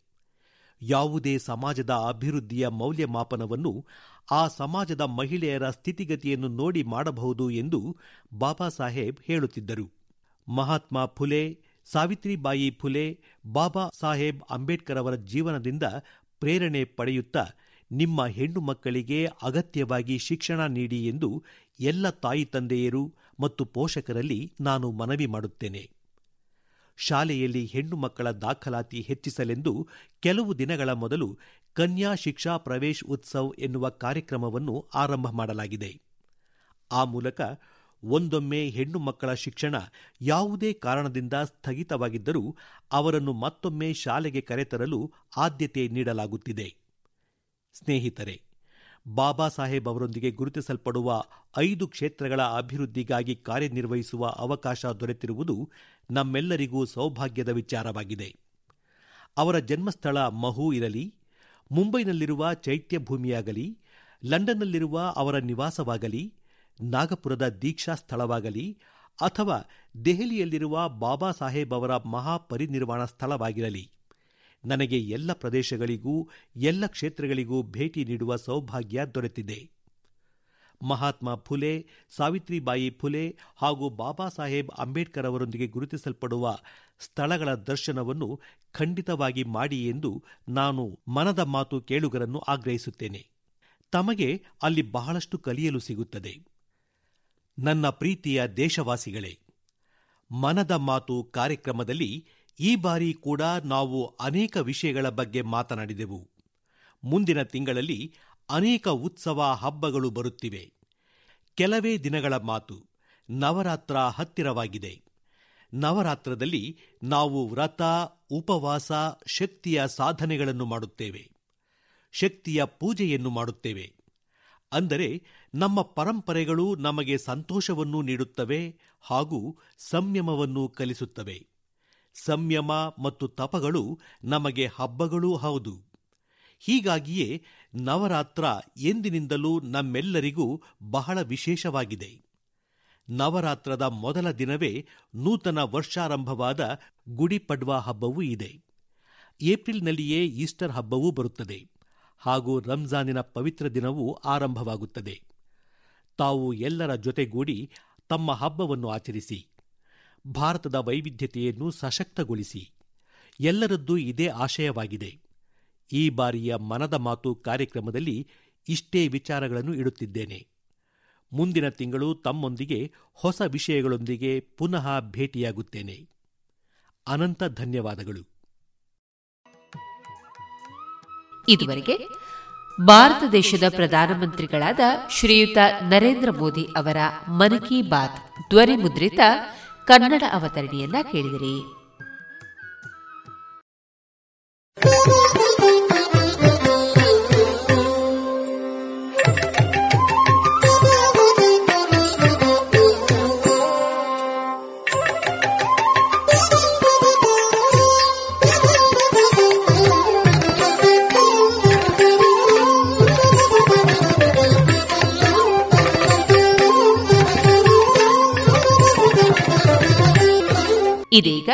ಯಾವುದೇ ಸಮಾಜದ ಅಭಿವೃದ್ಧಿಯ ಮೌಲ್ಯಮಾಪನವನ್ನು ಆ ಸಮಾಜದ ಮಹಿಳೆಯರ ಸ್ಥಿತಿಗತಿಯನ್ನು ನೋಡಿ ಮಾಡಬಹುದು ಎಂದು ಬಾಬಾ ಸಾಹೇಬ್ ಹೇಳುತ್ತಿದ್ದರು. ಮಹಾತ್ಮ ಫುಲೆ ಸಾವಿತ್ರಿಬಾಯಿ ಫುಲೆ ಬಾಬಾ ಸಾಹೇಬ್ ಅಂಬೇಡ್ಕರ್ ಅವರ ಜೀವನದಿಂದ ಪ್ರೇರಣೆ ಪಡೆಯುತ್ತಾ ನಿಮ್ಮ ಹೆಣ್ಣು ಮಕ್ಕಳಿಗೆ ಅಗತ್ಯವಾಗಿ ಶಿಕ್ಷಣ ನೀಡಿ ಎಂದು ಎಲ್ಲ ತಾಯಿ ತಂದೆಯರು ಮತ್ತು ಪೋಷಕರಲ್ಲಿ ನಾನು ಮನವಿ ಮಾಡುತ್ತೇನೆ. ಶಾಲೆಯಲ್ಲಿ ಹೆಣ್ಣು ಮಕ್ಕಳ ದಾಖಲಾತಿ ಹೆಚ್ಚಿಸಲೆಂದು ಕೆಲವು ದಿನಗಳ ಮೊದಲು ಕನ್ಯಾ ಶಿಕ್ಷಾ ಪ್ರವೇಶ್ ಉತ್ಸವ್ ಎನ್ನುವ ಕಾರ್ಯಕ್ರಮವನ್ನು ಆರಂಭ ಮಾಡಲಾಗಿದೆ. ಆ ಮೂಲಕ ಒಂದೊಮ್ಮೆ ಹೆಣ್ಣು ಮಕ್ಕಳ ಶಿಕ್ಷಣ ಯಾವುದೇ ಕಾರಣದಿಂದ ಸ್ಥಗಿತವಾಗಿದ್ದರೂ ಅವರನ್ನು ಮತ್ತೊಮ್ಮೆ ಶಾಲೆಗೆ ಕರೆತರಲು ಆದ್ಯತೆ ನೀಡಲಾಗುತ್ತಿದೆ. ಸ್ನೇಹಿತರೆ, ಬಾಬಾ ಸಾಹೇಬ್ ಅವರೊಂದಿಗೆ ಗುರುತಿಸಲ್ಪಡುವ ಐದು ಕ್ಷೇತ್ರಗಳ ಅಭಿವೃದ್ಧಿಗಾಗಿ ಕಾರ್ಯನಿರ್ವಹಿಸುವ ಅವಕಾಶ ದೊರೆತಿರುವುದು ನಮ್ಮೆಲ್ಲರಿಗೂ ಸೌಭಾಗ್ಯದ ವಿಚಾರವಾಗಿದೆ. ಅವರ ಜನ್ಮಸ್ಥಳ ಮಹು ಇರಲಿ, ಮುಂಬೈನಲ್ಲಿರುವ ಚೈತ್ಯಭೂಮಿಯಾಗಲಿ, ಲಂಡನ್ನಲ್ಲಿರುವ ಅವರ ನಿವಾಸವಾಗಲಿ ನಾಗಪುರದ ದೀಕ್ಷಾ ಸ್ಥಳವಾಗಲಿ ಅಥವಾ ದೆಹಲಿಯಲ್ಲಿರುವ ಬಾಬಾ ಸಾಹೇಬ್ ಅವರ ಮಹಾಪರಿನಿರ್ವಾಣ ಸ್ಥಳವಾಗಿರಲಿ. ನನಗೆ ಎಲ್ಲ ಪ್ರದೇಶಗಳಿಗೂ, ಎಲ್ಲ ಕ್ಷೇತ್ರಗಳಿಗೂ ಭೇಟಿ ನೀಡುವ ಸೌಭಾಗ್ಯ ದೊರೆತಿದೆ. ಮಹಾತ್ಮ ಫುಲೆ, ಸಾವಿತ್ರಿಬಾಯಿ ಫುಲೆ ಹಾಗೂ ಬಾಬಾ ಸಾಹೇಬ್ ಅಂಬೇಡ್ಕರ್ ಅವರೊಂದಿಗೆ ಗುರುತಿಸಲ್ಪಡುವ ಸ್ಥಳಗಳ ದರ್ಶನವನ್ನು ಖಂಡಿತವಾಗಿ ಮಾಡಿ ಎಂದು ನಾನು ಮನದ ಮಾತು ಕೇಳುಗರನ್ನು ಆಗ್ರಹಿಸುತ್ತೇನೆ. ತಮಗೆ ಅಲ್ಲಿ ಬಹಳಷ್ಟು ಕಲಿಯಲು ಸಿಗುತ್ತದೆ. ನನ್ನ ಪ್ರೀತಿಯ ದೇಶವಾಸಿಗಳೇ, ಮನದ ಮಾತು ಕಾರ್ಯಕ್ರಮದಲ್ಲಿ ಈ ಬಾರಿ ಕೂಡ ನಾವು ಅನೇಕ ವಿಷಯಗಳ ಬಗ್ಗೆ ಮಾತನಾಡಿದೆವು. ಮುಂದಿನ ತಿಂಗಳಲ್ಲಿ ಅನೇಕ ಉತ್ಸವ ಹಬ್ಬಗಳು ಬರುತ್ತಿವೆ. ಕೆಲವೇ ದಿನಗಳ ಮಾತು, ನವರಾತ್ರ ಹತ್ತಿರವಾಗಿದೆ. ನವರಾತ್ರದಲ್ಲಿ ನಾವು ವ್ರತ, ಉಪವಾಸ, ಶಕ್ತಿಯ ಸಾಧನೆಗಳನ್ನು ಮಾಡುತ್ತೇವೆ. ಶಕ್ತಿಯ ಪೂಜೆಯನ್ನು ಮಾಡುತ್ತೇವೆ. ಅಂದರೆ ನಮ್ಮ ಪರಂಪರೆಗಳು ನಮಗೆ ಸಂತೋಷವನ್ನು ನೀಡುತ್ತವೆ ಹಾಗೂ ಸಂಯಮವನ್ನು ಕಲಿಸುತ್ತವೆ. ಸಂಯಮ ಮತ್ತು ತಪಗಳು ನಮಗೆ ಹಬ್ಬಗಳೂ ಹೌದು. ಹೀಗಾಗಿಯೇ ನವರಾತ್ರ ಎಂದಿನಿಂದಲೂ ನಮ್ಮೆಲ್ಲರಿಗೂ ಬಹಳ ವಿಶೇಷವಾಗಿದೆ. ನವರಾತ್ರದ ಮೊದಲ ದಿನವೇ ನೂತನ ವರ್ಷಾರಂಭವಾದ ಗುಡಿಪಡ್ವಾ ಹಬ್ಬವೂ ಇದೆ. ಏಪ್ರಿಲ್ನಲ್ಲಿಯೇ ಈಸ್ಟರ್ ಹಬ್ಬವೂ ಬರುತ್ತದೆ. ಹಾಗೂ ರಂಜಾನಿನ ಪವಿತ್ರ ದಿನವೂ ಆರಂಭವಾಗುತ್ತದೆ. ತಾವು ಎಲ್ಲರ ಜೊತೆಗೂಡಿ ತಮ್ಮ ಹಬ್ಬವನ್ನು ಆಚರಿಸಿ, ಭಾರತದ ವೈವಿಧ್ಯತೆಯನ್ನು ಸಶಕ್ತಗೊಳಿಸಿ, ಎಲ್ಲರದ್ದೂ ಇದೇ ಆಶಯವಾಗಿದೆ. ಈ ಬಾರಿಯ ಮನದ ಮಾತು ಕಾರ್ಯಕ್ರಮದಲ್ಲಿ ಇಷ್ಟೇ ವಿಚಾರಗಳನ್ನು ಇಡುತ್ತಿದ್ದೇನೆ. ಮುಂದಿನ ತಿಂಗಳು ತಮ್ಮೊಂದಿಗೆ ಹೊಸ ವಿಷಯಗಳೊಂದಿಗೆ ಪುನಃ ಭೇಟಿಯಾಗುತ್ತೇನೆ. ಅನಂತ ಧನ್ಯವಾದಗಳು. ಇದುವರೆಗೆ ಭಾರತ ದೇಶದ ಪ್ರಧಾನಮಂತ್ರಿಗಳಾದ ಶ್ರೀಯುತ ನರೇಂದ್ರ ಮೋದಿ ಅವರ ಮನ್ ಕಿ ಬಾತ್ ಧ್ವನಿ ಮುದ್ರಿತ ಕನ್ನಡ ಅವತರಣಿಯನ್ನ ಕೇಳಿದಿರಿ. ಇದೀಗ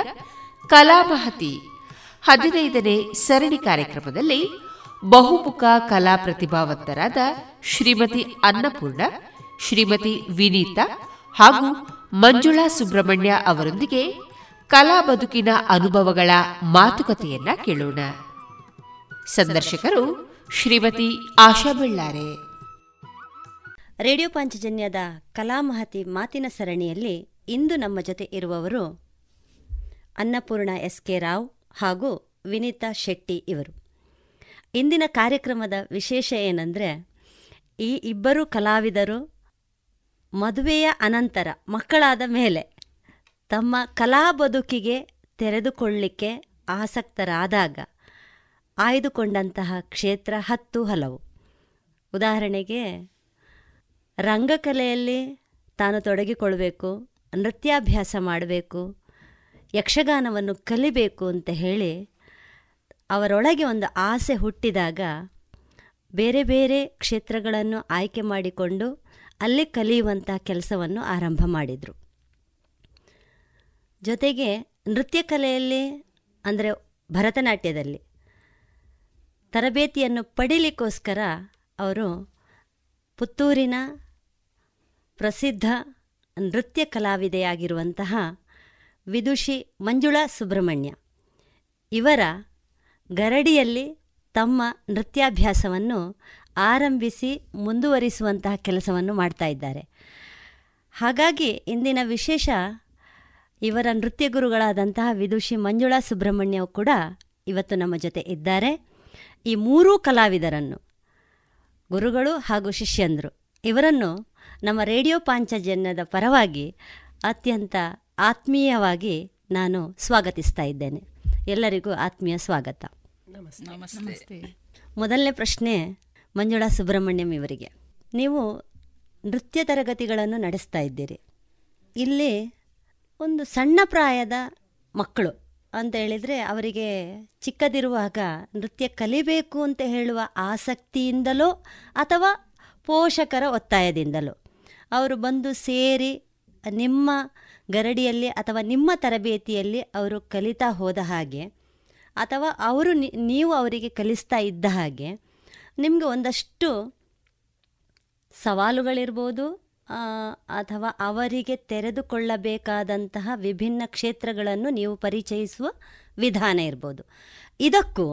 ಕಲಾಮಹತಿ ಹದಿನೈದನೇ ಸರಣಿ ಕಾರ್ಯಕ್ರಮದಲ್ಲಿ ಬಹುಮುಖ ಕಲಾ ಪ್ರತಿಭಾವಂತರಾದ ಶ್ರೀಮತಿ ಅನ್ನಪೂರ್ಣ, ಶ್ರೀಮತಿ ವಿನೀತಾ ಹಾಗೂ ಮಂಜುಳಾ ಸುಬ್ರಹ್ಮಣ್ಯ ಅವರೊಂದಿಗೆ ಕಲಾ ಬದುಕಿನ ಅನುಭವಗಳ ಮಾತುಕತೆಯನ್ನ ಕೇಳೋಣ. ಸಂದರ್ಶಕರು ಶ್ರೀಮತಿ ಆಶಾ ಬಳ್ಳಾರೆ. ರೇಡಿಯೋ ಪಾಂಚಜನ್ಯದ ಕಲಾಮಹತಿ ಮಾತಿನ ಸರಣಿಯಲ್ಲಿ ಇಂದು ನಮ್ಮ ಜೊತೆ ಇರುವವರು ಅನ್ನಪೂರ್ಣ ಎಸ್ ಕೆ ರಾವ್ ಹಾಗೂ ವಿನೀತಾ ಶೆಟ್ಟಿ ಇವರು. ಇಂದಿನ ಕಾರ್ಯಕ್ರಮದ ವಿಶೇಷ ಏನಂದರೆ, ಈ ಇಬ್ಬರು ಕಲಾವಿದರು ಮದುವೆಯ ಅನಂತರ ಮಕ್ಕಳಾದ ಮೇಲೆ ತಮ್ಮ ಕಲಾ ಬದುಕಿಗೆ ತೆರೆದುಕೊಳ್ಳಿಕ್ಕೆ ಆಸಕ್ತರಾದಾಗ ಆಯ್ದುಕೊಂಡಂತಹ ಕ್ಷೇತ್ರ ಹತ್ತು ಹಲವು. ಉದಾಹರಣೆಗೆ, ರಂಗಕಲೆಯಲ್ಲಿ ತಾನು ತೊಡಗಿಕೊಳ್ಬೇಕು, ನೃತ್ಯಾಭ್ಯಾಸ ಮಾಡಬೇಕು ಯಕ್ಷಗಾನವನ್ನು ಕಲಿಬೇಕು ಅಂತ ಹೇಳಿ ಅವರೊಳಗೆ ಒಂದು ಆಸೆ ಹುಟ್ಟಿದಾಗ ಬೇರೆ ಬೇರೆ ಕ್ಷೇತ್ರಗಳನ್ನು ಆಯ್ಕೆ ಮಾಡಿಕೊಂಡು ಅಲ್ಲಿ ಕಲಿಯುವಂಥ ಕೆಲಸವನ್ನು ಆರಂಭ ಮಾಡಿದರು. ಜೊತೆಗೆ ನೃತ್ಯ ಕಲೆಯಲ್ಲಿ, ಅಂದರೆ ಭರತನಾಟ್ಯದಲ್ಲಿ ತರಬೇತಿಯನ್ನು ಪಡೀಲಿಕ್ಕೋಸ್ಕರ ಅವರು ಪುತ್ತೂರಿನ ಪ್ರಸಿದ್ಧ ನೃತ್ಯ ಕಲಾವಿದೆಯಾಗಿರುವಂತಹ ವಿದುಷಿ ಮಂಜುಳಾ ಸುಬ್ರಹ್ಮಣ್ಯ. ಇವರ ಗರಡಿಯಲ್ಲಿ ತಮ್ಮ ನೃತ್ಯಾಭ್ಯಾಸವನ್ನು ಆರಂಭಿಸಿ ಮುಂದುವರಿಸುವಂತಹ ಕೆಲಸವನ್ನು ಮಾಡ್ತಾ ಇದ್ದಾರೆ. ಹಾಗಾಗಿ ಇಂದಿನ ವಿಶೇಷ ಇವರ ನೃತ್ಯ ಗುರುಗಳಾದಂತಹ ವಿದುಷಿ ಮಂಜುಳಾ ಸುಬ್ರಹ್ಮಣ್ಯವು ಕೂಡ ಇವತ್ತು ನಮ್ಮ ಜೊತೆ ಇದ್ದಾರೆ. ಈ ಮೂರೂ ಕಲಾವಿದರನ್ನು, ಗುರುಗಳು ಹಾಗೂ ಶಿಷ್ಯಂದರು, ಇವರನ್ನು ನಮ್ಮ ರೇಡಿಯೋ ಪಾಂಚಜನ್ಯದ ಪರವಾಗಿ ಅತ್ಯಂತ ಆತ್ಮೀಯವಾಗಿ ನಾನು ಸ್ವಾಗತಿಸ್ತಾ ಇದ್ದೇನೆ. ಎಲ್ಲರಿಗೂ ಆತ್ಮೀಯ ಸ್ವಾಗತ. ನಮಸ್ತೆ. ಮೊದಲನೇ ಪ್ರಶ್ನೆ ಮಂಜುಳಾ ಸುಬ್ರಹ್ಮಣ್ಯಂ ಇವರಿಗೆ. ನೀವು ನೃತ್ಯ ತರಗತಿಗಳನ್ನು ನಡೆಸ್ತಾ ಇದ್ದೀರಿ. ಇಲ್ಲಿ ಒಂದು ಸಣ್ಣ ಪ್ರಾಯದ ಮಕ್ಕಳು ಅಂತ ಹೇಳಿದರೆ ಅವರಿಗೆ ಚಿಕ್ಕದಿರುವಾಗ ನೃತ್ಯ ಕಲಿಬೇಕು ಅಂತ ಹೇಳುವ ಆಸಕ್ತಿಯಿಂದಲೋ ಅಥವಾ ಪೋಷಕರ ಒತ್ತಾಯದಿಂದಲೋ ಅವರು ಬಂದು ಸೇರಿ ನಿಮ್ಮ ಗರಡಿಯಲ್ಲಿ ಅಥವಾ ನಿಮ್ಮ ತರಬೇತಿಯಲ್ಲಿ ಅವರು ಕಲಿತಾ ಹೋದ ಹಾಗೆ, ಅಥವಾ ಅವರು ನೀವು ಅವರಿಗೆ ಕಲಿಸ್ತಾ ಇದ್ದ ಹಾಗೆ, ನಿಮಗೆ ಒಂದಷ್ಟು ಸವಾಲುಗಳಿರ್ಬೋದು ಅಥವಾ ಅವರಿಗೆ ತೆರೆದುಕೊಳ್ಳಬೇಕಾದಂತಹ ವಿಭಿನ್ನ ಕ್ಷೇತ್ರಗಳನ್ನು ನೀವು ಪರಿಚಯಿಸುವ ವಿಧಾನ ಇರ್ಬೋದು. ಇದಕ್ಕೂ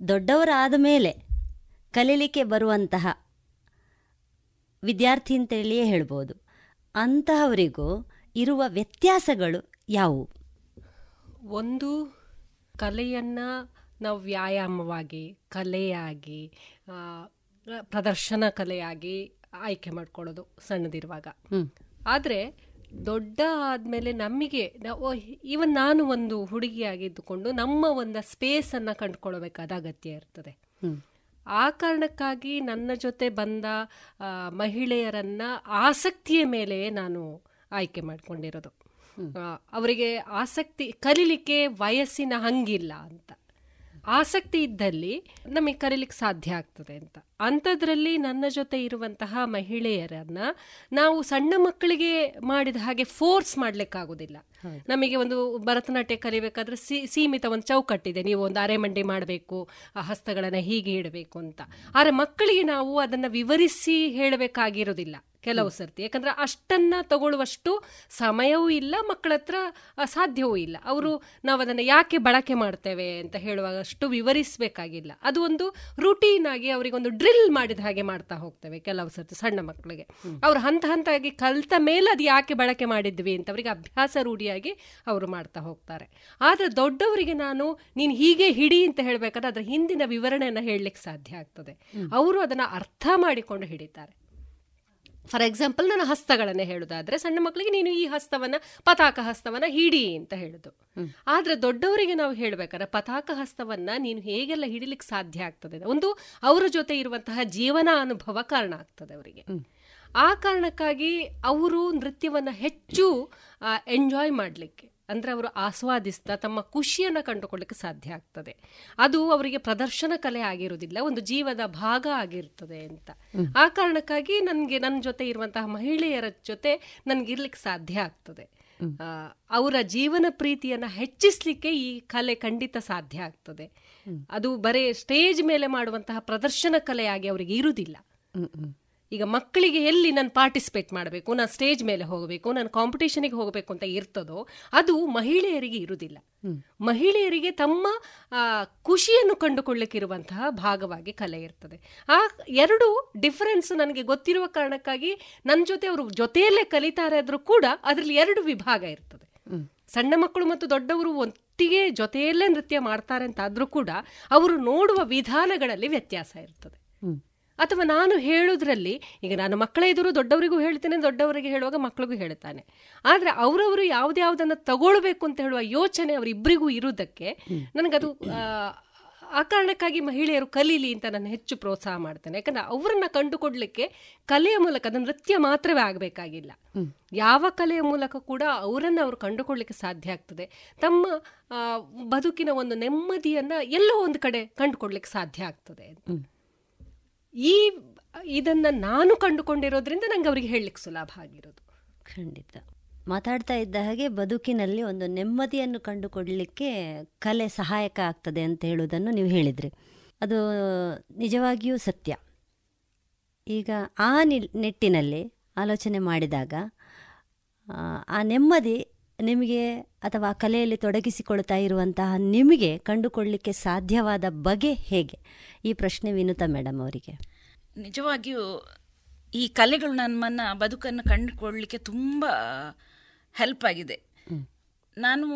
ದೊಡ್ಡವರಾದ ಮೇಲೆ ಕಲೀಲಿಕ್ಕೆ ಬರುವಂತಹ ವಿದ್ಯಾರ್ಥಿ ಅಂತೇಳಿಯೇ ಹೇಳ್ಬೋದು. ಅಂತಹವರಿಗೂ ಇರುವ ವ್ಯತ್ಯಾಸಗಳು ಯಾವುವು? ಒಂದು ಕಲೆಯನ್ನು ನಾವು ವ್ಯಾಯಾಮವಾಗಿ ಕಲೆಯಾಗಿ ಪ್ರದರ್ಶನ ಕಲೆಯಾಗಿ ಆಯ್ಕೆ ಮಾಡ್ಕೊಳ್ಳೋದು ಸಣ್ಣದಿರುವಾಗ. ಆದರೆ ದೊಡ್ಡ ಆದಮೇಲೆ ನಮಗೆ ನಾವು ಈವನ್ ನಾನು ಒಂದು ಹುಡುಗಿಯಾಗಿದ್ದುಕೊಂಡು ನಮ್ಮ ಒಂದು ಸ್ಪೇಸನ್ನು ಕಂಡುಕೊಳ್ಬೇಕಾದ ಅಗತ್ಯ ಇರ್ತದೆ. ಆ ಕಾರಣಕ್ಕಾಗಿ ನನ್ನ ಜೊತೆ ಬಂದ ಮಹಿಳೆಯರನ್ನು ಮಹಿಳೆಯರನ್ನ ಆಸಕ್ತಿಯ ಮೇಲೆ ನಾನು ಆಯ್ಕೆ ಮಾಡ್ಕೊಂಡಿರೋದು. ಅವರಿಗೆ ಆಸಕ್ತಿ ಕಲೀಲಿಕ್ಕೆ ವಯಸ್ಸಿನ ಹಂಗಿಲ್ಲ ಅಂತ. ಆಸಕ್ತಿ ಇದ್ದಲ್ಲಿ ನಮಗೆ ಕರೀಲಿಕ್ಕೆ ಸಾಧ್ಯ ಆಗ್ತದೆ ಅಂತ. ಅಂಥದ್ರಲ್ಲಿ ನನ್ನ ಜೊತೆ ಇರುವಂತಹ ಮಹಿಳೆಯರನ್ನ ನಾವು ಸಣ್ಣ ಮಕ್ಕಳಿಗೆ ಮಾಡಿದ ಹಾಗೆ ಫೋರ್ಸ್ ಮಾಡ್ಲಿಕ್ಕಾಗೋದಿಲ್ಲ. ನಮಗೆ ಒಂದು ಭರತನಾಟ್ಯ ಕಲಿಬೇಕಾದ್ರೆ ಸೀಮಿತ ಒಂದು ಚೌಕಟ್ಟಿದೆ. ನೀವು ಒಂದು ಅರೆಮಂಡಿ ಮಾಡಬೇಕು ಆ ಹಸ್ತಗಳನ್ನು ಹೀಗೆ ಇಡಬೇಕು ಅಂತ. ಆದರೆ ಮಕ್ಕಳಿಗೆ ನಾವು ಅದನ್ನು ವಿವರಿಸಿ ಹೇಳಬೇಕಾಗಿರೋದಿಲ್ಲ. ಕೆಲವು ಸರ್ತಿ. ಯಾಕಂದ್ರೆ ಅಷ್ಟನ್ನ ತಗೊಳ್ಳುವಷ್ಟು ಸಮಯವೂ ಇಲ್ಲ ಮಕ್ಕಳ ಹತ್ರ ಸಾಧ್ಯವೂ ಇಲ್ಲ. ಅವರು ನಾವು ಅದನ್ನು ಯಾಕೆ ಬಳಕೆ ಮಾಡ್ತೇವೆ ಅಂತ ಹೇಳುವಾಗ ಅಷ್ಟು ವಿವರಿಸಬೇಕಾಗಿಲ್ಲ. ಅದು ಒಂದು ರುಟೀನ್ ಆಗಿ ಅವರಿಗೊಂದು ಡ್ರಿಲ್ ಮಾಡಿದ ಹಾಗೆ ಮಾಡ್ತಾ ಹೋಗ್ತೇವೆ ಕೆಲವು ಸರ್ತಿ ಸಣ್ಣ ಮಕ್ಕಳಿಗೆ. ಅವರು ಹಂತ ಹಂತವಾಗಿ ಕಲಿತ ಮೇಲೆ ಅದು ಯಾಕೆ ಬಳಕೆ ಮಾಡಿದ್ವಿ ಅಂತ ಅವರಿಗೆ ಅಭ್ಯಾಸ ರೂಢಿಯಾಗಿ ಅವರು ಮಾಡ್ತಾ ಹೋಗ್ತಾರೆ. ಆದರೆ ದೊಡ್ಡವರಿಗೆ ನಾನು ನೀನು ಹೀಗೆ ಹಿಡಿ ಅಂತ ಹೇಳಬೇಕಾದ್ರೆ ಅದರ ಹಿಂದಿನ ವಿವರಣೆಯನ್ನು ಹೇಳಲಿಕ್ಕೆ ಸಾಧ್ಯ ಆಗ್ತದೆ. ಅವರು ಅದನ್ನು ಅರ್ಥ ಮಾಡಿಕೊಂಡು ಹಿಡಿತಾರೆ. ಫಾರ್ ಎಕ್ಸಾಂಪಲ್ ನಾನು ಹಸ್ತಗಳನ್ನೇ ಹೇಳುದಾದ್ರೆ ಸಣ್ಣ ಮಕ್ಕಳಿಗೆ ನೀನು ಈ ಹಸ್ತವನ್ನ ಪತಾಕ ಹಸ್ತವನ್ನ ಹಿಡಿ ಅಂತ ಹೇಳುದು. ಆದ್ರೆ ದೊಡ್ಡವರಿಗೆ ನಾವು ಹೇಳ್ಬೇಕಾದ್ರೆ ಪತಾಕ ಹಸ್ತವನ್ನ ನೀನು ಹೇಗೆಲ್ಲ ಹಿಡಿಲಿಕ್ಕೆ ಸಾಧ್ಯ ಆಗ್ತದೆ? ಒಂದು ಅವರ ಜೊತೆ ಇರುವಂತಹ ಜೀವನ ಅನುಭವ ಕಾರಣ ಆಗ್ತದೆ ಅವರಿಗೆ. ಆ ಕಾರಣಕ್ಕಾಗಿ ಅವರು ನೃತ್ಯವನ್ನ ಹೆಚ್ಚು ಎಂಜಾಯ್ ಮಾಡಲಿಕ್ಕೆ. ಅಂದ್ರೆ ಅವರು ಆಸ್ವಾದಿಸ್ತಾ ತಮ್ಮ ಖುಷಿಯನ್ನು ಕಂಡುಕೊಳ್ಳಿಕ್ಕೆ ಸಾಧ್ಯ ಆಗ್ತದೆ. ಅದು ಅವರಿಗೆ ಪ್ರದರ್ಶನ ಕಲೆ ಆಗಿರುವುದಿಲ್ಲ ಒಂದು ಜೀವದ ಭಾಗ ಆಗಿರ್ತದೆ ಅಂತ. ಆ ಕಾರಣಕ್ಕಾಗಿ ನನಗೆ ನನ್ನ ಜೊತೆ ಇರುವಂತಹ ಮಹಿಳೆಯರ ಜೊತೆ ನನಗೆ ಇರ್ಲಿಕ್ಕೆ ಸಾಧ್ಯ ಆಗ್ತದೆ. ಅವರ ಜೀವನ ಪ್ರೀತಿಯನ್ನ ಹೆಚ್ಚಿಸ್ಲಿಕ್ಕೆ ಈ ಕಲೆ ಖಂಡಿತ ಸಾಧ್ಯ ಆಗ್ತದೆ. ಅದು ಬರೇ ಸ್ಟೇಜ್ ಮೇಲೆ ಮಾಡುವಂತಹ ಪ್ರದರ್ಶನ ಕಲೆಯಾಗಿ ಅವರಿಗೆ ಇರುವುದಿಲ್ಲ. ಈಗ ಮಕ್ಕಳಿಗೆ ಎಲ್ಲಿ ನಾನು ಪಾರ್ಟಿಸಿಪೇಟ್ ಮಾಡಬೇಕು ನಾನು ಸ್ಟೇಜ್ ಮೇಲೆ ಹೋಗಬೇಕು ನಾನು ಕಾಂಪಿಟೇಷನ್ಗೆ ಹೋಗಬೇಕು ಅಂತ ಇರ್ತದೋ ಅದು ಮಹಿಳೆಯರಿಗೆ ಇರುವುದಿಲ್ಲ. ಮಹಿಳೆಯರಿಗೆ ತಮ್ಮ ಖುಷಿಯನ್ನು ಕಂಡುಕೊಳ್ಳಿಕ್ಕಿರುವಂತಹ ಭಾಗವಾಗಿ ಕಲೆ ಇರ್ತದೆ. ಆ ಎರಡು ಡಿಫರೆನ್ಸ್ ನನಗೆ ಗೊತ್ತಿರುವ ಕಾರಣಕ್ಕಾಗಿ ನನ್ನ ಜೊತೆ ಅವರು ಜೊತೆಯಲ್ಲೇ ಕಲಿತಾರೆ ಆದರೂ ಕೂಡ ಅದರಲ್ಲಿ ಎರಡು ವಿಭಾಗ ಇರ್ತದೆ. ಸಣ್ಣ ಮಕ್ಕಳು ಮತ್ತು ದೊಡ್ಡವರು ಒಟ್ಟಿಗೆ ಜೊತೆಯಲ್ಲೇ ನೃತ್ಯ ಮಾಡ್ತಾರೆ ಅಂತಾದರೂ ಕೂಡ ಅವರು ನೋಡುವ ವಿಧಾನಗಳಲ್ಲಿ ವ್ಯತ್ಯಾಸ ಇರ್ತದೆ. ಅಥವಾ ನಾನು ಹೇಳೋದ್ರಲ್ಲಿ ಈಗ ನಾನು ಮಕ್ಕಳ ಎದುರು ದೊಡ್ಡವರಿಗೂ ಹೇಳ್ತೇನೆ ದೊಡ್ಡವರಿಗೆ ಹೇಳುವಾಗ ಮಕ್ಕಳಿಗೂ ಹೇಳ್ತಾನೆ. ಆದರೆ ಅವರವರು ಯಾವುದ್ಯಾವುದನ್ನು ತಗೊಳ್ಬೇಕು ಅಂತ ಹೇಳುವ ಯೋಚನೆ ಅವರಿಬ್ಬರಿಗೂ ಇರುವುದಕ್ಕೆ ನನಗದು ಆ, ಆ ಕಾರಣಕ್ಕಾಗಿ ಮಹಿಳೆಯರು ಕಲೀಲಿ ಅಂತ ನಾನು ಹೆಚ್ಚು ಪ್ರೋತ್ಸಾಹ ಮಾಡ್ತೇನೆ. ಯಾಕಂದ್ರೆ ಅವರನ್ನು ಕಂಡುಕೊಡ್ಲಿಕ್ಕೆ ಕಲೆಯ ಮೂಲಕ ಅದು ನೃತ್ಯ ಮಾತ್ರವೇ ಆಗಬೇಕಾಗಿಲ್ಲ. ಯಾವ ಕಲೆಯ ಮೂಲಕ ಕೂಡ ಅವರನ್ನು ಅವರು ಕಂಡುಕೊಳ್ಳಿಕ್ಕೆ ಸಾಧ್ಯ ಆಗ್ತದೆ. ತಮ್ಮ ಬದುಕಿನ ಒಂದು ನೆಮ್ಮದಿಯನ್ನ ಎಲ್ಲೋ ಒಂದು ಕಡೆ ಕಂಡುಕೊಡ್ಲಿಕ್ಕೆ ಸಾಧ್ಯ ಆಗ್ತದೆ ಈ, ಇದನ್ನ ನಾನು ಕಂಡುಕೊಂಡಿರೋದ್ರಿಂದ ನಂಗೆ ಅವರಿಗೆ ಹೇಳಲಿಕ್ಕೆ ಸುಲಭ ಆಗಿರೋದು. ಖಂಡಿತ. ಮಾತಾಡ್ತಾ ಇದ್ದ ಹಾಗೆ ಬದುಕಿನಲ್ಲಿ ಒಂದು ನೆಮ್ಮದಿಯನ್ನು ಕಂಡುಕೊಡಲಿಕ್ಕೆ ಕಲೆ ಸಹಾಯಕ ಆಗ್ತದೆ ಅಂತ ಹೇಳುವುದನ್ನು ನೀವು ಹೇಳಿದ್ರಿ. ಅದು ನಿಜವಾಗಿಯೂ ಸತ್ಯ. ಈಗ ಆ ನೆಟ್ಟಿನಲ್ಲಿ ಆಲೋಚನೆ ಮಾಡಿದಾಗ ಆ ನೆಮ್ಮದಿ ನಿಮಗೆ ಅಥವಾ ಕಲೆಯಲ್ಲಿ ತೊಡಗಿಸಿಕೊಳ್ತಾ ಇರುವಂತಹ ನಿಮಗೆ ಕಂಡುಕೊಳ್ಳಲಿಕ್ಕೆ ಸಾಧ್ಯವಾದ ಬಗೆ ಹೇಗೆ? ಈ ಪ್ರಶ್ನೆ ವಿನುತಾ ಮೇಡಮ್ ಅವರಿಗೆ. ನಿಜವಾಗಿಯೂ ಈ ಕಲೆಗಳು ನಮ್ಮನ್ನು ಬದುಕನ್ನು ಕಂಡುಕೊಳ್ಳಲಿಕ್ಕೆ ತುಂಬ ಹೆಲ್ಪ್ ಆಗಿದೆ. ನಾನು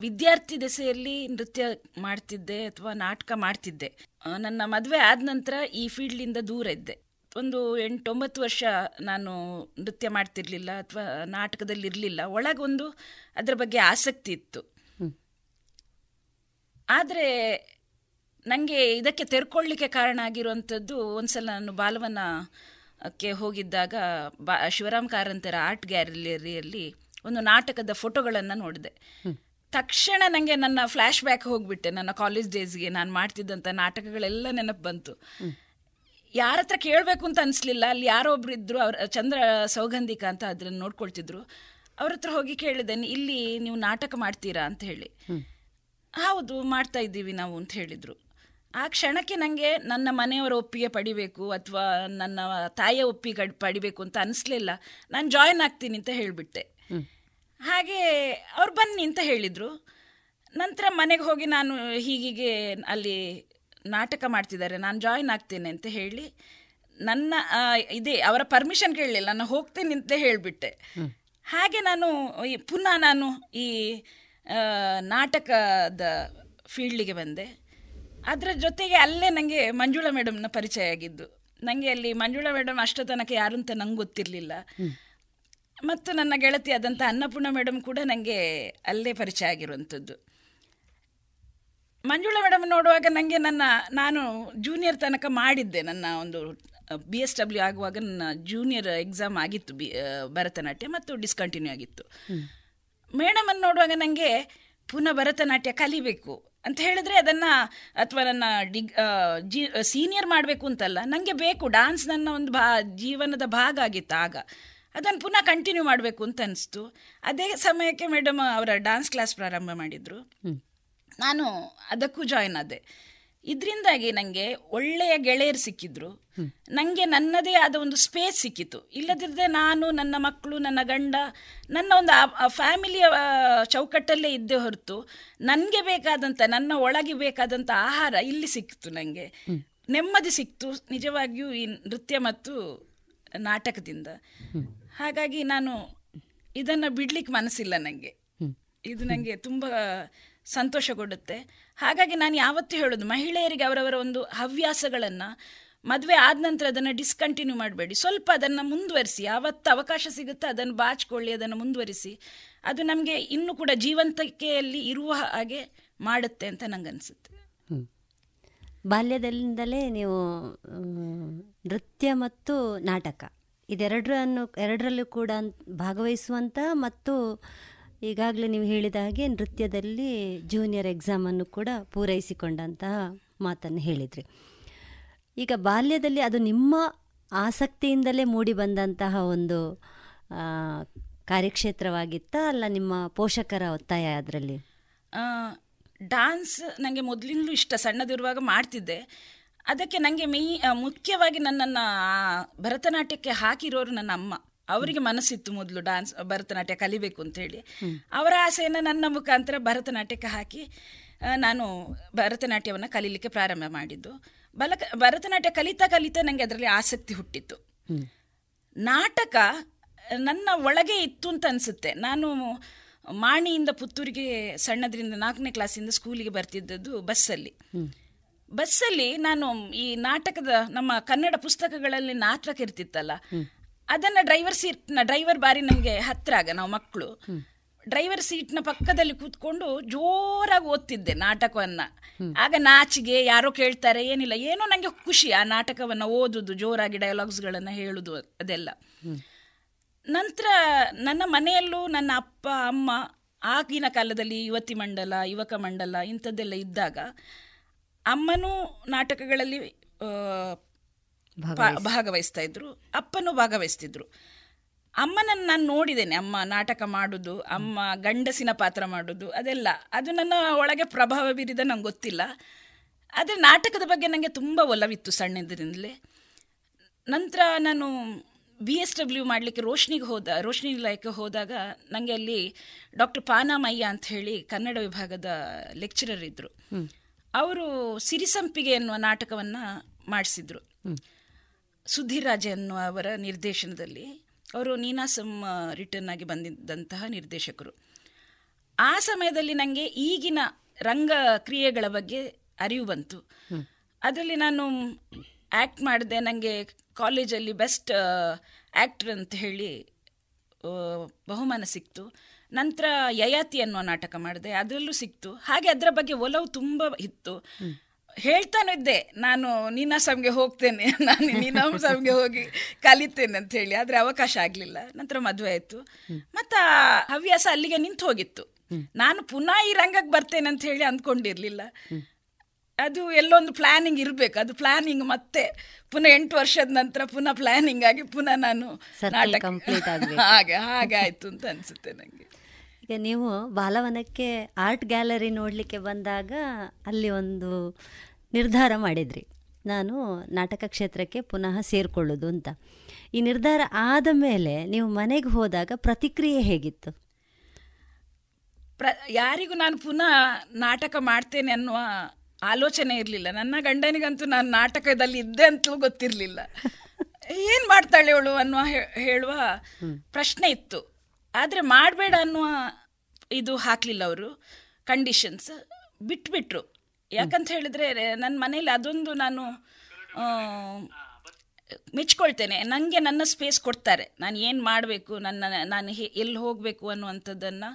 ವಿದ್ಯಾರ್ಥಿ ದೆಸೆಯಲ್ಲಿ ನೃತ್ಯ ಮಾಡ್ತಿದ್ದೆ ಅಥವಾ ನಾಟಕ ಮಾಡ್ತಿದ್ದೆ. ನನ್ನ ಮದುವೆ ಆದ ನಂತರ ಈ ಫೀಲ್ಡಿಂದ ದೂರ ಇದ್ದೆ. ಒಂದು ಎಂಟೊಂಬತ್ತು ವರ್ಷ ನಾನು ನೃತ್ಯ ಮಾಡ್ತಿರ್ಲಿಲ್ಲ ಅಥವಾ ನಾಟಕದಲ್ಲಿ ಇರಲಿಲ್ಲ ಒಳಗೊಂದು ಅದರ ಬಗ್ಗೆ ಆಸಕ್ತಿ ಇತ್ತು. ಆದರೆ ನನಗೆ ಇದಕ್ಕೆ ತೆರ್ಕೊಳ್ಳಿಕ್ಕೆ ಕಾರಣ ಆಗಿರುವಂಥದ್ದು ಒಂದ್ಸಲ ನಾನು ಬಾಲವನಕ್ಕೆ ಹೋಗಿದ್ದಾಗ ಬಾ ಶಿವರಾಮ್ ಕಾರಂತರ ಆರ್ಟ್ ಗ್ಯಾಲರಿಯಲ್ಲಿ ಒಂದು ನಾಟಕದ ಫೋಟೋಗಳನ್ನು ನೋಡಿದೆ. ತಕ್ಷಣ ನನಗೆ ನನ್ನ ಫ್ಲ್ಯಾಶ್ ಬ್ಯಾಕ್ ಹೋಗಿಬಿಟ್ಟೆ. ನನ್ನ ಕಾಲೇಜ್ ಡೇಸ್ಗೆ ನಾನು ಮಾಡ್ತಿದ್ದಂಥ ನಾಟಕಗಳೆಲ್ಲ ನೆನಪು ಬಂತು. ಯಾರ ಹತ್ರ ಕೇಳಬೇಕು ಅಂತ ಅನಿಸ್ಲಿಲ್ಲ. ಅಲ್ಲಿ ಯಾರೊಬ್ರು ಇದ್ರು ಅವ್ರ ಚಂದ್ರ ಸೌಗಂಧಿಕ ಅಂತ ಅದನ್ನ ನೋಡ್ಕೊಳ್ತಿದ್ರು. ಅವ್ರ ಹತ್ರ ಹೋಗಿ ಕೇಳಿದೆ ಇಲ್ಲಿ ನೀವು ನಾಟಕ ಮಾಡ್ತೀರಾ? ಅಂತ ಹೇಳಿ. ಹೌದು ಮಾಡ್ತಾ ಇದ್ದೀವಿ ನಾವು ಅಂತ ಹೇಳಿದರು. ಆ ಕ್ಷಣಕ್ಕೆ ನನಗೆ ನನ್ನ ಮನೆಯವರ ಒಪ್ಪಿಗೆ ಪಡಿಬೇಕು ಅಥವಾ ನನ್ನ ತಾಯಿಯ ಒಪ್ಪಿಗೆ ಪಡಿಬೇಕು ಅಂತ ಅನಿಸ್ಲಿಲ್ಲ. ನಾನು ಜಾಯ್ನ್ ಆಗ್ತೀನಿ ಅಂತ ಹೇಳಿಬಿಟ್ಟೆ. ಹಾಗೆ ಅವ್ರು ಬನ್ನಿ ಅಂತ ಹೇಳಿದರು. ನಂತರ ಮನೆಗೆ ಹೋಗಿ ನಾನು ಹೀಗೀಗೆ ಅಲ್ಲಿ ನಾಟಕ ಮಾಡ್ತಿದ್ದಾರೆ ನಾನು ಜಾಯಿನ್ ಆಗ್ತೇನೆ ಅಂತ ಹೇಳಿ ನನ್ನ ಇದೇ ಅವರ ಪರ್ಮಿಷನ್ ಕೇಳಲಿಲ್ಲ ನಾನು ಹೋಗ್ತೇನೆ ಅಂತ ಹೇಳಿಬಿಟ್ಟೆ. ಹಾಗೆ ನಾನು ಪುನಃ ನಾನು ಈ ನಾಟಕದ ಫೀಲ್ಡಿಗೆ ಬಂದೆ. ಅದರ ಜೊತೆಗೆ ಅಲ್ಲೇ ನನಗೆ ಮಂಜುಳಾ ಮೇಡಮ್ನ ಪರಿಚಯ ಆಗಿದ್ದು. ನನಗೆ ಅಲ್ಲಿ ಮಂಜುಳಾ ಮೇಡಮ್ ಅಷ್ಟು ತನಕ ಯಾರು ಅಂತ ನಂಗೆ ಗೊತ್ತಿರಲಿಲ್ಲ. ಮತ್ತು ನನ್ನ ಗೆಳತಿ ಆದಂಥ ಅನ್ನಪೂರ್ಣ ಮೇಡಮ್ ಕೂಡ ನನಗೆ ಅಲ್ಲೇ ಪರಿಚಯ ಆಗಿರುವಂಥದ್ದು. ಮಂಜುಳಾ ಮೇಡಮ್ ನೋಡುವಾಗ ನನಗೆ ನನ್ನ ನಾನು ಜೂನಿಯರ್ ತನಕ ಮಾಡಿದ್ದೆ. ನನ್ನ ಒಂದು ಬಿ ಎಸ್ ಡಬ್ಲ್ಯೂ ಆಗುವಾಗ ನನ್ನ ಜೂನಿಯರ್ ಎಕ್ಸಾಮ್ ಆಗಿತ್ತು ಬಿ ಭರತನಾಟ್ಯ ಮತ್ತು ಡಿಸ್ಕಂಟಿನ್ಯೂ ಆಗಿತ್ತು. ಮೇಡಮನ್ನು ನೋಡುವಾಗ ನನಗೆ ಪುನಃ ಭರತನಾಟ್ಯ ಕಲಿಬೇಕು ಅಂತ ಹೇಳಿದ್ರೆ ಅದನ್ನು ಅಥವಾ ನನ್ನ ಡಿಗ್ ಜಿ ಸೀನಿಯರ್ ಮಾಡಬೇಕು ಅಂತಲ್ಲ ನನಗೆ ಬೇಕು. ಡಾನ್ಸ್ ನನ್ನ ಒಂದು ಭಾ ಜೀವನದ ಭಾಗ ಆಗಿತ್ತು ಆಗ. ಅದನ್ನು ಪುನಃ ಕಂಟಿನ್ಯೂ ಮಾಡಬೇಕು ಅಂತ ಅನಿಸ್ತು. ಅದೇ ಸಮಯಕ್ಕೆ ಮೇಡಮ್ ಅವರ ಡಾನ್ಸ್ ಕ್ಲಾಸ್ ಪ್ರಾರಂಭ ಮಾಡಿದರು. ನಾನು ಅದಕ್ಕೂ ಜಾಯಿನ್ ಆದೆ. ಇದರಿಂದಾಗಿ ನನಗೆ ಒಳ್ಳೆಯ ಗೆಳೆಯರು ಸಿಕ್ಕಿದ್ರು. ನನಗೆ ನನ್ನದೇ ಆದ ಒಂದು ಸ್ಪೇಸ್ ಸಿಕ್ಕಿತು. ಇಲ್ಲದಿದ್ದರೆ ನಾನು ನನ್ನ ಮಕ್ಕಳು ನನ್ನ ಗಂಡ ನನ್ನ ಒಂದು ಫ್ಯಾಮಿಲಿಯ ಚೌಕಟ್ಟಲ್ಲೇ ಇದ್ದೇ ಹೊರತು ನನಗೆ ಬೇಕಾದಂಥ ನನ್ನ ಒಳಗೆ ಬೇಕಾದಂಥ ಆಹಾರ ಇಲ್ಲಿ ಸಿಕ್ತು ನನಗೆ ನೆಮ್ಮದಿ ಸಿಕ್ತು ನಿಜವಾಗಿಯೂ ಈ ನೃತ್ಯ ಮತ್ತು ನಾಟಕದಿಂದ. ಹಾಗಾಗಿ ನಾನು ಇದನ್ನು ಬಿಡ್ಲಿಕ್ಕೆ ಮನಸ್ಸಿಲ್ಲ ನನಗೆ ಇದು ನನಗೆ ತುಂಬ ಸಂತೋಷ ಕೊಡುತ್ತೆ ಹಾಗಾಗಿ ನಾನು ಯಾವತ್ತೂ ಹೇಳೋದು ಮಹಿಳೆಯರಿಗೆ ಅವರವರ ಒಂದು ಹವ್ಯಾಸಗಳನ್ನು ಮದುವೆ ಆದ ನಂತರ ಅದನ್ನು ಡಿಸ್ಕಂಟಿನ್ಯೂ ಮಾಡಬೇಡಿ. ಸ್ವಲ್ಪ ಅದನ್ನು ಮುಂದುವರಿಸಿ. ಯಾವತ್ತು ಅವಕಾಶ ಸಿಗುತ್ತೆ ಅದನ್ನು ಬಾಚಿಕೊಳ್ಳಿ ಅದನ್ನು ಮುಂದುವರಿಸಿ. ಅದು ನಮಗೆ ಇನ್ನೂ ಕೂಡ ಜೀವಂತಿಕೆಯಲ್ಲಿ ಇರುವ ಹಾಗೆ ಮಾಡುತ್ತೆ ಅಂತ ನನಗನ್ಸುತ್ತೆ ಬಾಲ್ಯದಿಂದಲೇ ನೀವು ನೃತ್ಯ ಮತ್ತು ನಾಟಕ ಇದೆರಡರನ್ನು ಎರಡರಲ್ಲೂ ಕೂಡ ಭಾಗವಹಿಸುವಂಥ ಮತ್ತು ಈಗಾಗಲೇ ನೀವು ಹೇಳಿದ ಹಾಗೆ ನೃತ್ಯದಲ್ಲಿ ಜೂನಿಯರ್ ಎಕ್ಸಾಮನ್ನು ಕೂಡ ಪೂರೈಸಿಕೊಂಡಂತಹ ಮಾತನ್ನು ಹೇಳಿದ್ರಿ. ಈಗ ಬಾಲ್ಯದಲ್ಲಿ ಅದು ನಿಮ್ಮ ಆಸಕ್ತಿಯಿಂದಲೇ ಮೂಡಿ ಬಂದಂತಹ ಒಂದು ಕಾರ್ಯಕ್ಷೇತ್ರವಾಗಿತ್ತಾ ಅಲ್ಲ ನಿಮ್ಮ ಪೋಷಕರ ಒತ್ತಾಯ ಅದರಲ್ಲಿ? ಡಾನ್ಸ್ ನನಗೆ ಮೊದಲಿಂದಲೂ ಇಷ್ಟ, ಸಣ್ಣದಿರುವಾಗ ಮಾಡ್ತಿದ್ದೆ. ಅದಕ್ಕೆ ನನಗೆ ಮೇ, ಮುಖ್ಯವಾಗಿ ನನ್ನನ್ನು ಭರತನಾಟ್ಯಕ್ಕೆ ಹಾಕಿರೋರು ನನ್ನ ಅಮ್ಮ. ಅವರಿಗೆ ಮನಸ್ಸಿತ್ತು ಮೊದಲು ಡಾನ್ಸ್ ಭರತನಾಟ್ಯ ಕಲಿಬೇಕು ಅಂತ ಹೇಳಿ. ಅವರ ಆಸೆಯನ್ನು ನನ್ನ ಮುಖಾಂತರ ಭರತನಾಟ್ಯಕ್ಕೆ ಹಾಕಿ ನಾನು ಭರತನಾಟ್ಯವನ್ನು ಕಲೀಲಿಕ್ಕೆ ಪ್ರಾರಂಭ ಮಾಡಿದ್ದು. ಬಲಕ ಭರತನಾಟ್ಯ ಕಲಿತಾ ಕಲಿತಾ ನನಗೆ ಅದರಲ್ಲಿ ಆಸಕ್ತಿ ಹುಟ್ಟಿತ್ತು. ನಾಟಕ ನನ್ನ ಒಳಗೆ ಇತ್ತು ಅಂತ ಅನಿಸುತ್ತೆ. ನಾನು ಮಾಣಿಯಿಂದ ಪುತ್ತೂರಿಗೆ ಸಣ್ಣದ್ರಿಂದ ನಾಲ್ಕನೇ ಕ್ಲಾಸಿಂದ ಸ್ಕೂಲಿಗೆ ಬರ್ತಿದ್ದದ್ದು ಬಸ್ಸಲ್ಲಿ ಬಸ್ಸಲ್ಲಿ ನಾನು ಈ ನಾಟಕದ ನಮ್ಮ ಕನ್ನಡ ಪುಸ್ತಕಗಳಲ್ಲಿ ನಾಟಕ ಇರ್ತಿತ್ತಲ್ಲ ಅದನ್ನ ಡ್ರೈವರ್ ಸೀಟ್ನ ಡ್ರೈವರ್ ಬಾರಿ ನಮಗೆ ಹತ್ರ ಆಗ ನಾವು ಮಕ್ಕಳು ಡ್ರೈವರ್ ಸೀಟ್ನ ಪಕ್ಕದಲ್ಲಿ ಕೂತ್ಕೊಂಡು ಜೋರಾಗಿ ಓದ್ತಿದ್ದೆ ನಾಟಕವನ್ನ. ಆಗ ನಾಚಿಗೆ ಯಾರೋ ಕೇಳ್ತಾರೆ ಏನಿಲ್ಲ ಏನೋ ನನಗೆ ಖುಷಿ ಆ ನಾಟಕವನ್ನ ಓದುದು ಜೋರಾಗಿ ಡೈಲಾಗ್ಸ್ಗಳನ್ನ ಹೇಳುದು ಅದೆಲ್ಲ. ನಂತರ ನನ್ನ ಮನೆಯಲ್ಲೂ ನನ್ನ ಅಪ್ಪ ಅಮ್ಮ ಆಗಿನ ಕಾಲದಲ್ಲಿ ಯುವತಿ ಮಂಡಲ ಯುವಕ ಮಂಡಲ ಇಂಥದ್ದೆಲ್ಲ ಇದ್ದಾಗ ಅಮ್ಮನೂ ನಾಟಕಗಳಲ್ಲಿ ಭಾಗವಹಿಸ್ತಾ ಇದ್ರು. ಅಪ್ಪನೂ ಭಾಗವಹಿಸ್ತಿದ್ರು. ಅಮ್ಮನನ್ನು ನಾನು ನೋಡಿದ್ದೇನೆ. ಅಮ್ಮ ನಾಟಕ ಮಾಡುದು ಅಮ್ಮ ಗಂಡಸಿನ ಪಾತ್ರ ಮಾಡುದು ಅದೆಲ್ಲ. ಅದು ನನ್ನ ಒಳಗೆ ಪ್ರಭಾವ ಬೀರಿದ ನಂಗೆ ಗೊತ್ತಿಲ್ಲ. ಆದರೆ ನಾಟಕದ ಬಗ್ಗೆ ನನಗೆ ತುಂಬ ಒಲವಿತ್ತು ಸಣ್ಣದರಿಂದಲೇ. ನಂತರ ನಾನು ಬಿ ಎಸ್ ಡಬ್ಲ್ಯೂ ಮಾಡಲಿಕ್ಕೆ ರೋಶ್ನಿಗೆ ಹೋದ ರೋಶ್ನಿ ನಿಲಯಕ್ಕೆ ಹೋದಾಗ ನನಗೆ ಅಲ್ಲಿ ಡಾಕ್ಟರ್ ಪಾನಾಮಯ್ಯ ಅಂತ ಹೇಳಿ ಕನ್ನಡ ವಿಭಾಗದ ಲೆಕ್ಚರರ್ ಇದ್ದರು ಅವರು ಸಿರಿಸಂಪಿಗೆ ಎನ್ನುವ ನಾಟಕವನ್ನು ಮಾಡಿಸಿದ್ರು. ಸುಧೀರ್ ರಾಜ ಎನ್ನುವ ಅವರ ನಿರ್ದೇಶನದಲ್ಲಿ ಅವರು ನೀನಾಸಂ ರಿಟರ್ನ್ ಆಗಿ ಬಂದಿದ್ದಂತಹ ನಿರ್ದೇಶಕರು. ಆ ಸಮಯದಲ್ಲಿ ನನಗೆ ಈಗಿನ ರಂಗ ಕ್ರಿಯೆಗಳ ಬಗ್ಗೆ ಅರಿವು ಬಂತು. ಅದರಲ್ಲಿ ನಾನು ಆ್ಯಕ್ಟ್ ಮಾಡಿದೆ. ನನಗೆ ಕಾಲೇಜಲ್ಲಿ ಬೆಸ್ಟ್ ಆ್ಯಕ್ಟ್ರ್ ಅಂತ ಹೇಳಿ ಬಹುಮಾನ ಸಿಕ್ತು. ನಂತರ ಯಯಾತಿ ಅನ್ನುವ ನಾಟಕ ಮಾಡಿದೆ. ಅದರಲ್ಲೂ ಸಿಕ್ತು. ಹಾಗೆ ಅದರ ಬಗ್ಗೆ ಒಲವು ತುಂಬ ಇತ್ತು. ಹೇಳ್ತಾನು ಇದ್ದೆ ನಾನು ನೀನಾಸಂಗೆ ಹೋಗ್ತೇನೆ ನಾನು ನೀನಾಸಂಗೆ ಹೋಗಿ ಕಲಿತೇನೆ ಅಂತ ಹೇಳಿ ಆದ್ರೆ ಅವಕಾಶ ಆಗಲಿಲ್ಲ. ನಂತರ ಮದುವೆ ಆಯ್ತು. ಮತ್ತು ಆ ಹವ್ಯಾಸ ಅಲ್ಲಿಗೆ ನಿಂತು ಹೋಗಿತ್ತು. ನಾನು ಪುನಃ ಈ ರಂಗಕ್ಕೆ ಬರ್ತೇನೆ ಅಂತ ಹೇಳಿ ಅಂದ್ಕೊಂಡಿರಲಿಲ್ಲ. ಅದು ಎಲ್ಲೊಂದು ಪ್ಲಾನಿಂಗ್ ಇರಬೇಕು. ಅದು ಪ್ಲಾನಿಂಗ್ ಮತ್ತೆ ಪುನಃ ಎಂಟು ವರ್ಷದ ನಂತರ ಪುನಃ ಪ್ಲಾನಿಂಗ್ ಆಗಿ ಪುನಃ ನಾನು ನಾಟಕ. ಹಾಗೆ ಹಾಗೆ ಆಯ್ತು ಅಂತ ಅನ್ಸುತ್ತೆ ನನಗೆ ಈಗ ನೀವು ಬಾಲವನಕ್ಕೆ ಆರ್ಟ್ ಗ್ಯಾಲರಿ ನೋಡಲಿಕ್ಕೆ ಬಂದಾಗ ಅಲ್ಲಿ ಒಂದು ನಿರ್ಧಾರ ಮಾಡಿದ್ರಿ. ನಾನು ನಾಟಕ ಕ್ಷೇತ್ರಕ್ಕೆ ಪುನಃ ಸೇರಿಕೊಳ್ಳೋದು ಅಂತ. ಈ ನಿರ್ಧಾರ ಆದ ಮೇಲೆ ನೀವು ಮನೆಗೆ ಹೋದಾಗ ಪ್ರತಿಕ್ರಿಯೆ ಹೇಗಿತ್ತು? ಪ್ರ ಯಾರಿಗೂ ನಾನು ಪುನಃ ನಾಟಕ ಮಾಡ್ತೇನೆ ಅನ್ನುವ ಆಲೋಚನೆ ಇರಲಿಲ್ಲ. ನನ್ನ ಗಂಡನಿಗಂತೂ ನಾನು ನಾಟಕದಲ್ಲಿ ಇದ್ದೆ ಅಂತಲೂ ಗೊತ್ತಿರಲಿಲ್ಲ. ಏನು ಮಾಡ್ತಾಳೆ ಅವಳು ಅನ್ನುವ ಹೇಳುವ ಪ್ರಶ್ನೆ ಇತ್ತು. ಆದರೆ ಮಾಡಬೇಡ ಅನ್ನುವ ಇದು ಹಾಕಲಿಲ್ಲ ಅವರು ಕಂಡೀಷನ್ಸ್ ಬಿಟ್ಬಿಟ್ರು. ಯಾಕಂತ ಹೇಳಿದ್ರೆ ನನ್ನ ಮನೇಲಿ ಅದೊಂದು ನಾನು ಮೆಚ್ಕೊಳ್ತೇನೆ. ನನಗೆ ನನ್ನ ಸ್ಪೇಸ್ ಕೊಡ್ತಾರೆ. ನಾನು ಏನು ಮಾಡಬೇಕು, ನನ್ನ, ನಾನು ಎಲ್ಲಿ ಹೋಗಬೇಕು ಅನ್ನುವಂಥದ್ದನ್ನು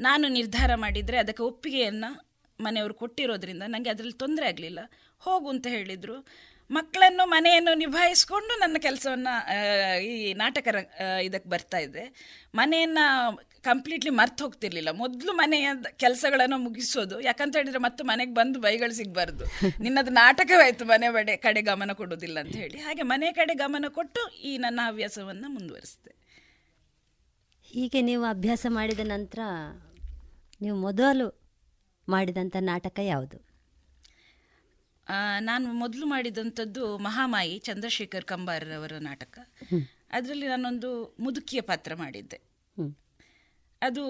ನಾನು ನಿರ್ಧಾರ ಮಾಡಿದರೆ ಅದಕ್ಕೆ ಒಪ್ಪಿಗೆಯನ್ನು ಮನೆಯವರು ಕೊಟ್ಟಿರೋದ್ರಿಂದ ನನಗೆ ಅದರಲ್ಲಿ ತೊಂದರೆ ಆಗಲಿಲ್ಲ. ಹೋಗು ಅಂತ ಹೇಳಿದರು. ಮಕ್ಕಳನ್ನು ಮನೆಯನ್ನು ನಿಭಾಯಿಸ್ಕೊಂಡು ನನ್ನ ಕೆಲಸವನ್ನು ಈ ನಾಟಕ ಇದಕ್ಕೆ ಬರ್ತಾ ಇದ್ದೆ ಮನೆಯನ್ನು ಕಂಪ್ಲೀಟ್ಲಿ ಮರ್ತು ಹೋಗ್ತಿರ್ಲಿಲ್ಲ. ಮೊದಲು ಮನೆಯ ಕೆಲಸಗಳನ್ನು ಮುಗಿಸೋದು ಯಾಕಂತ ಹೇಳಿದ್ರೆ ಮತ್ತೆ ಮನೆಗೆ ಬಂದು ಬೈಗಳು ಸಿಗಬಾರ್ದು. ನಿನ್ನದು ನಾಟಕವಾಯಿತು ಮನೆ ಬಡೆ ಕಡೆ ಗಮನ ಕೊಡೋದಿಲ್ಲ ಅಂತ ಹೇಳಿ. ಹಾಗೆ ಮನೆ ಕಡೆ ಗಮನ ಕೊಟ್ಟು ಈ ನನ್ನ ಹವ್ಯಾಸವನ್ನು ಮುಂದುವರಿಸಿದೆ. ಹೀಗೆ ನೀವು ಅಭ್ಯಾಸ ಮಾಡಿದ ನಂತರ ನೀವು ಮೊದಲು ಮಾಡಿದಂಥ ನಾಟಕ ಯಾವುದು? ನಾನು ಮೊದಲು ಮಾಡಿದಂಥದ್ದು ಮಹಾಮಾಯಿ ಚಂದ್ರಶೇಖರ್ ಕಂಬಾರರವರ ನಾಟಕ. ಅದರಲ್ಲಿ ನಾನೊಂದು ಮುದುಕಿಯ ಪಾತ್ರ ಮಾಡಿದ್ದೆ. ಅದು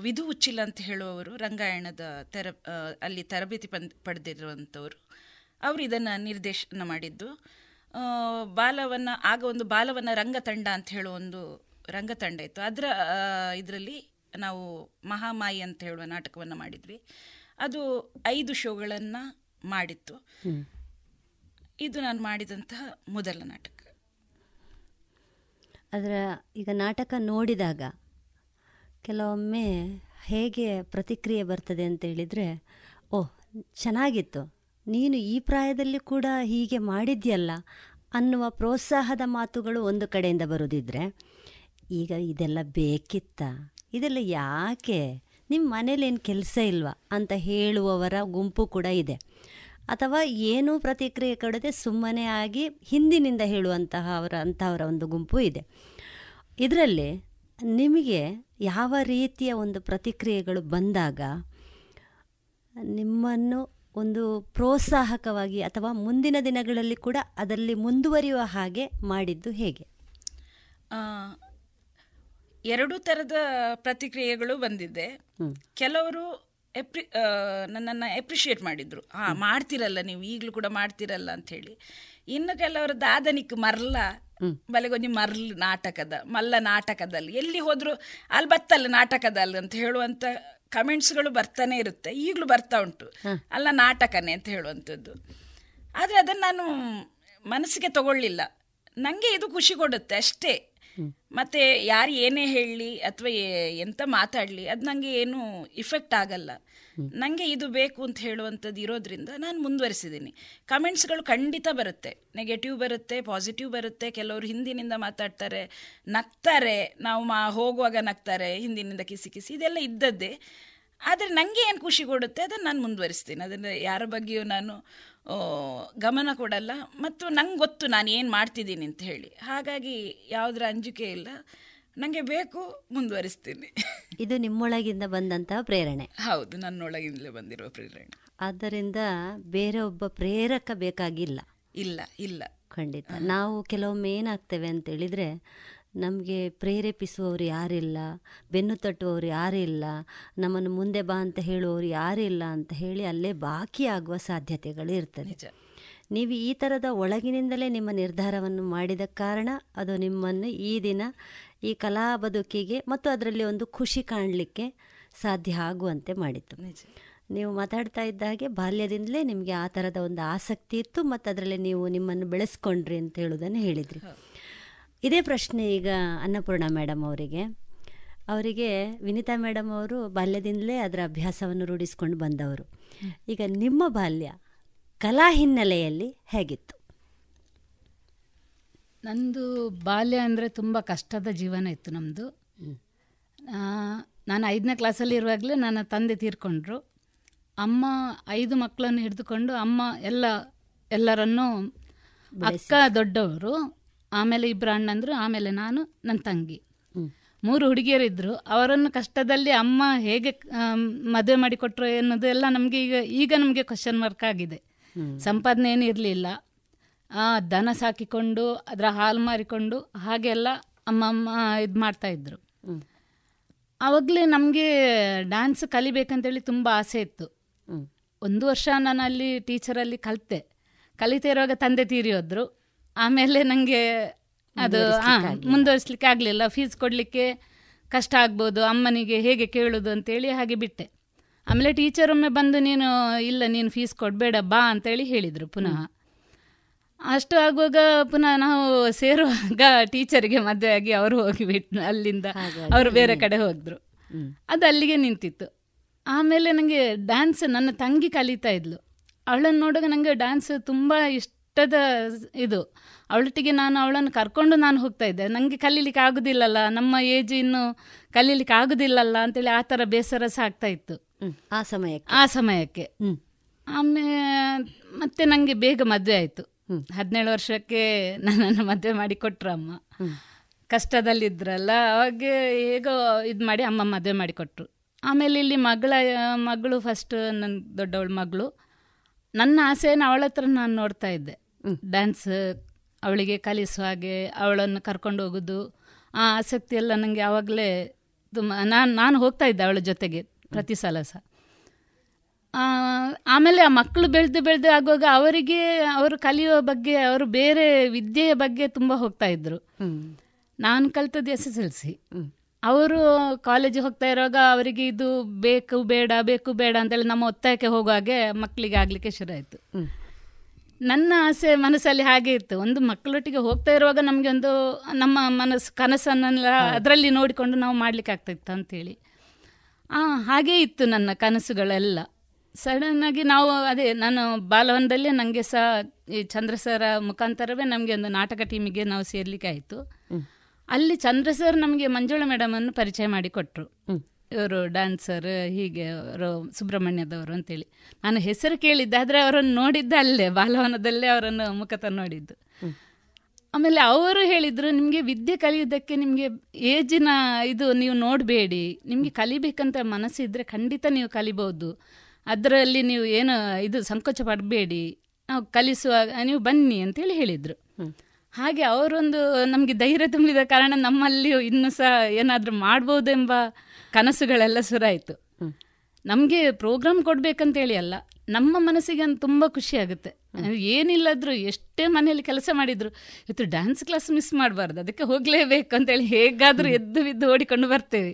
ವಿಧು ಉಚ್ಚಿಲ ಅಂತ ಹೇಳುವವರು ರಂಗಾಯಣದ ತೆರ ಅಲ್ಲಿ ತರಬೇತಿ ಪಂದ್ ಪಡೆದಿರುವಂಥವರು. ಅವರು ಇದನ್ನು ನಿರ್ದೇಶನ ಮಾಡಿದ್ದು. ಬಾಲವನ್ನ ಆಗ ಒಂದು ಬಾಲವನ್ನ ರಂಗತಂಡ ಅಂತ ಹೇಳುವ ಒಂದು ರಂಗತಂಡ ಇತ್ತು. ಅದರ ಇದರಲ್ಲಿ ನಾವು ಮಹಾಮಾಯಿ ಅಂತ ಹೇಳುವ ನಾಟಕವನ್ನು ಮಾಡಿದ್ವಿ. ಅದು ಐದು ಶೋಗಳನ್ನು ಮಾಡಿತ್ತು. ಇದು ನಾನು ಮಾಡಿದಂತಹ ಮೊದಲ ನಾಟಕ. ಅದರ ಈಗ ನಾಟಕ ನೋಡಿದಾಗ ಕೆಲವೊಮ್ಮೆ ಹೇಗೆ ಪ್ರತಿಕ್ರಿಯೆ ಬರ್ತದೆ ಅಂತ ಹೇಳಿದರೆ ಓಹ್ ಚೆನ್ನಾಗಿತ್ತು. ನೀನು ಈ ಪ್ರಾಯದಲ್ಲಿ ಕೂಡ ಹೀಗೆ ಮಾಡಿದ್ಯಲ್ಲ ಅನ್ನುವ ಪ್ರೋತ್ಸಾಹದ ಮಾತುಗಳು ಒಂದು ಕಡೆಯಿಂದ ಬರೋದಿದ್ರೆ ಈಗ ಇದೆಲ್ಲ ಬೇಕಿತ್ತ? ಇದೆಲ್ಲ ಯಾಕೆ? ನಿಮ್ಮ ಮನೇಲಿ ಏನು ಕೆಲಸ ಇಲ್ವಾ? ಅಂತ ಹೇಳುವವರ ಗುಂಪು ಕೂಡ ಇದೆ. ಅಥವಾ ಏನೂ ಪ್ರತಿಕ್ರಿಯೆ ಕೊಡದೆ ಸುಮ್ಮನೆ ಆಗಿ ಹಿಂದಿನಿಂದ ಹೇಳುವಂತಹ ಅವರ, ಅಂತಹವರ ಒಂದು ಗುಂಪು ಇದೆ. ಇದರಲ್ಲಿ ನಿಮಗೆ ಯಾವ ರೀತಿಯ ಒಂದು ಪ್ರತಿಕ್ರಿಯೆಗಳು ಬಂದಾಗ ನಿಮ್ಮನ್ನು ಒಂದು ಪ್ರೋತ್ಸಾಹಕವಾಗಿ ಅಥವಾ ಮುಂದಿನ ದಿನಗಳಲ್ಲಿ ಕೂಡ ಅದರಲ್ಲಿ ಮುಂದುವರಿಯುವ ಹಾಗೆ ಮಾಡಿದ್ದು ಹೇಗೆ? ಎರಡೂ ತರದ ಪ್ರತಿಕ್ರಿಯೆಗಳು ಬಂದಿದೆ ಕೆಲವರು ಎಪ್ರಿ ನನ್ನನ್ನು ಎಪ್ರಿಷಿಯೇಟ್ ಮಾಡಿದ್ರು. ಹಾ ಮಾಡ್ತಿರಲ್ಲ ನೀವು ಈಗಲೂ ಕೂಡ ಮಾಡ್ತಿರಲ್ಲ ಅಂತ ಹೇಳಿ ಇನ್ನು ಕೆಲವರು ದಾದನಿಕ್ ಮರ್ಲ ಬಲೆಗೊಂಜಿ ಮರ್ಲ್ ನಾಟಕದ ಮಲ್ಲ ನಾಟಕದಲ್ಲಿ ಎಲ್ಲಿ ಹೋದ್ರು ಅಲ್ಲಿ ಬತ್ತಲ್ಲ ನಾಟಕದಲ್ಲಿ ಅಂತ ಹೇಳುವಂತ ಕಮೆಂಟ್ಸ್ಗಳು ಬರ್ತಾನೆ ಇರುತ್ತೆ. ಈಗಲೂ ಬರ್ತಾ ಉಂಟು. ಅಲ್ಲ ನಾಟಕನೇ ಅಂತ ಹೇಳುವಂಥದ್ದು. ಆದರೆ ಅದನ್ನು ನಾನು ಮನಸ್ಸಿಗೆ ತಗೊಳ್ಳಿಲ್ಲ. ನನಗೆ ಇದು ಖುಷಿ ಕೊಡುತ್ತೆ ಅಷ್ಟೇ. ಮತ್ತೆ ಯಾರು ಏನೇ ಹೇಳಲಿ ಅಥವಾ ಎಂತ ಮಾತಾಡಲಿ, ಅದು ನನಗೆ ಏನು ಇಫೆಕ್ಟ್ ಆಗಲ್ಲ. ನನಗೆ ಇದು ಬೇಕು ಅಂತ ಹೇಳುವಂಥದ್ದು ಇರೋದ್ರಿಂದ ನಾನು ಮುಂದುವರಿಸಿದ್ದೀನಿ ಕಮೆಂಟ್ಸ್ಗಳು ಖಂಡಿತ ಬರುತ್ತೆ. ನೆಗೆಟಿವ್ ಬರುತ್ತೆ ಪಾಸಿಟಿವ್ ಬರುತ್ತೆ, ಕೆಲವರು ಹಿಂದಿನಿಂದ ಮಾತಾಡ್ತಾರೆ, ನಗ್ತಾರೆ, ನಾವು ಮಾ, ಹೋಗುವಾಗ ನಗ್ತಾರೆ, ಹಿಂದಿನಿಂದ ಕಿಸಿ ಕಿಸಿ, ಇದೆಲ್ಲ ಇದ್ದದ್ದೇ. ಆದರೆ ನನಗೆ ಏನು ಖುಷಿ ಕೊಡುತ್ತೆ, ಅದನ್ನು ನಾನು ಮುಂದುವರಿಸ್ತೀನಿ. ಅದನ್ನು ಯಾರ ಬಗ್ಗೆಯೂ ನಾನು ಗಮನ ಕೊಡಲ್ಲ. ಮತ್ತು ನಂಗೆ ಗೊತ್ತು ನಾನು ಏನು ಮಾಡ್ತಿದ್ದೀನಿ ಅಂತ ಹೇಳಿ. ಹಾಗಾಗಿ ಯಾವುದರ ಅಂಜಿಕೆ ಇಲ್ಲ. ನನಗೆ ಬೇಕು ಮುಂದುವರಿಸ್ತೀನಿ. ಇದು ನಿಮ್ಮೊಳಗಿಂದ ಬಂದಂತಹ ಪ್ರೇರಣೆ. ಹೌದು ನನ್ನೊಳಗಿಂದಲೇ ಬಂದಿರುವ ಪ್ರೇರಣೆ. ಆದ್ದರಿಂದ ಬೇರೆ ಒಬ್ಬ ಪ್ರೇರಕ ಬೇಕಾಗಿಲ್ಲ. ಇಲ್ಲ ಇಲ್ಲ. ಖಂಡಿತ. ನಾವು ಕೆಲವೊಮ್ಮೆ ಏನಾಗ್ತೇವೆ ಅಂತ ಹೇಳಿದರೆ ನಮಗೆ ಪ್ರೇರೇಪಿಸುವವರು ಯಾರಿಲ್ಲ ಬೆನ್ನು ತಟ್ಟುವವರು ಯಾರಿಲ್ಲ ನಮ್ಮನ್ನು ಮುಂದೆ ಬಾ ಅಂತ ಹೇಳುವವರು ಯಾರಿಲ್ಲ ಅಂತ ಹೇಳಿ ಅಲ್ಲೇ ಬಾಕಿ ಆಗುವ ಸಾಧ್ಯತೆಗಳು ಇರ್ತದೆ. ನೀವು ಈ ಥರದ ಒಳಗಿನಿಂದಲೇ ನಿಮ್ಮ ನಿರ್ಧಾರವನ್ನು ಮಾಡಿದ ಕಾರಣ ಅದು ನಿಮ್ಮನ್ನು ಈ ದಿನ ಈ ಕಲಾ ಬದುಕಿಗೆ ಮತ್ತು ಅದರಲ್ಲಿ ಒಂದು ಖುಷಿ ಕಾಣಲಿಕ್ಕೆ ಸಾಧ್ಯ ಆಗುವಂತೆ ಮಾಡಿತು. ನೀವು ಮಾತಾಡ್ತಾ ಇದ್ದ ಹಾಗೆ ಬಾಲ್ಯದಿಂದಲೇ ನಿಮಗೆ ಆ ಥರದ ಒಂದು ಆಸಕ್ತಿ ಇತ್ತು ಮತ್ತು ಅದರಲ್ಲಿ ನೀವು ನಿಮ್ಮನ್ನು ಬೆಳೆಸ್ಕೊಂಡ್ರಿ ಅಂತ ಹೇಳೋದನ್ನು ಹೇಳಿದ್ರಿ. ಇದೇ ಪ್ರಶ್ನೆ ಈಗ ಅನ್ನಪೂರ್ಣ ಮೇಡಮ್ ಅವರಿಗೆ. ಅವರಿಗೆ ವಿನಿತಾ ಮೇಡಮ್ ಅವರು ಬಾಲ್ಯದಿಂದಲೇ ಅದರ ಅಭ್ಯಾಸವನ್ನು ರೂಢಿಸ್ಕೊಂಡು ಬಂದವರು. ಈಗ ನಿಮ್ಮ ಬಾಲ್ಯ ಕಲಾ ಹಿನ್ನೆಲೆಯಲ್ಲಿ ಹೇಗಿತ್ತು? ನಂದು ಬಾಲ್ಯ ಅಂದರೆ ತುಂಬ ಕಷ್ಟದ ಜೀವನ ಇತ್ತು ನಮ್ಮದು ನಾನು ಐದನೇ ಕ್ಲಾಸಲ್ಲಿ ಇರುವಾಗಲೇ ನನ್ನ ತಂದೆ ತೀರ್ಕೊಂಡ್ರು. ಅಮ್ಮ ಐದು ಮಕ್ಕಳನ್ನು ಹಿಡಿದುಕೊಂಡು ಅಮ್ಮ ಎಲ್ಲ ಎಲ್ಲರನ್ನೂ ಅಕ್ಕ ದೊಡ್ಡವರು. ಆಮೇಲೆ ಇಬ್ಬರು ಅಣ್ಣಂದ್ರು ಆಮೇಲೆ ನಾನು ನನ್ನ ತಂಗಿ. ಮೂರು ಹುಡುಗಿಯರಿದ್ರು. ಅವರನ್ನು ಕಷ್ಟದಲ್ಲಿ ಅಮ್ಮ ಹೇಗೆ ಮದುವೆ ಮಾಡಿಕೊಟ್ರು ಎನ್ನುವುದು ಎಲ್ಲ ನಮಗೆ ಈಗ ಈಗ ನಮಗೆ ಕ್ವಶನ್ ಮಾರ್ಕ್ ಆಗಿದೆ. ಸಂಪಾದನೆ ಏನು ಇರಲಿಲ್ಲ. ದನ ಸಾಕಿಕೊಂಡು ಅದರ ಹಾಲು ಮಾರಿಕೊಂಡು ಹಾಗೆಲ್ಲ ಅಮ್ಮ ಅಮ್ಮ ಇದು ಮಾಡ್ತಾಯಿದ್ರು ಆವಾಗಲೇ ನಮಗೆ ಡ್ಯಾನ್ಸ್ ಕಲಿಬೇಕಂತೇಳಿ ತುಂಬ ಆಸೆ ಇತ್ತು. ಒಂದು ವರ್ಷ ನಾನು ಅಲ್ಲಿ ಟೀಚರಲ್ಲಿ ಕಲಿತೆ. ಕಲಿತಾ ಇರುವಾಗ ತಂದೆ ತೀರಿ ಹೋದ್ರು. ಆಮೇಲೆ ನನಗೆ ಅದು ಮುಂದುವರಿಸಲಿಕ್ಕೆ ಆಗಲಿಲ್ಲ. ಫೀಸ್ ಕೊಡಲಿಕ್ಕೆ ಕಷ್ಟ ಆಗ್ಬೋದು. ಅಮ್ಮನಿಗೆ ಹೇಗೆ ಕೇಳೋದು ಅಂತೇಳಿ ಹಾಗೆ ಬಿಟ್ಟೆ. ಆಮೇಲೆ ಟೀಚರ್ ಒಮ್ಮೆ ಬಂದು ನೀನು ಇಲ್ಲ ನೀನು ಫೀಸ್ ಕೊಡಬೇಡ ಬಾ ಅಂತೇಳಿ ಹೇಳಿದರು ಪುನಃ. ಅಷ್ಟು ಆಗುವಾಗ ಪುನಃ ನಾವು ಸೇರುವಾಗ ಟೀಚರಿಗೆ ಮದುವೆ ಆಗಿ ಅವರು ಹೋಗಿಬಿಟ್ಟು ಅಲ್ಲಿಂದ ಅವರು ಬೇರೆ ಕಡೆ ಹೋದರು. ಅದು ಅಲ್ಲಿಗೆ ನಿಂತಿತ್ತು. ಆಮೇಲೆ ನನಗೆ ಡ್ಯಾನ್ಸ್ ನನ್ನ ತಂಗಿ ಕಲಿತಾ ಇದ್ಲು. ಅವಳನ್ನು ನೋಡುವಾಗ ನನಗೆ ಡ್ಯಾನ್ಸ್ ತುಂಬ ಇಷ್ಟದ ಇದು. ಅವಳೊಟ್ಟಿಗೆ ನಾನು ಅವಳನ್ನು ಕರ್ಕೊಂಡು ನಾನು ಹೋಗ್ತಾ ಇದ್ದೆ. ನನಗೆ ಕಲೀಲಿಕ್ಕೆ ಆಗುದಿಲ್ಲಲ್ಲ ನಮ್ಮ ಏಜ್ ಇನ್ನು ಕಲೀಲಿಕ್ಕೆ ಆಗುದಿಲ್ಲಲ್ಲ ಅಂತೇಳಿ ಆ ಥರ ಬೇಸರ ಸಹ ಆಗ್ತಾ ಇತ್ತು. ಆ ಸಮಯಕ್ಕೆ. ಆ ಸಮಯಕ್ಕೆ. ಆಮೇ ಮತ್ತೆ ನನಗೆ ಬೇಗ ಮದುವೆ ಆಯಿತು. ಹದಿನೇಳು ವರ್ಷಕ್ಕೆ ನನ್ನನ್ನು ಮದುವೆ ಮಾಡಿ ಅಮ್ಮ. ಕಷ್ಟದಲ್ಲಿದ್ರಲ್ಲ ಅವಾಗ ಹೇಗೋ ಇದು ಮಾಡಿ ಅಮ್ಮ ಮದುವೆ ಮಾಡಿ ಕೊಟ್ಟರು ಆಮೇಲೆ ಇಲ್ಲಿ ಮಗಳ ಮಗಳು ಫಸ್ಟ್ ನನ್ನ ದೊಡ್ಡವಳ ಮಗಳು. ನನ್ನ ಆಸೆಯನ್ನು ಅವಳ ಹತ್ರ ನಾನು ನೋಡ್ತಾ ಇದ್ದೆ. ಡ್ಯಾನ್ಸ್ ಅವಳಿಗೆ ಕಲಿಸುವ ಹಾಗೆ ಅವಳನ್ನು ಕರ್ಕೊಂಡು ಹೋಗೋದು. ಆ ಆಸಕ್ತಿ ಎಲ್ಲ ನನಗೆ ಆವಾಗಲೇ ತುಂಬ ನಾನು ನಾನು ಹೋಗ್ತಾ ಇದ್ದೆ ಅವಳ ಜೊತೆಗೆ ಪ್ರತಿ ಸಲ ಸಹ. ಆಮೇಲೆ ಆ ಮಕ್ಕಳು ಬೆಳೆದು ಬೆಳೆದು ಆಗುವಾಗ ಅವರಿಗೆ ಅವರು ಕಲಿಯುವ ಬಗ್ಗೆ ಅವರು ಬೇರೆ ವಿದ್ಯೆಯ ಬಗ್ಗೆ ತುಂಬ ಹೋಗ್ತಾ ಇದ್ರು. ನಾನು ಕಲಿತದ್ದು ಎಸ್ ಎಸ್ ಎಲ್ ಸಿ ಅವರು ಕಾಲೇಜಿಗೆ ಹೋಗ್ತಾ ಇರುವಾಗ ಅವರಿಗೆ ಇದು ಬೇಕು ಬೇಡ ಬೇಕು ಬೇಡ ಅಂತೇಳಿ ನಮ್ಮ ಒತ್ತಾಯಕ್ಕೆ ಹೋಗುವಾಗೆ ಮಕ್ಕಳಿಗೆ ಆಗಲಿಕ್ಕೆ ಶುರು ಆಯಿತು. ನನ್ನ ಆಸೆ ಮನಸ್ಸಲ್ಲಿ ಹಾಗೆ ಇತ್ತು. ಒಂದು ಮಕ್ಕಳೊಟ್ಟಿಗೆ ಹೋಗ್ತಾ ಇರುವಾಗ ನಮಗೆ ಒಂದು ನಮ್ಮ ಮನಸ್ಸು ಕನಸನ್ನೆಲ್ಲ ಅದರಲ್ಲಿ ನೋಡಿಕೊಂಡು ನಾವು ಮಾಡಲಿಕ್ಕೆ ಆಗ್ತಾಯಿತ್ತು ಅಂತೇಳಿ. ಹಾಗೇ ಇತ್ತು ನನ್ನ ಕನಸುಗಳೆಲ್ಲ. ಸಡನ್ನಾಗಿ ನಾವು ಅದೇ ನಾನು ಬಾಲವನದಲ್ಲೇ ನನಗೆ ಸಹ ಈ ಚಂದ್ರ ಸರ ಮುಖಾಂತರವೇ ನಮಗೆ ಒಂದು ನಾಟಕ ಟೀಮಿಗೆ ನಾವು ಸೇರ್ಲಿಕ್ಕೆ ಆಯಿತು. ಅಲ್ಲಿ ಚಂದ್ರ ಸರ್ ನಮಗೆ ಮಂಜುಳ ಮೇಡಮನ್ನು ಪರಿಚಯ ಮಾಡಿ ಕೊಟ್ಟರು ಇವರು ಡ್ಯಾನ್ಸರ್ ಹೀಗೆ ಅವರು ಸುಬ್ರಹ್ಮಣ್ಯದವರು ಅಂತೇಳಿ. ನಾನು ಹೆಸರು ಕೇಳಿದ್ದೆ, ಆದರೆ ಅವರನ್ನು ನೋಡಿದ್ದೆ ಅಲ್ಲೇ, ಬಾಲವನದಲ್ಲೇ ಅವರನ್ನು ಮುಖತ ನೋಡಿದ್ದು. ಆಮೇಲೆ ಅವರು ಹೇಳಿದರು, ನಿಮಗೆ ವಿದ್ಯೆ ಕಲಿಯೋದಕ್ಕೆ ನಿಮಗೆ ಏಜಿನ ಇದು ನೀವು ನೋಡಬೇಡಿ. ನಿಮಗೆ ಕಲಿಬೇಕಂತ ಮನಸ್ಸಿದ್ರೆ ಖಂಡಿತ ನೀವು ಕಲಿಬೋದು. ಅದರಲ್ಲಿ ನೀವು ಏನು ಇದು ಸಂಕೋಚ ಪಡಬೇಡಿ. ನಾವು ಕಲಿಸುವ, ನೀವು ಬನ್ನಿ ಅಂತೇಳಿ ಹೇಳಿದರು. ಹಾಗೆ ಅವರೊಂದು ನಮಗೆ ಧೈರ್ಯ ತುಂಬಿದ ಕಾರಣ ನಮ್ಮಲ್ಲಿಯೂ ಇನ್ನೂ ಸಹ ಏನಾದರೂ ಮಾಡ್ಬೋದೆಂಬ ಕನಸುಗಳೆಲ್ಲ ಸುರಾಯಿತು. ನಮಗೆ ಪ್ರೋಗ್ರಾಮ್ ಕೊಡ್ಬೇಕಂತೇಳಿ ಅಲ್ಲ ನಮ್ಮ ಮನಸ್ಸಿಗೆ ಒಂದು ತುಂಬ ಖುಷಿ ಆಗುತ್ತೆ. ಏನಿಲ್ಲದ್ರು ಎಷ್ಟೇ ಮನೆಯಲ್ಲಿ ಕೆಲಸ ಮಾಡಿದ್ರು ಇವತ್ತು ಡ್ಯಾನ್ಸ್ ಕ್ಲಾಸ್ ಮಿಸ್ ಮಾಡಬಾರ್ದು ಅದಕ್ಕೆ ಹೋಗಲೇಬೇಕು ಅಂತೇಳಿ ಹೇಗಾದರೂ ಎದ್ದು ಬಿದ್ದು ಓಡಿಕೊಂಡು ಬರ್ತೇವೆ.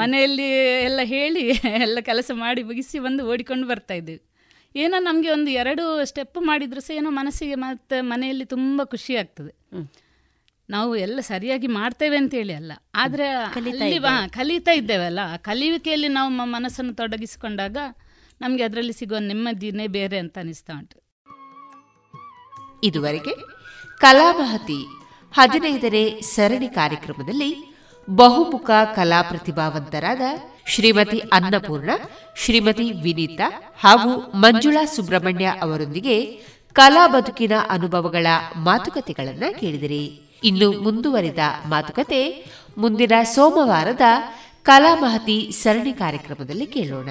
ಮನೆಯಲ್ಲಿ ಎಲ್ಲ ಹೇಳಿ ಎಲ್ಲ ಕೆಲಸ ಮಾಡಿ ಮುಗಿಸಿ ಬಂದು ಓಡಿಕೊಂಡು ಬರ್ತಾ ಇದ್ದೇವೆ. ಏನೋ ನಮಗೆ ಒಂದು ಎರಡು ಸ್ಟೆಪ್ ಮಾಡಿದ್ರು ಸಹ ಏನೋ ಮನಸ್ಸಿಗೆ ಮತ್ತೆ ಮನೆಯಲ್ಲಿ ತುಂಬ ಖುಷಿ ಆಗ್ತದೆ. ನಾವು ಎಲ್ಲ ಸರಿಯಾಗಿ ಮಾಡ್ತೇವೆ ಅಂತೇಳಿ ಅಲ್ಲ. ಆದರೆ ಕಲಿತಾ ಇದ್ದೇವಲ್ಲ. ಆ ಕಲಿಯುವಿಕೆಯಲ್ಲಿ ನಾವು ಮನಸ್ಸನ್ನು ತೊಡಗಿಸಿಕೊಂಡಾಗ ನಮಗೆ ಅದರಲ್ಲಿ ಸಿಗುವ ನೆಮ್ಮದಿನೇ ಬೇರೆ ಅಂತ ಅನಿಸ್ತಾ ಉಂಟು. ಇದುವರೆಗೆ ಕಲಾಮಹತಿ ಹದಿನೈದನೇ ಸರಣಿ ಕಾರ್ಯಕ್ರಮದಲ್ಲಿ ಬಹುಮುಖ ಕಲಾ ಪ್ರತಿಭಾವಂತರಾದ ಶ್ರೀಮತಿ ಅನ್ನಪೂರ್ಣ ಶ್ರೀಮತಿ ವಿನೀತಾ ಹಾಗೂ ಮಂಜುಳಾ ಸುಬ್ರಹ್ಮಣ್ಯ ಅವರೊಂದಿಗೆ ಕಲಾ ಬದುಕಿನ ಅನುಭವಗಳ ಮಾತುಕತೆಗಳನ್ನು ಕೇಳಿದಿರಿ. ಇನ್ನು ಮುಂದುವರಿದ ಮಾತುಕತೆ ಮುಂದಿನ ಸೋಮವಾರದ ಕಲಾಮಹತಿ ಸರಣಿ ಕಾರ್ಯಕ್ರಮದಲ್ಲಿ ಕೇಳೋಣ.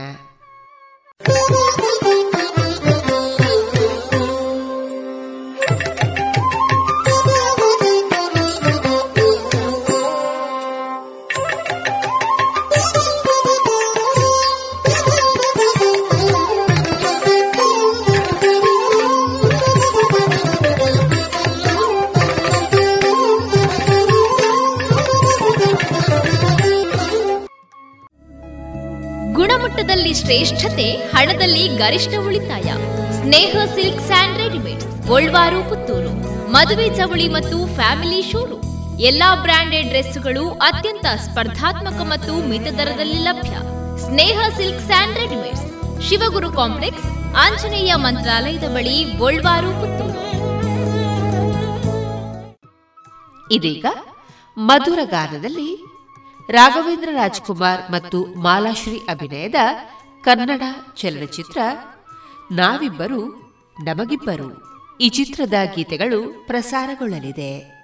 ಶ್ರೇಷ್ಠತೆ ಹಣದಲ್ಲಿ ಗರಿಷ್ಠ ಉಳಿತಾಯ. Sneha silks and readymade Golwaru, Puttur. ಮದುವೆ ಚವಳಿ ಮತ್ತು ಫ್ಯಾಮಿಲಿ ಶೋರೂಮ್. ಎಲ್ಲಾ ಬ್ರಾಂಡೆಡ್ ಡ್ರೆಸ್ಗಳು ಅತ್ಯಂತ ಸ್ಪರ್ಧಾತ್ಮಕ ಮತ್ತು ಮಿತ ದರದಲ್ಲಿ ಲಭ್ಯ. Sneha silk and readymade Shivaguru complex, Anjaneya ಮಂತ್ರಾಲಯದ ಬಳಿ ಗೋಲ್ವಾರು, ಪುತ್ತೂರು. ಇದೀಗ ಮಧುರ ಗಾನದಲ್ಲಿ ರಾಘವೇಂದ್ರ ರಾಜ್ಕುಮಾರ್ ಮತ್ತು ಮಾಲಾಶ್ರೀ ಅಭಿನಯದ ಕನ್ನಡ ಚಲನಚಿತ್ರ ನಾವಿಬ್ಬರು ನಮಗಿಬ್ಬರು ಈ ಚಿತ್ರದ ಗೀತೆಗಳು ಪ್ರಸಾರಗೊಳ್ಳಲಿದೆ.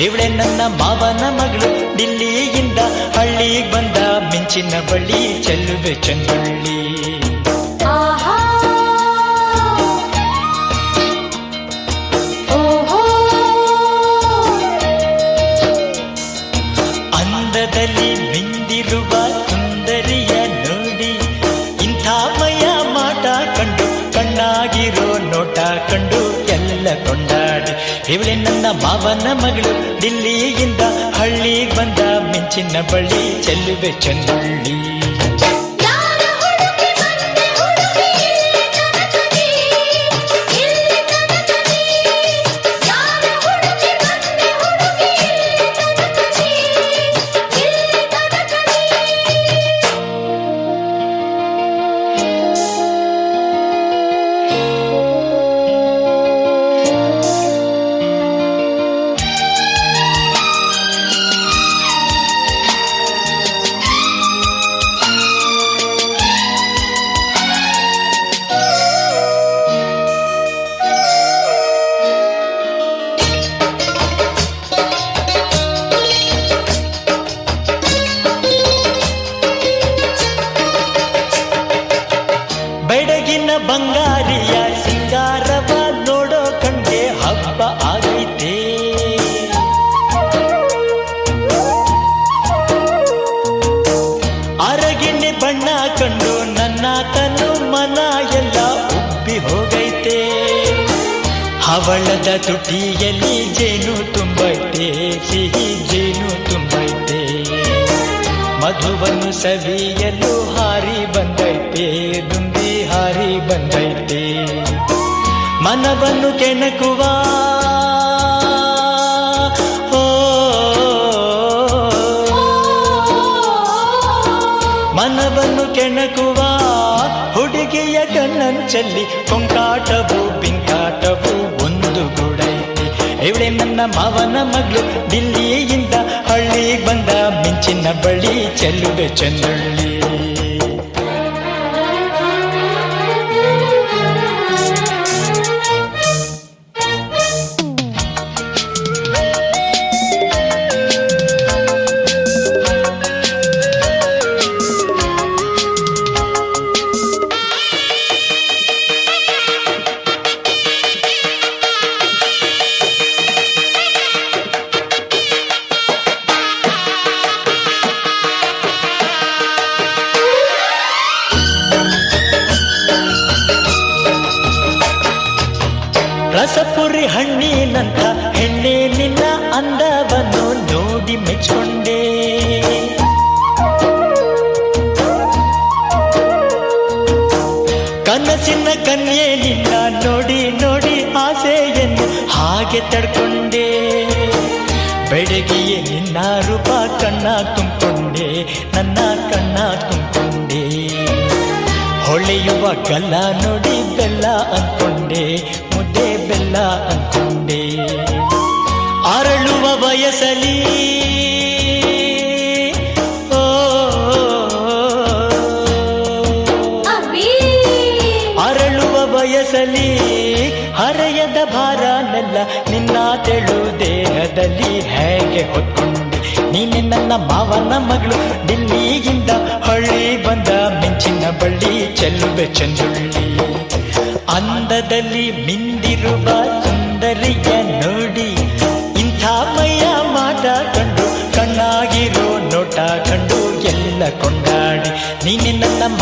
ಇವಳೆ ನನ್ನ ಮಾವನ ಮಗಳು. ದಿಲ್ಲಿಯಿಂದ ಹಳ್ಳಿಗೆ ಬಂದ ಮಿಂಚಿನ ಬಳಿ ಚೆಲ್ಲುವೆ ಚಂಗುಳ್ಳಿ. ಇವಳೆ ನನ್ನ ಮಾವನ ಮಗಳು. ದಿಲ್ಲಿಯಿಂದ ಹಳ್ಳಿಗೆ ಬಂದ ಮಿಂಚಿನ ಬಳ್ಳಿ. ಚೆಲ್ಲುವೆ ಚೆನ್ನಳ್ಳಿ. ತುಟಿಯಲ್ಲಿ ಜೇನು ತುಂಬೈತೆ, ಸಿಹಿ ಜೇನು ತುಂಬೈತೆ. ಮಧುವನ್ನು ಸವಿಯಲು ಹಾರಿ ಬಂದೈತೆ, ದುಂಬಿ ಹಾರಿ ಬಂದೈತೆ. ಮನವನ್ನು ಕೆಣಕುವ ಮನವನ್ನು ಕೆಣಕುವ ಹುಡುಗಿಯ ಕಣ್ಣಂಚಲ್ಲಿ ಕೊಂಕಾಟವು ಇವಳೆ ನನ್ನ ಮಾವನ ಮಗಳು ದಿಲ್ಲಿಯಿಂದ ಹಳ್ಳಿಗೆ ಬಂದ ಮಿಂಚಿನ ಬಳಿ ಚೆಲ್ಲುವೆ ಚಂದಳ್ಳಿ.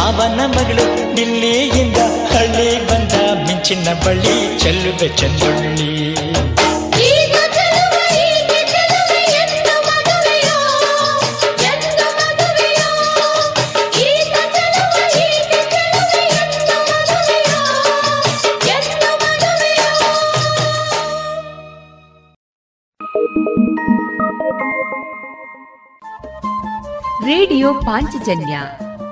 ಮಾವನ ಮಗಳು ದಿಲ್ಲಿಯಿಂದ ಹಳ್ಳಿ ಬಂದ ಮಿಂಚಿನ ಬಳ್ಳಿ ಚೆಲ್ಲುವೆ ಚಂದೊಳ್ಳಿ ರೇಡಿಯೋ ಪಾಂಚಜನ್ಯ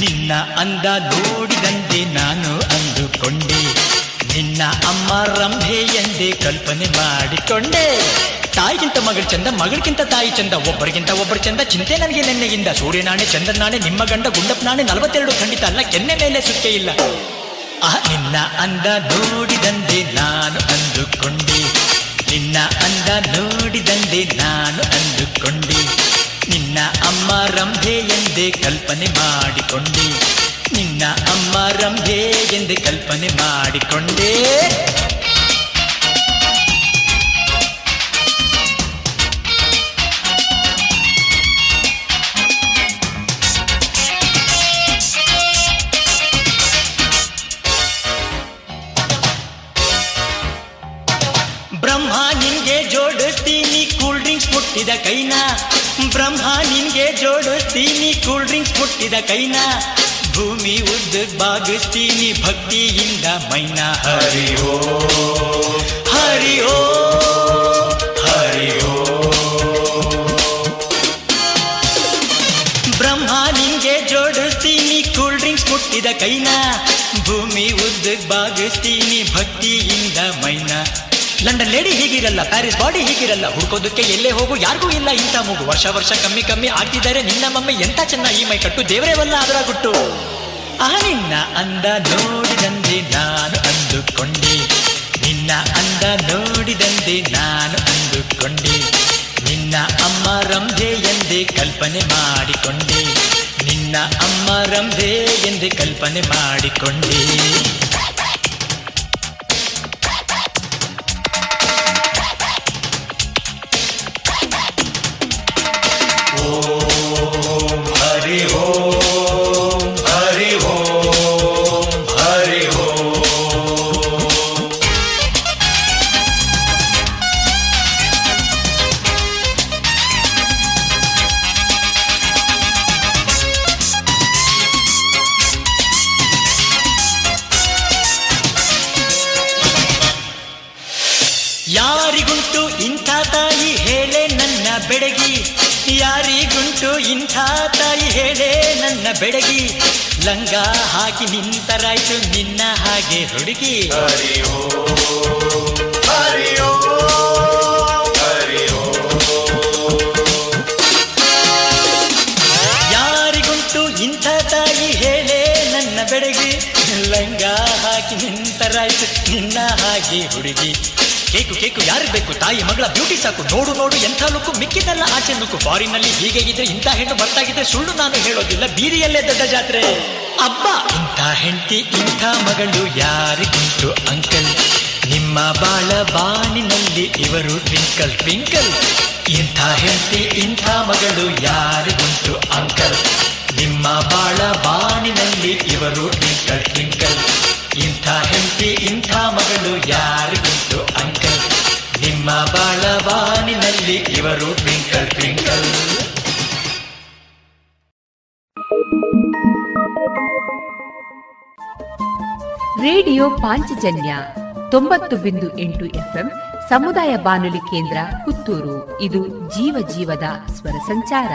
ನಿನ್ನ ಅಂದ ನೋಡಿದಂತೆ ನಾನು ಅಂದುಕೊಂಡೆ. ನಿನ್ನ ಅಮ್ಮ ರಂಭೆ ಎಂದೇ ಕಲ್ಪನೆ ಮಾಡಿಕೊಂಡೆ. ತಾಯಿಗಿಂತ ಮಗಳ ಚಂದ, ಮಗಳಿಗಿಂತ ತಾಯಿ ಚಂದ, ಒಬ್ಬರಿಗಿಂತ ಒಬ್ಬರು ಚಂದ. ಚಿಂತೆ ನನಗೆ ನೆನ್ನೆಯಿಂದ. ಸೂರ್ಯ ನಾಣೆ ಸೂರ್ಯನಾಣೆ ಚಂದ್ರನಾಣೆ ನಿಮ್ಮ ಗಂಡ ಗುಂಡಪ್ಪನಾಣೆ ನಲವತ್ತೆರಡು ಖಂಡಿತ ಅಲ್ಲ, ಕೆನ್ನೆ ಮೇಲೆ ಸುಕ್ಕೆ ಇಲ್ಲ. ಆ, ನಿನ್ನ ಅಂದ ನೋಡಿದಂದೆ ನಾನು ಅಂದುಕೊಂಡೆ. ನಿನ್ನ ಅಂದ ನೋಡಿದಂದೆ ನಾನು ಅಂದುಕೊಂಡೆ. ನಿನ್ನ ಅಮ್ಮ ರಂಭೆ ಎಂದೇ ಕಲ್ಪನೆ ಮಾಡಿಕೊಂಡೆ. ನಿನ್ನ ಅಮ್ಮ ರಂಭೆ ಎಂದೇ ಕಲ್ಪನೆ ಮಾಡಿಕೊಂಡೆ. ಬ್ರಹ್ಮ ನಿಂಗೆ ಜೋಡಿಸ್ತೀನಿ, ಕೂಲ್ ಡ್ರಿಂಕ್ಸ್ ಮುಟ್ಟಿದ ಕೈನ. ಬ್ರಹ್ಮ, ನಿನ್ಗೆ ಜೋಡಿಸ್ತೀನಿ. ಕೂಲ್ ಡ್ರಿಂಕ್ಸ್ ಮುಟ್ಟಿದ ಕೈನ, ಭೂಮಿ ಉದ್ದ ಬಾಗಿಸ್ತೀನಿ ಭಕ್ತಿಯಿಂದ ಮೈನ ಹರಿ ಓ ಹರಿ ಓ ಹರಿ ಓ ಬ್ರಹ್ಮ, ನಿನ್ಗೆ ಜೋಡಿಸ್ತೀನಿ. ಕೂಲ್ ಡ್ರಿಂಕ್ಸ್ ಮುಟ್ಟಿದ ಕೈನ, ಭೂಮಿ ಉದ್ದ ಬಾಗಿಸ್ತೀನಿ ಭಕ್ತಿಯಿಂದ ಮೈನ ಲಂಡನ್ ಲೇಡಿ ಹೀಗಿರಲ್ಲ ಪ್ಯಾರಿಸ್ ಬಾಡಿ ಹೀಗಿರಲ್ಲ. ಹುಡ್ಕೋದಕ್ಕೆ ಎಲ್ಲೇ ಹೋಗು, ಯಾರಿಗೂ ಇಲ್ಲ ಇಂಥ ಮೂಗು. ವರ್ಷ ವರ್ಷ ಕಮ್ಮಿ ಕಮ್ಮಿ ಆಗ್ತಿದ್ದಾರೆ, ನಿನ್ನ ಮಮ್ಮಿ ಎಂತ ಚೆನ್ನ ಈ ಮೈ ಕಟ್ಟು? ದೇವರೇವಲ್ಲ ಅದರ ಗುಟ್ಟು ಆ ನಿನ್ನ ಅಂದ ನೋಡಿದಂದೆ ನಾನು ಅಂದುಕೊಂಡೆ. ನಿನ್ನ ಅಂದ ನೋಡಿದಂದೆ ನಾನು ಅಂದುಕೊಂಡೆ. ನಿನ್ನ ಅಮ್ಮ ರಂಭೆ ಎಂದೇ ಕಲ್ಪನೆ ಮಾಡಿಕೊಂಡೆ. ನಿನ್ನ ಅಮ್ಮ ರಂಭೆ ಎಂದೇ ಕಲ್ಪನೆ ಮಾಡಿಕೊಂಡೆ. ಬೆಡಗಿ, ಲಂಗ ಹಾಕಿ ನಿಂತರಾಯ್ತು ನಿನ್ನ ಹಾಗೆ ಹುಡುಗಿ. ಯಾರಿಗುಂಟು ಇಂಥ ತಾಯಿ ಹೇಳೆ ನನ್ನ ಬೆಡಗಿ, ಲಂಗ ಹಾಕಿ ನಿಂತರಾಯ್ತು ನಿನ್ನ ಹಾಗೆ ಹುಡುಗಿ. ಕೇಕು ಕೇಕು ಯಾರು ಬೇಕು? ತಾಯಿ, ಮಗಳ ಬ್ಯೂಟಿ ಸಾಕು. ನೋಡು ನೋಡು, ಎಂಥ ಲುಕ್ಕು. ಮಿಕ್ಕಿದಲ್ಲ ಆಚೆ ಲುಕ್ಕು. ಫಾರಿನಲ್ಲಿ ಹೀಗೆ ಇದ್ರೆ ಇಂಥ ಹೆಣ್ಣು ಬರ್ತಾಗಿದ್ರೆ ಸುಳ್ಳು ನಾನು ಹೇಳೋದಿಲ್ಲ. ಬೀದಿಯಲ್ಲೇ ದೊಡ್ಡ ಜಾತ್ರೆ. ಅಬ್ಬ! ಇಂಥ ಹೆಂಡತಿ, ಇಂಥ ಮಗಳು ಯಾರಿಗುಂಟು ಅಂಕಲ್? ನಿಮ್ಮ ಬಾಳ ಬಾನಿನಲ್ಲಿ ಇವರು ಟ್ವಿಂಕಲ್ ಟ್ವಿಂಕಲ್ ಇಂಥ ಹೆಂಡತಿ, ಇಂಥ ಮಗಳು ಯಾರಿಗುಂಟು ಅಂಕಲ್? ನಿಮ್ಮ ಬಾಳ ಬಾನಿನಲ್ಲಿ ಇವರು ಟ್ವಿಂಕಲ್ ಟ್ವಿಂಕಲ್ ಇಂಥ ಹೆಂಡತಿ, ಇಂಥ ಮಗಳು ಅಂಕಲ್ ನಿಮ್ಮ ಬಾಳವಾನಿನಲ್ಲಿ ಇವರು ಟ್ವಿಂಕಲ್ ಟ್ವಿಂಕಲ್. ರೇಡಿಯೋ ಪಾಂಚಜನ್ಯ ತೊಂಬತ್ತು ಬಿಂದು ಎಂಟು ಎಫ್ಎಂ ಸಮುದಾಯ ಬಾನುಲಿ ಕೇಂದ್ರ ಪುತ್ತೂರು. ಇದು ಜೀವ ಜೀವದ ಸ್ವರ ಸಂಚಾರ.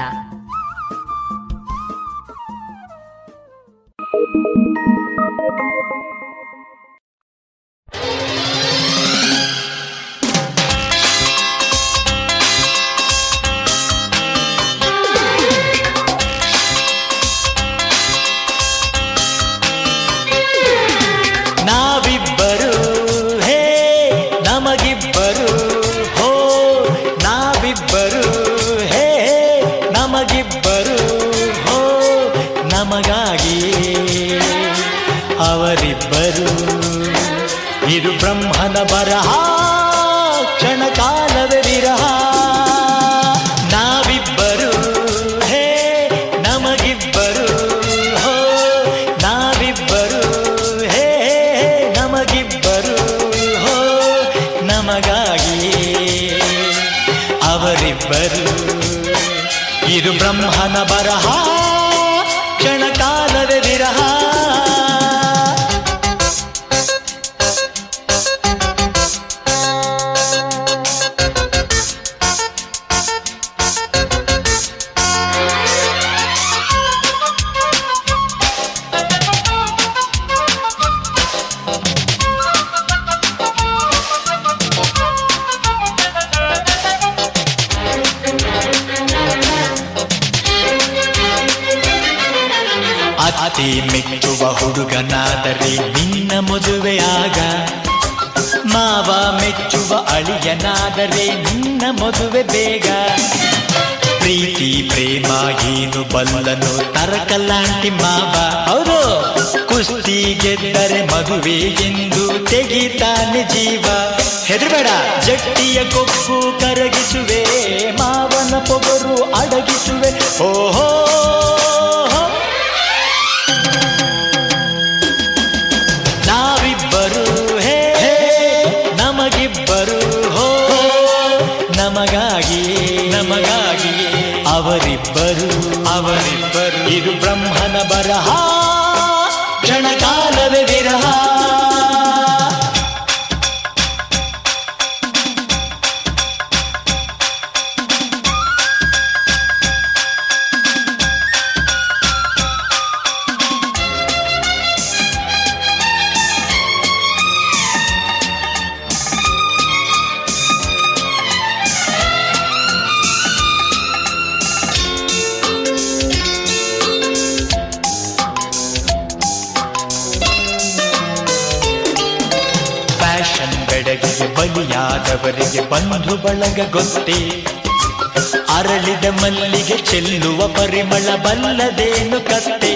ಬರಹ ಅಳಿಯನಾದರೆ ನಿನ್ನ ಮದುವೆ ಬೇಗ. ಪ್ರೀತಿ, ಪ್ರೇಮ ಏನು ಬಲ್ಲನು ತರಕಲ್ಲಾಂಟಿ ಮಾವ. ಅವರು ಕುಸ್ತಿ ಗೆದ್ದರೆ ಮದುವೆ ಎಂದು ತೆಗಿತಾನೆ ಜೀವ. ಹೆದರಬೇಡ. ಜಟ್ಟಿಯ ಕೊಕ್ಕು ಕರಗಿಸುವೆ. ಮಾವನ ಪೊಗರು ಅಡಗಿಸುವೆ. ಓಹೋ. ಅವರಿಬ್ಬರು ಇದು ಬಳಗ ಗೊತ್ತೇ? ಅರಳಿದ ಮಲ್ಲಿಗೆ ಚೆಲ್ಲುವ ಪರಿಮಳ ಬಲ್ಲದೇನು ಕತ್ತೆ?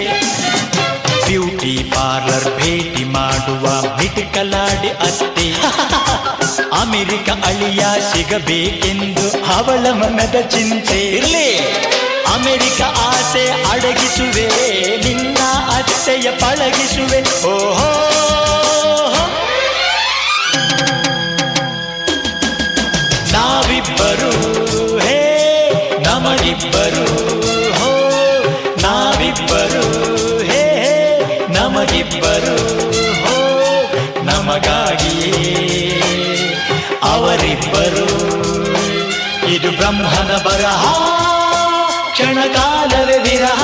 ಬ್ಯೂಟಿ ಪಾರ್ಲರ್ ಭೇಟಿ ಮಾಡುವ ಮಿಟಿಕಲಾಡಿ ಅತ್ತೆ. ಅಮೆರಿಕ ಅಳಿಯ ಸಿಗಬೇಕೆಂದು ಅವಳ ಮನದ ಚಿಂತೆ. ಇರ್ಲಿ. ಅಮೆರಿಕ ಆಸೆ ಅಡಗಿಸುವೆ, ನಿನ್ನ ಅತ್ತೆಯ ಪಳಗಿಸುವೆ. ಓಹೋ. ನಾವಿಬ್ಬರು, ಹೇ, ನಮಗಿಬ್ಬರು, ಹೋ, ನಾವಿಬ್ಬರು, ಹೇ ನಮಗಿಬ್ಬರು, ಹೋ, ನಮಗಾಗಿಯೇ. ಅವರಿಬ್ಬರು, ಇದು ಬ್ರಹ್ಮನ ಬರಹ, ಕ್ಷಣಕಾಲವೇ ವಿರಹ.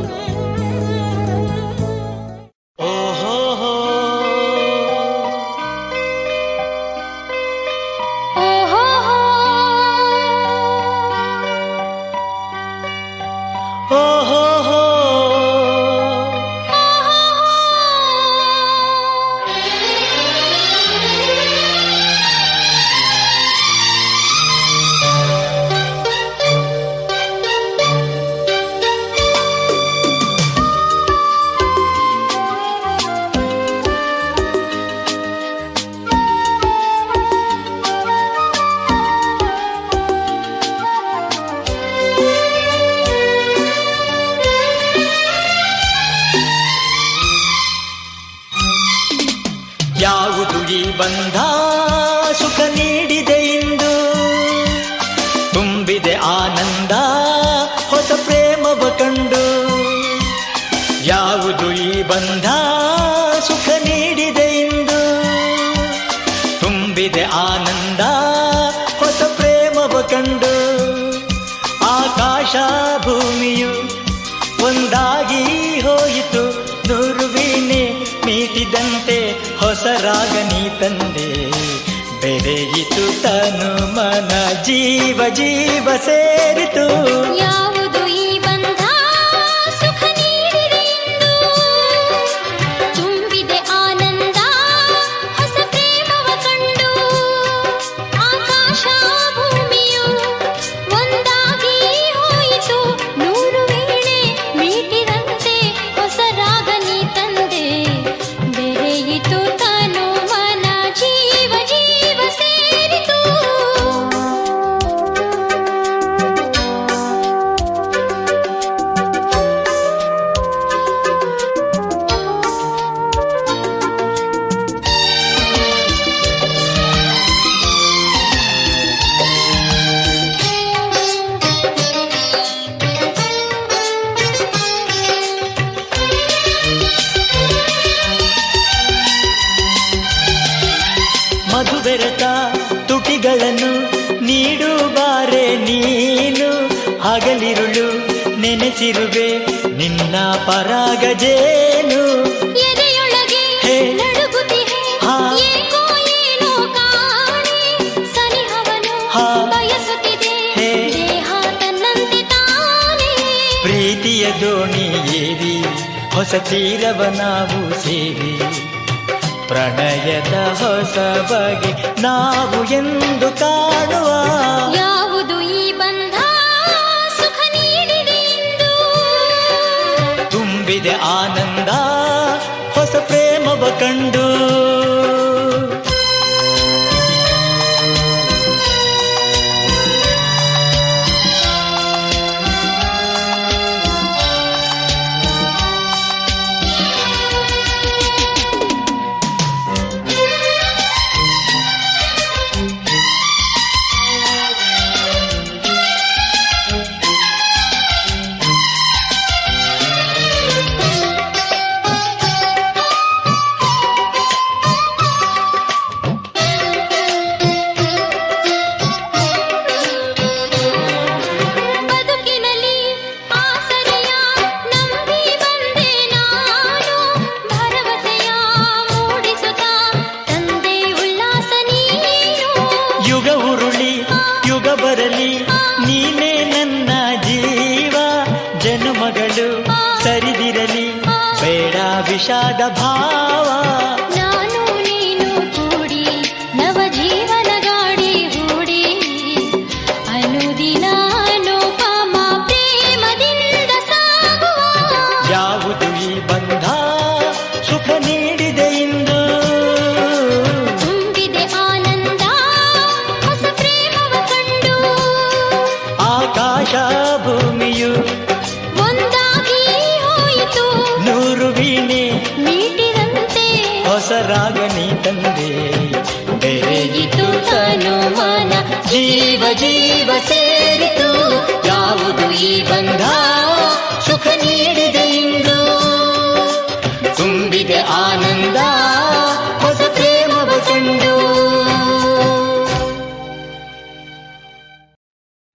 ಆದಿ ಬಂಧ ಸುಖ ನೀಡಿದೆ ಇಂದು. ತುಂಬಿದೆ ಆನಂದ ಬೆರೆಯಿತು ತನು ಮನ ಜೀವ ಜೀವ ಸೇರಿತು ಯಾವ ಸಚಿರವ ನಾವು ಸೇರಿ ಪ್ರಣಯದ ಹೊಸ ಬಗೆ ನಾವು ಎಂದು ಕಾಣುವ ಯಾವುದು ಈ ಬಂಧ? ಸುಖ ನೀಡಿದೆ ಎಂದು. ತುಂಬಿದೆ ಆನಂದ ಹೊಸ ಪ್ರೇಮವ ಕಂಡು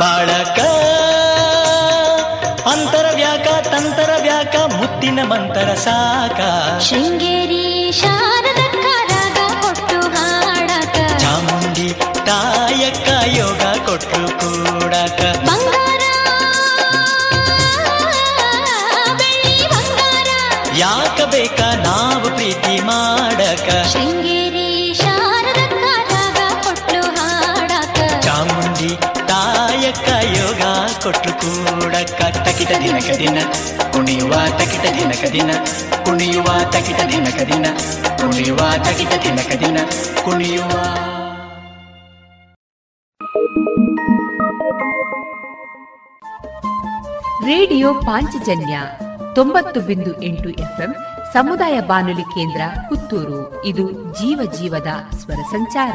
ಬಾಳಕ. ಅಂತರ ವ್ಯಾಕ ತಂತರ ವ್ಯಾಕ ಮುತ್ತಿನ ಮಂತರ ಸಾಕ. ಶೃಂಗೇರಿ ಕೊಟ್ಟು ಕೂಡಕ್ಕ ತಕಿಟ ದಿನಕ ದಿನ, ಕುಣಿಯುವ ತಕಿಟ ದಿನಕ ದಿನ, ಕುಣಿಯುವ ತಕಿಟ ದಿನಕ ದಿನ, ಕುಣಿಯುವ ತಕಿಟ ದಿನಕ ದಿನ, ಕುಣಿಯುವ. ರೇಡಿಯೋ ಪಾಂಚಜನ್ಯ ತೊಂಬತ್ತು ಬಿಂದು ಎಂಟು ಎಫ್ಎಂ ಸಮುದಾಯ ಬಾನುಲಿ ಕೇಂದ್ರ ಪುತ್ತೂರು. ಇದು ಜೀವ ಜೀವದ ಸ್ವರ ಸಂಚಾರ.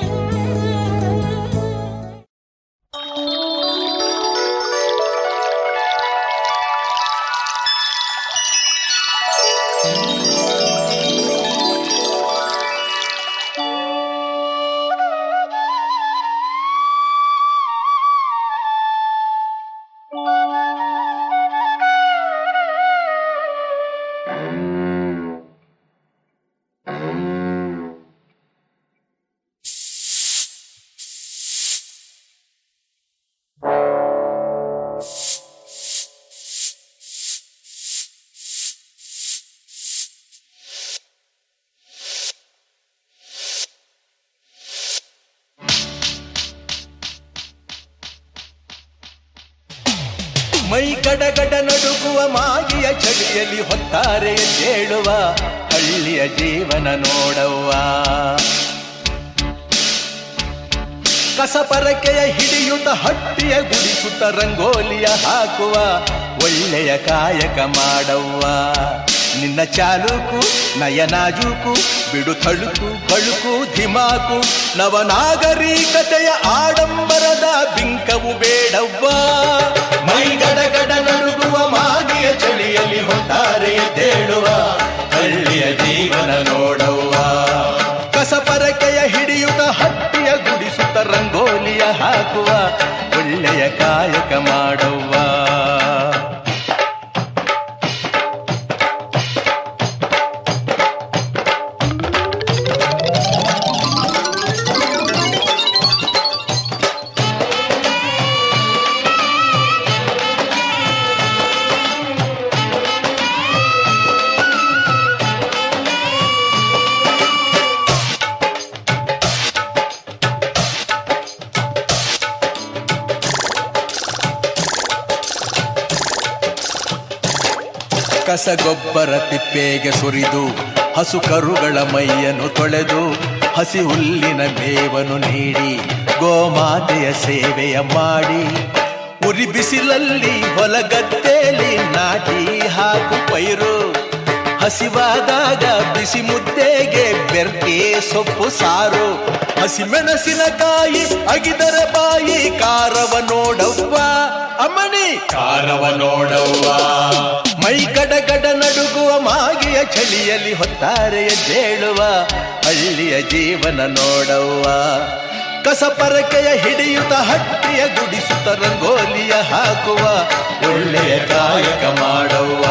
ಕಸಪರಕೆಯ ಹಿಡಿಯುತ್ತ ಹಟ್ಟಿಯ ಗುಡಿಸುತ್ತ ರಂಗೋಲಿಯ ಹಾಕುವ, ಒಳ್ಳೆಯ ಕಾಯಕ ಮಾಡವ್ವ. ನಿನ್ನ ಚಾಲುಕು, ನಯನಾಜೂಕು, ಬಿಡು ತಳುಕು ಬಳುಕು, ಧಿಮಾಕು, ನವನಾಗರಿಕತೆಯ ಆಡಂಬರದ ಬಿಂಕವು ಬೇಡವ್ವ. ಮೈ ಗಡಗಡ ನಡುಗುವ ಮಾಗಿಯ ಚಳಿಯಲ್ಲಿ ಹೊಟ್ಟಾರೆ ತೇಳುವ, ಹಳ್ಳಿಯ ಜೀವನ ನೋಡವ್ವ. ಕಸಪರಕೆಯ ಹಿಡಿಯುತ್ತ ಹಟ್ಟಿಯ ಗುಡಿಸುತ್ತ ಹಾಕುವ ಒಳ್ಳೆಯ ಕಾಯಕ ಮಾಡವ್ವ ಕಸಗೊಬ್ಬರ ತಿಪ್ಪೆಗೆ ಸುರಿದು, ಹಸು ಕರುಗಳ ಮೈಯನ್ನು ತೊಳೆದು, ಹಸಿ ಹುಲ್ಲಿನ ಮೇವನ್ನು ನೀಡಿ, ಗೋಮಾತೆಯ ಸೇವೆಯ ಮಾಡಿ. ಉರಿ ಬಿಸಿಲಲ್ಲಿ ಹೊಲಗದ್ದೆಯಲ್ಲಿ ನಾಟಿ ಹಾಕು ಪೈರು ಹಸಿವಾದಾಗ ಬಿಸಿ ಮುದ್ದೆಗೆ ಬೆರ್ಕೆ ಸೊಪ್ಪು ಸಾರು. ಹಸಿ ಮೆಣಸಿನಕಾಯಿ ಅಗಿದರ ಬಾಯಿ ಕಾರವ ನೋಡವ್ವ. ಅಮ್ಮನಿ ಕಾರವ ನೋಡವ್ವ. ಮೈ ಗಡಗಡ ನಡುಗುವ ಮಾಗಿಯ ಚಳಿಯಲ್ಲಿ ಹೊತ್ತಾರೆಯ ಜೇಳುವ. ಹಳ್ಳಿಯ ಜೀವನ ನೋಡವ್ವ. ಕಸಪರಕೆಯ ಹಿಡಿಯುತ್ತ ಹಟ್ಟಿಯ ಗುಡಿಸುತ್ತ ರಂಗೋಲಿಯ ಹಾಕುವ. ಒಳ್ಳೆಯ ಕಾಯಕ ಮಾಡವ್ವ.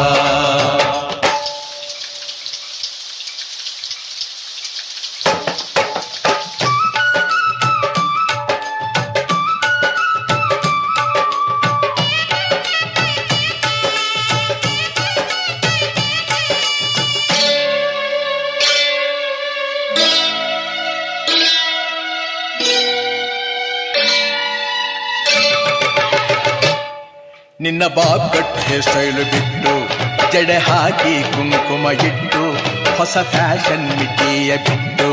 ನಿನ್ನ ಬಾಬ್ ಕಟ್ಟೆ ಸ್ಟೈಲು ಬಿಟ್ಟು ಜಡೆ ಹಾಕಿ ಕುಂಕುಮ ಇಟ್ಟು ಹೊಸ ಫ್ಯಾಷನ್ ಮಿತಿಯ ಬಿಟ್ಟು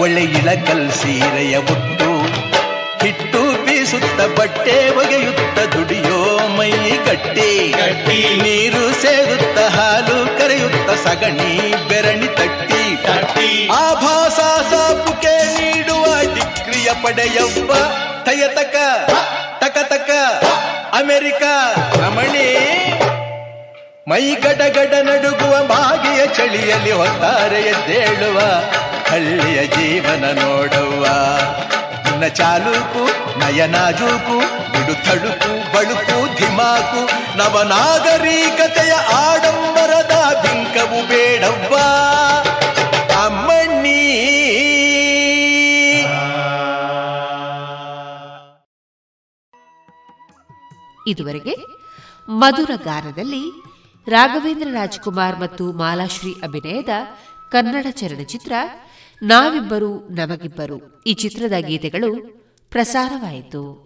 ಒಳ್ಳೆ ಇಳಕಲ್ ಸೀರೆಯ ಉಟ್ಟು. ಹಿಟ್ಟು ಬೀಸುತ್ತ ಬಟ್ಟೆ ಒಗೆಯುತ್ತ ದುಡಿಯೋ ಮೈ ಗಟ್ಟಿ. ಗಟ್ಟಿ. ನೀರು ಸೇರುತ್ತ ಹಾಲು ಕರೆಯುತ್ತ ಸಗಣಿ ಬೆರಣಿ ತಟ್ಟಿ. ತಟ್ಟಿ. ಆಭಾಸ ಸಾಪುಕೆ ನೀಡುವ ದಿಕ್ರಿಯ ಪಡೆಯವ್ವ. ತಯತಕ ತಕ ತಕ ಅಮೆರಿಕ. ಮೈ ಗಡಗಡ ನಡುಗುವ ಬಾಗಿಯ ಚಳಿಯಲ್ಲಿ ಹೊತ್ತಾರೆ ಎದ್ದೇಳುವ ಹಳ್ಳಿಯ ಜೀವನ ನೋಡುವ ನಿನ್ನ ಚಾಲೂಕು ನಯನಾಜೂಕು ಬಿಡು ತಳುಕು, ಬಳುಕು ಧಿಮಾಕು ನವನಾಗರಿಕತೆಯ ಆಡಂಬರದ ಬಿಂಕವು ಬೇಡವ್ವ. ಅಮ್ಮಣ್ಣಿ. ಇದುವರೆಗೆ ಮಧುರ ಗಾನದಲ್ಲಿ ರಾಘವೇಂದ್ರ ರಾಜ್ಕುಮಾರ್ ಮತ್ತು ಮಾಲಾಶ್ರೀ ಅಭಿನಯದ ಕನ್ನಡ ಚಲನಚಿತ್ರ ನಾವಿಬ್ಬರು ನಮಗಿಬ್ಬರು ಈ ಚಿತ್ರದ ಗೀತೆಗಳು ಪ್ರಸಾರವಾಯಿತು.